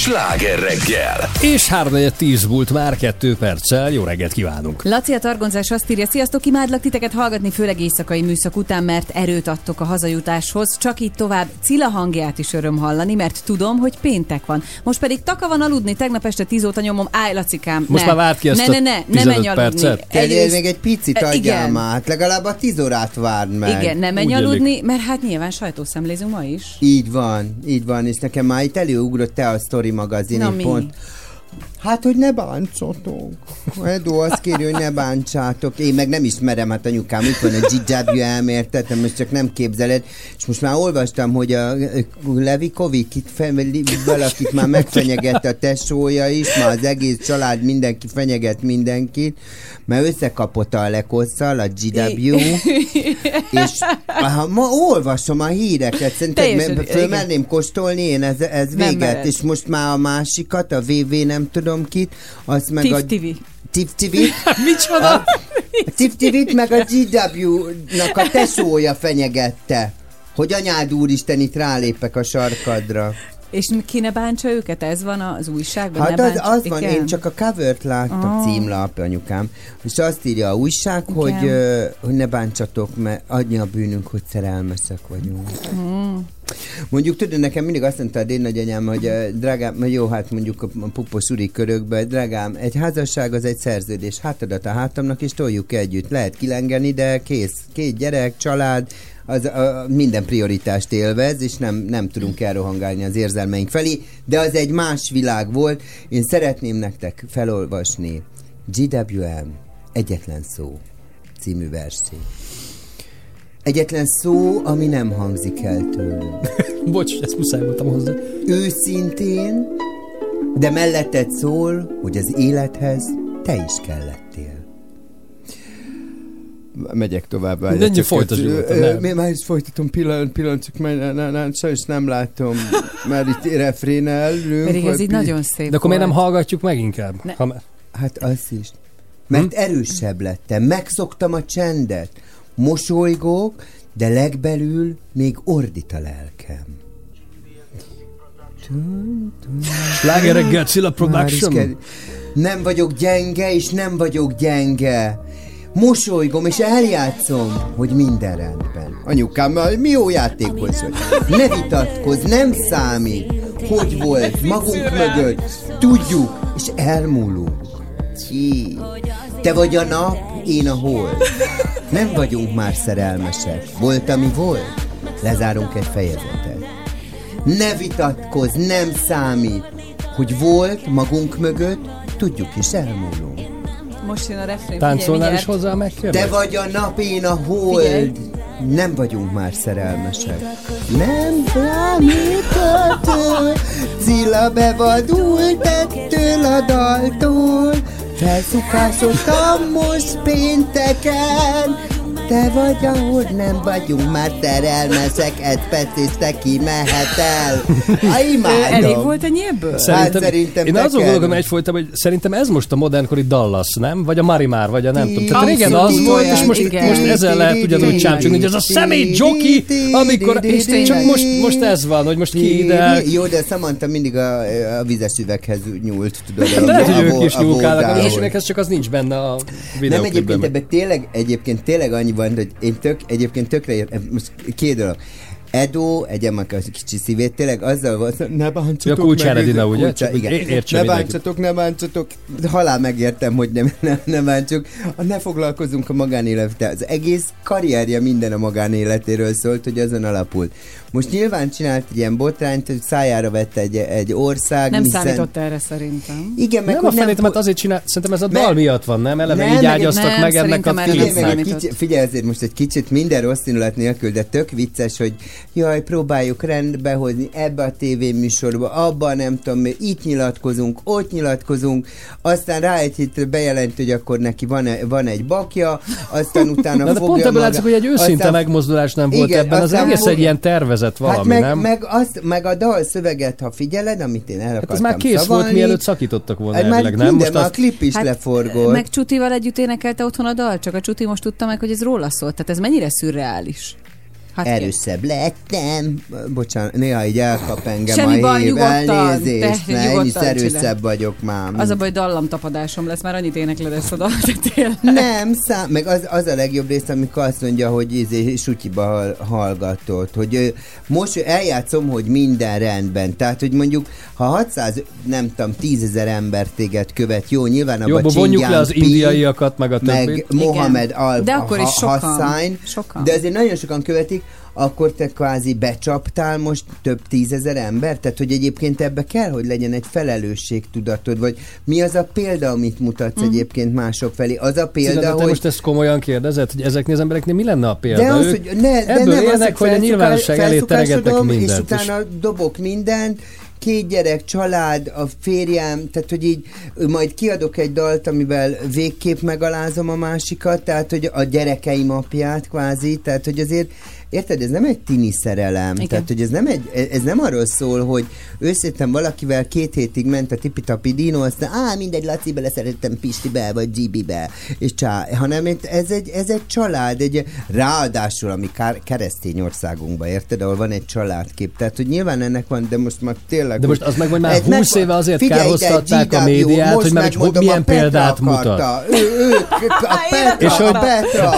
Sláger reggel. És 3 10 múlt már 2 perccel. Jó reggelt kívánunk. Laci a Targonzás azt írja, sziasztok, imádlak titeket hallgatni, főleg éjszakai műszak után, mert erőt adtok a hazajutáshoz. Csak így tovább Cilla hangját is öröm hallani, mert tudom, hogy péntek van. Most pedig taka van aludni, tegnap este 10 óta nyomom, állj Lacikám, Most ne. már várd ki ezt ne, a ne, ne, ne 15 menj aludni. percet. Tegyél még egy picit, E, adjál igen. már. Hát Legalább a tíz órát várd meg. Igen, ne menj Úgy aludni, illik. mert hát nyilván sajtószemlézünk ma is. Így van, így van, és nekem már itt előugrott te a Story magazin, Na én mi? pont. Hát, hogy ne bántsatok. Edo azt kéri, hogy ne bántsátok. Én meg nem ismerem, hát anyukám, itt van a GWM, érted? Te most csak nem képzeled. És most már olvastam, hogy a Levi Kovik itt valakit már megfenyegette a tesója is, már az egész család mindenki fenyeget mindenkit, mert összekapott a Lekosszal, a GW, és ha, ma olvasom a híreket, szerintem fölmerném kóstolni én, ez, ez véget, és most már a másikat, a VV nem tudom kit, azt meg Tiv a... Tivi. Tiv Tivit. Micsoda? A, a Tiv Tivit meg a GW-nak a tesója fenyegette, hogy anyád úristen itt rálépek a sarkadra. És ki ne bántsa őket? Ez van az újságban? Hát ne az, bántsa- az van, Igen. én csak a covert láttam, Ah. címlap, anyukám, és azt írja a újság, hogy, ö, hogy ne bántsatok, mert annyi a bűnünk, hogy szerelmesek vagyunk. Mm. Mondjuk tudod, nekem mindig azt mondta a dédnagyanyám, hogy uh, drágám, jó, hát mondjuk a pupos uri körökbe, drágám, egy házasság az egy szerződés, hátadat a hátamnak, és toljuk együtt. Lehet kilengeni, de kész. Két gyerek, család, az a, minden prioritást élvez, és nem, nem tudunk elrohangálni az érzelmeink felé, de az egy más világ volt. Én szeretném nektek felolvasni GWM, egyetlen szó című versét. Egyetlen szó, ami nem hangzik el tőlünk. Bocs, ezt muszáj voltam hozzá. Őszintén, de melletted szól, hogy az élethez te is kellettél. Megyek tovább. várj, Ennyi csak folytasd nem. Már is folytatom pillanat, pillanatok, mert ne, ne, ne, sajnos nem látom, mert itt refrénelünk. Pedig ez így nagyon szép De akkor miért nem hallgatjuk meg inkább? Ne. Ha már- Hát az is. Mert erősebb lettem, megszoktam a csendet. Mosolygok, de legbelül még ordít a lelkem. Sláger reggel, Cilla Már is Production. Nem vagyok gyenge, és nem vagyok gyenge. Mosolygom, és eljátszom, hogy minden rendben. Anyukám, mi jó játékhoz vagy. Ne vitatkozz, nem számít. Hogy volt, magunk mögött. Tudjuk, és elmúlunk. Csí. Te vagy a nap, én a hold. Nem vagyunk már szerelmesek. Volt, ami volt. Lezárunk egy fejezetet. Ne vitatkozz, nem számít. Hogy volt magunk mögött, tudjuk is elmúlunk. Most jön a refrén. Táncolnál is hozzá meg, kérlek? Te vagy a nap, én a hold. Figyelj. Nem vagyunk már szerelmesek. Nem számítható, Cilla bevadult ettől a daltól. Felszukásodtam most pénteken, te vagy, ahol nem vagyunk már szerelmesek, egy perc te kimehetel. A Ö, imádom. Elég volt ennyi ebből? Szerintem, Hát szerintem én neked. azon gondolkodom egyfolytában, hogy szerintem ez most a modernkori Dallas, nem? Vagy a Marimár, vagy a nem tudom. Tehát régen az volt, és most, most ezzel lehet ugyanúgy csámcsogni, hogy ez a szemét joki, amikor... És Csak most, most ez van, hogy most ki ide... Jó, de Samantha mindig a, a vizes üveghez nyúlt, tudod. A- lehet, a- hogy ők a- is a nyúlkálnak, nekhez csak az nincs benne a Nem videóklipben. egyébként ebben tényleg, egyébként tényleg annyi van, hogy én tök, egyébként tökre ér, most két dolog. Edo, egyem a kicsi szívét, tényleg azzal volt, ne bántsatok Ja, Kulcsár Edina, ugye? Kulcsár, Csak igen. értse ne bántsatok, ne bántsatok. Halál megértem, hogy nem, ne, ne bántsuk. Ne foglalkozunk a magánélettel. Az egész karrierje minden a magánéletéről szólt, hogy azon alapult. Most nyilván csinált egy ilyen botrányt, hogy szájára vette egy, egy ország. Nem hiszen- számított erre szerintem. Igen, meg Nem a nem fenét, mert azért csinál, szerintem ez a Mert- dal miatt van, nem? Eleve Nem, így ágyaztak nem, meg ennek a nem Figyelj, azért most egy kicsit minden rossz indulat nélkül, de tök vicces, hogy jaj, próbáljuk rendbe hozni ebbe a tévéműsorba, abba nem tudom, mi, itt nyilatkozunk, ott nyilatkozunk, aztán rá egy hétre bejelent, hogy akkor neki van, e- van egy bakja, aztán utána Na, de fogja pont ebből látszik, hogy egy őszinte aztán- megmozdulás nem volt Igen, ebben, az egész fog- egy ilyen tervezett valami, hát meg, nem? Meg, azt, meg a dal szöveget, ha figyeled, amit én el Hát az már kész volt, szavalni, mielőtt szakítottak volna hát elvileg, nem? minden, Most már a azt klip is Hát, leforgott. Meg Csutival együtt énekelte otthon a dal, csak a Csuti most tudta meg, hogy ez róla szólt. Tehát ez mennyire szürreális. Hát Erősebb lettem. Bocsánat, néha így elkap engem Semmi a baj, nyugodtan. elnézést, mert erősebb csinálj. vagyok már. Az a baj, dallamtapadásom lesz, már annyit énekled ezt a dalt. Nem, szám, meg az, az a legjobb rész, amikor azt mondja, hogy izé, sutyiba hall, hallgatott, hogy most eljátszom, hogy minden rendben. Tehát, hogy mondjuk, ha 600, nem tudom, 10 ezer ember téged követ, jó, nyilván Jó, abban abba vonjuk le az indiaiakat, meg a meg többit. Mohamed Al De akkor is sokan. Sokan. de azért nagyon sokan követik, akkor te kvázi becsaptál most több tízezer ember? Tehát, hogy egyébként ebbe kell, hogy legyen egy felelősségtudatod, vagy mi az a példa, amit mutatsz Mhm. egyébként mások felé? Az a Példa, példa, de te hogy... most ezt komolyan kérdezed, hogy ezeknél az embereknél mi lenne a példa? De az, Ők hogy ne, de ebből nem élnek, az, hogy a nyilvánosság elé teregetnek mindent. És utána dobok mindent, két gyerek, család, a férjem, tehát hogy így majd kiadok egy dalt, amivel végképp megalázom a másikat, tehát hogy a gyerekeim apját kvázi, tehát hogy azért Érted, ez nem egy tini szerelem. Igen. Tehát, hogy ez nem, egy, ez nem arról szól, hogy összetem valakivel két hétig ment a tipitapi dino, aztán á, mindegy, Laci beleszerettem Pistibe, vagy GB-be, és csá, hanem ez egy, ez egy család, egy, ráadásul, ami kár, keresztény országunkban, érted, ahol van egy családkép. Tehát, hogy nyilván ennek van, de most már tényleg... De most az meg, hogy már ez 20 éve azért Figyelj ide, kárhoztatták a médiát, most hogy már hogy milyen a Petra példát akarta. mutat. Ő, ő, a Petra, És a hogy- Petra.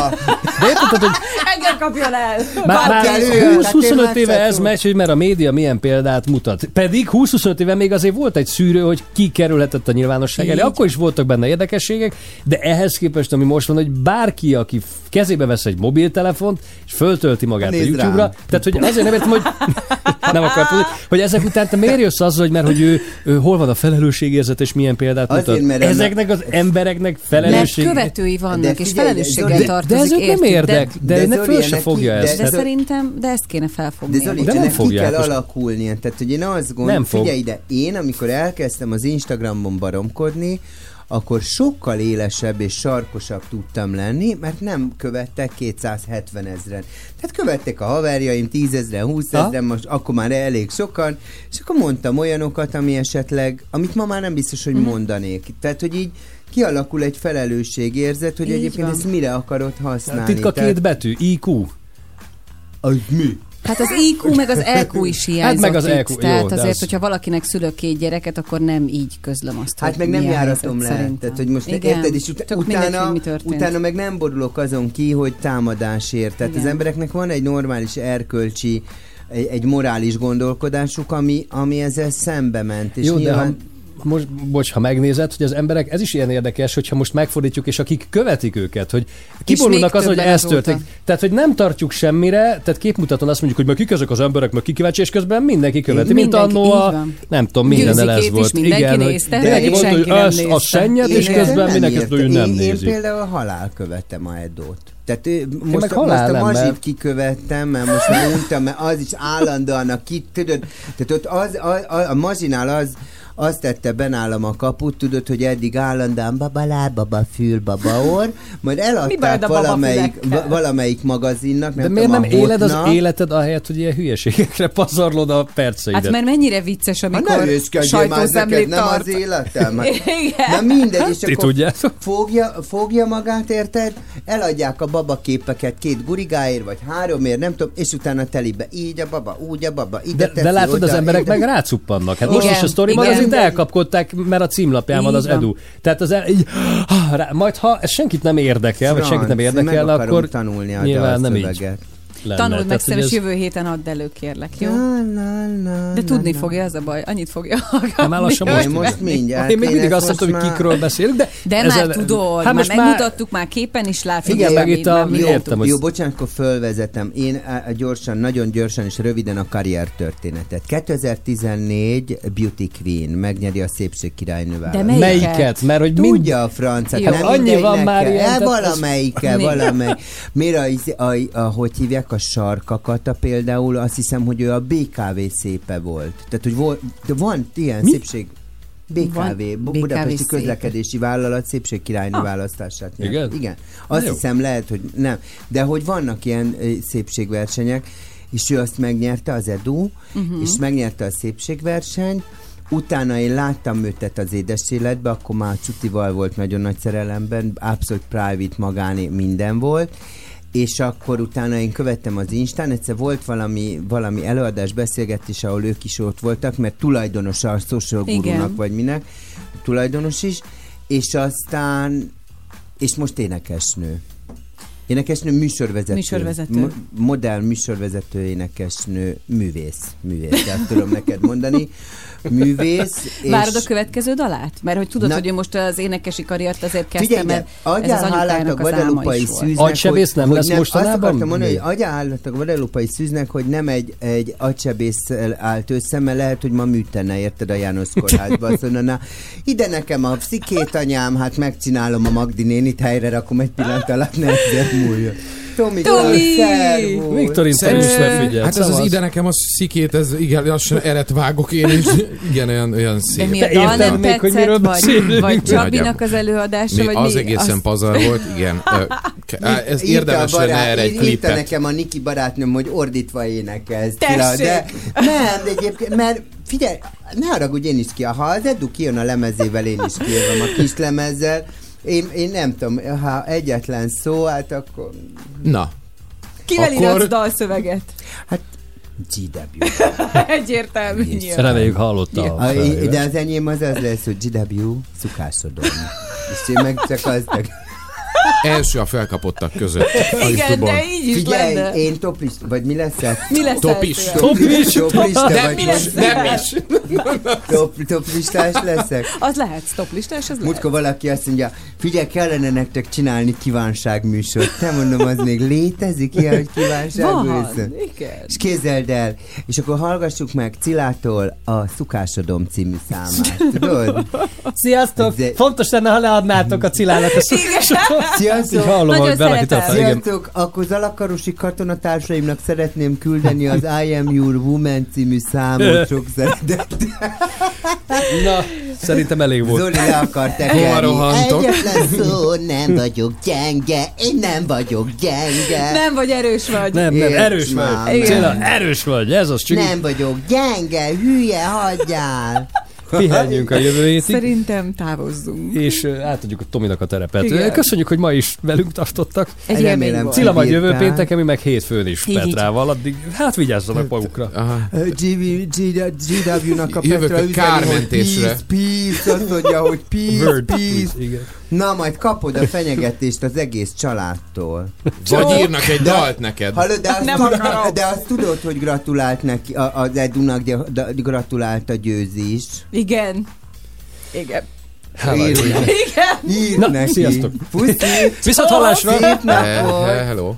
De érted, hogy Engem kapjon el! Már, már kell ő, hát 20-25 én éve ez megy, hogy mert a média milyen példát mutat. Pedig 20-25 éve még azért volt egy szűrő, hogy ki kerülhetett a nyilvánosság elé. Akkor is voltak benne érdekességek, de ehhez képest, ami most van, hogy bárki, aki kezébe vesz egy mobiltelefont, és föltölti magát Nézd a YouTube-ra, rám. tehát hogy azért nem értem, hogy nem akart tudni, hogy ezek után te miért jössz azzal, hogy mert hogy ő, ő hol van a felelősségérzet, és milyen példát Azért, mutat. mert Ezeknek az embereknek Mert felelősség. követői vannak, De és felelősséggel de- de tartozik, De ez ők nem érdek, de, de de se ennek fogja ki- ezt. De, de Szerintem, de ezt kéne felfogni. De Zoli, De nem ki kell most. alakulnia. Tehát, hogy én azt gondolom, Nem fog. figyelj ide, én amikor elkezdtem az Instagramon baromkodni, akkor sokkal élesebb és sarkosabb tudtam lenni, mert nem követtek 270 ezeren. Tehát követtek a haverjaim 10 ezeren, 20 Ha? ezeren, most akkor már elég sokan, és akkor mondtam olyanokat, ami esetleg, amit ma már nem biztos, hogy mondanék. Tehát, hogy így kialakul egy felelősségérzet, hogy Így egyébként van. ezt mire akarod használni. Titka Tehát- két betű, IQ. Az mi? Hát az IQ meg az EQ is hiányzott Hát meg az itt. EQ, jó, Tehát azért, az- hogyha valakinek szülök két gyereket, akkor nem így közlöm azt, Hát hogy meg nem járatom le. szerintem. Tehát, hogy most Igen. érted, és ut- mindegy, utána, hogy mi történt. utána meg nem borulok azon ki, hogy támadásért. Tehát Igen. az embereknek van egy normális erkölcsi, egy, egy morális gondolkodásuk, ami, ami ezzel szembe ment. És Jó, nyilván... de ha, most, bocs, ha megnézed, hogy az emberek, ez is ilyen érdekes, hogyha most megfordítjuk, és akik követik őket, hogy kiborulnak az, hogy ez történik. Tehát, hogy nem tartjuk semmire, tehát képmutaton azt mondjuk, hogy meg kik ezek az emberek, meg ki kíváncsi, és közben mindenki követi, mint Mindenki, annó így a, nem tudom, minden ez volt. mindenki Igen, hogy nézte, mindenki pedig mondta, hogy ez a szennyet, és közben mindenki értem. hogy nem én, nézi. Én például halál követtem a Edót. Tehát ő, most, meg most a mazsit kikövettem, mert most már untam, mert az is állandóan a ki, tudod, tehát ott az, a, a, a mazsinál az, azt tette be nálam a kaput, tudod, hogy eddig állandóan baba láb, baba fül, baba orr, majd eladták valamelyik, va- valamelyik magazinnak, De nem miért tudom, nem éled az életed ahelyett, hogy ilyen hülyeségekre pazarlod a perceidet? Hát mert mennyire vicces, Ha ne amikor ez neked sajtószemlét nem az életem. Igen. Na mindegy, és Ti akkor tudjátok? fogja, fogja magát, érted? Eladják a babaképeket két gurigáért, vagy háromért, nem tudom, és utána telibe. Így a baba, úgy a baba, ide De, teszi, de látod, oda, az emberek ide. meg rácuppannak. Hát most Igen, is a sztoriban igen. Azért elkapkodták, mert a címlapján van az. Edu. Tehát az el, így, ah, rá, majd ha ez senkit nem érdekel, vagy senkit nem Franc, érdekel, akkor tanulni a nyilván nem így. Lenne. Tanuld meg és ez- jövő héten add elő, kérlek, jó? Na, na, na, De tudni na, fogja, az a baj. Annyit fogja Hát már lassan most, most mindjárt, Én még mindig azt mondtam, hogy kikről beszélünk, de... De ezzel- már tudod, Hát már most megmutattuk, már képen is látod. Igen, meg itt a- hogy- Jó, bocsánat, akkor fölvezetem. Én gyorsan, nagyon gyorsan és röviden a karrier történetet. 2014 Beauty Queen megnyeri a szépség királynő választ. melyiket? Melyiket? Mert hogy mind... Tudja a francát, Jó. nem Annyi mindegy van már ilyen, E, ez- valamelyikkel, Igen. valamelyik. Miért a, izé- a, a, hogy hívják a sarkakata például, azt hiszem, hogy ő a BKV szépe volt. Tehát, hogy volt, de van ilyen Mi? szépség. BKV, Van Bu- BKV Budapesti szépe. Közlekedési Vállalat szépség királynő Ah. választását nyert. Igen? Igen. Azt Na jó. hiszem lehet, hogy nem. De hogy vannak ilyen szépségversenyek, és ő azt megnyerte az Edu, uh-huh. és megnyerte a szépségversenyt, Utána én láttam őt tehát az édes életbe, akkor már Csutival volt nagyon nagy szerelemben, abszolút private, magáné, minden volt, és akkor utána én követtem az Instán, egyszer volt valami, valami előadás, beszélgetés, ahol ők is ott voltak, mert tulajdonos a social gurunak, vagy minek, tulajdonos is, és aztán, és most énekesnő. Énekesnő, műsorvezető. Műsorvezető. Mo- modell, műsorvezető, énekesnő, művész. Művész, tehát tudom neked mondani. Művész. és- Várod a következő dalát? Mert hogy tudod, Na- hogy ő most az énekesi karriert azért kezdte, Figyelj, mert ez az hálát a anyukájának az álma guadalupai is volt. szűznek, Agysebész nem lesz Azt mostanában? akartam mondani, hogy adjál hálát a guadalupai szűznek, hogy nem egy, egy agysebésszel állt össze, mert lehet, hogy ma műtene, érted a János kórházba. Azt mondja, na, ide nekem a pszikét anyám, hát megcsinálom a Magdi nénit, helyre rakom egy pillanat alatt, ne ezzel múljon. Tomi, Tomi! szervusz! Viktorin, lefigyelj. Hát ez az ide nekem a szikét, ez igen, lassan eret vágok én is. Igen, olyan, olyan De szép. mi a dal nem még, hogy miről vagy, vagy Csabinak az előadása, Mi, vagy az mi? egészen Azt- pazar volt, igen. Ez érdemes lenne erre egy klipet. nekem a Niki barátnőm, hogy ordítva énekelsz. De nem, de egyébként, mert figyelj, ne haragudj, én is ki, ha az Edu kijön a lemezével, én is kijövöm a kis lemezzel. Én, én nem tudom, ha egyetlen szó, hát akkor Na, Kivel Akkor- írsz dalszöveget? GW. Egyértelmű nyilván. Reméljük hallotta a A, felvételt. de az enyém az az lesz, hogy GW szukásodon. És én meg csak azt első a felkapottak között. Igen, de így is Figyelj, lenne. én toplis, vagy mi lesz ez? Mi lesz Topis. Topis, toplista, Nem vagy is, nem is. Top, toplistás leszek? Az lehet, stoplistás, az lehet. Múltkor valaki azt mondja, figyelj, kellene nektek csinálni kívánságműsort. Te mondom, az még létezik ilyen, hogy Van, kívánságműsor? igen. És képzeld el, és akkor hallgassuk meg Cilától a Szukásodom című számát, tudod? Sziasztok! De- Fontos lenne, ha leadnátok a Cilának a szokásot. Sziasztok! Hallom, Nagyon szeretem. Sziasztok! Akkor Zalakarosi katonatársaimnak szeretném küldeni az I Am Your Woman című számot sok szeretettel. Na, szerintem elég volt. Zoli le akar tekerni. Egyetlen szó, nem vagyok gyenge, én nem vagyok gyenge. Nem vagy erős vagy. Nem, nem, erős vagy. Cilla, erős vagy, ez az, csak Nem vagyok gyenge, hülye, hagyjál. Pihenjünk a jövő hétig. Szerintem távozzunk. és átadjuk a Tominak a terepet. Igen. Köszönjük, hogy ma is velünk tartottak. Egy Remélem. Cilla majd jövő pénteken, mi meg hétfőn is Így. Petrával. Addig, hát vigyázzanak magukra. Aha. GW-nak a Jövök Petra a üzeni, kármentésre. hogy peace, peace, azt mondja, hogy peace, peace. Na, majd kapod a fenyegetést az egész családtól. Vagy írnak egy dalt neked. Hallod, de azt, Nem de azt tudod, hogy gratulált neki, a- az Edunak gratulált a győzi is. Igen. Igen. Ír, Igen. ír Na, neki. sziasztok. Puszi. Viszont hallásra! Szép napot. Hello.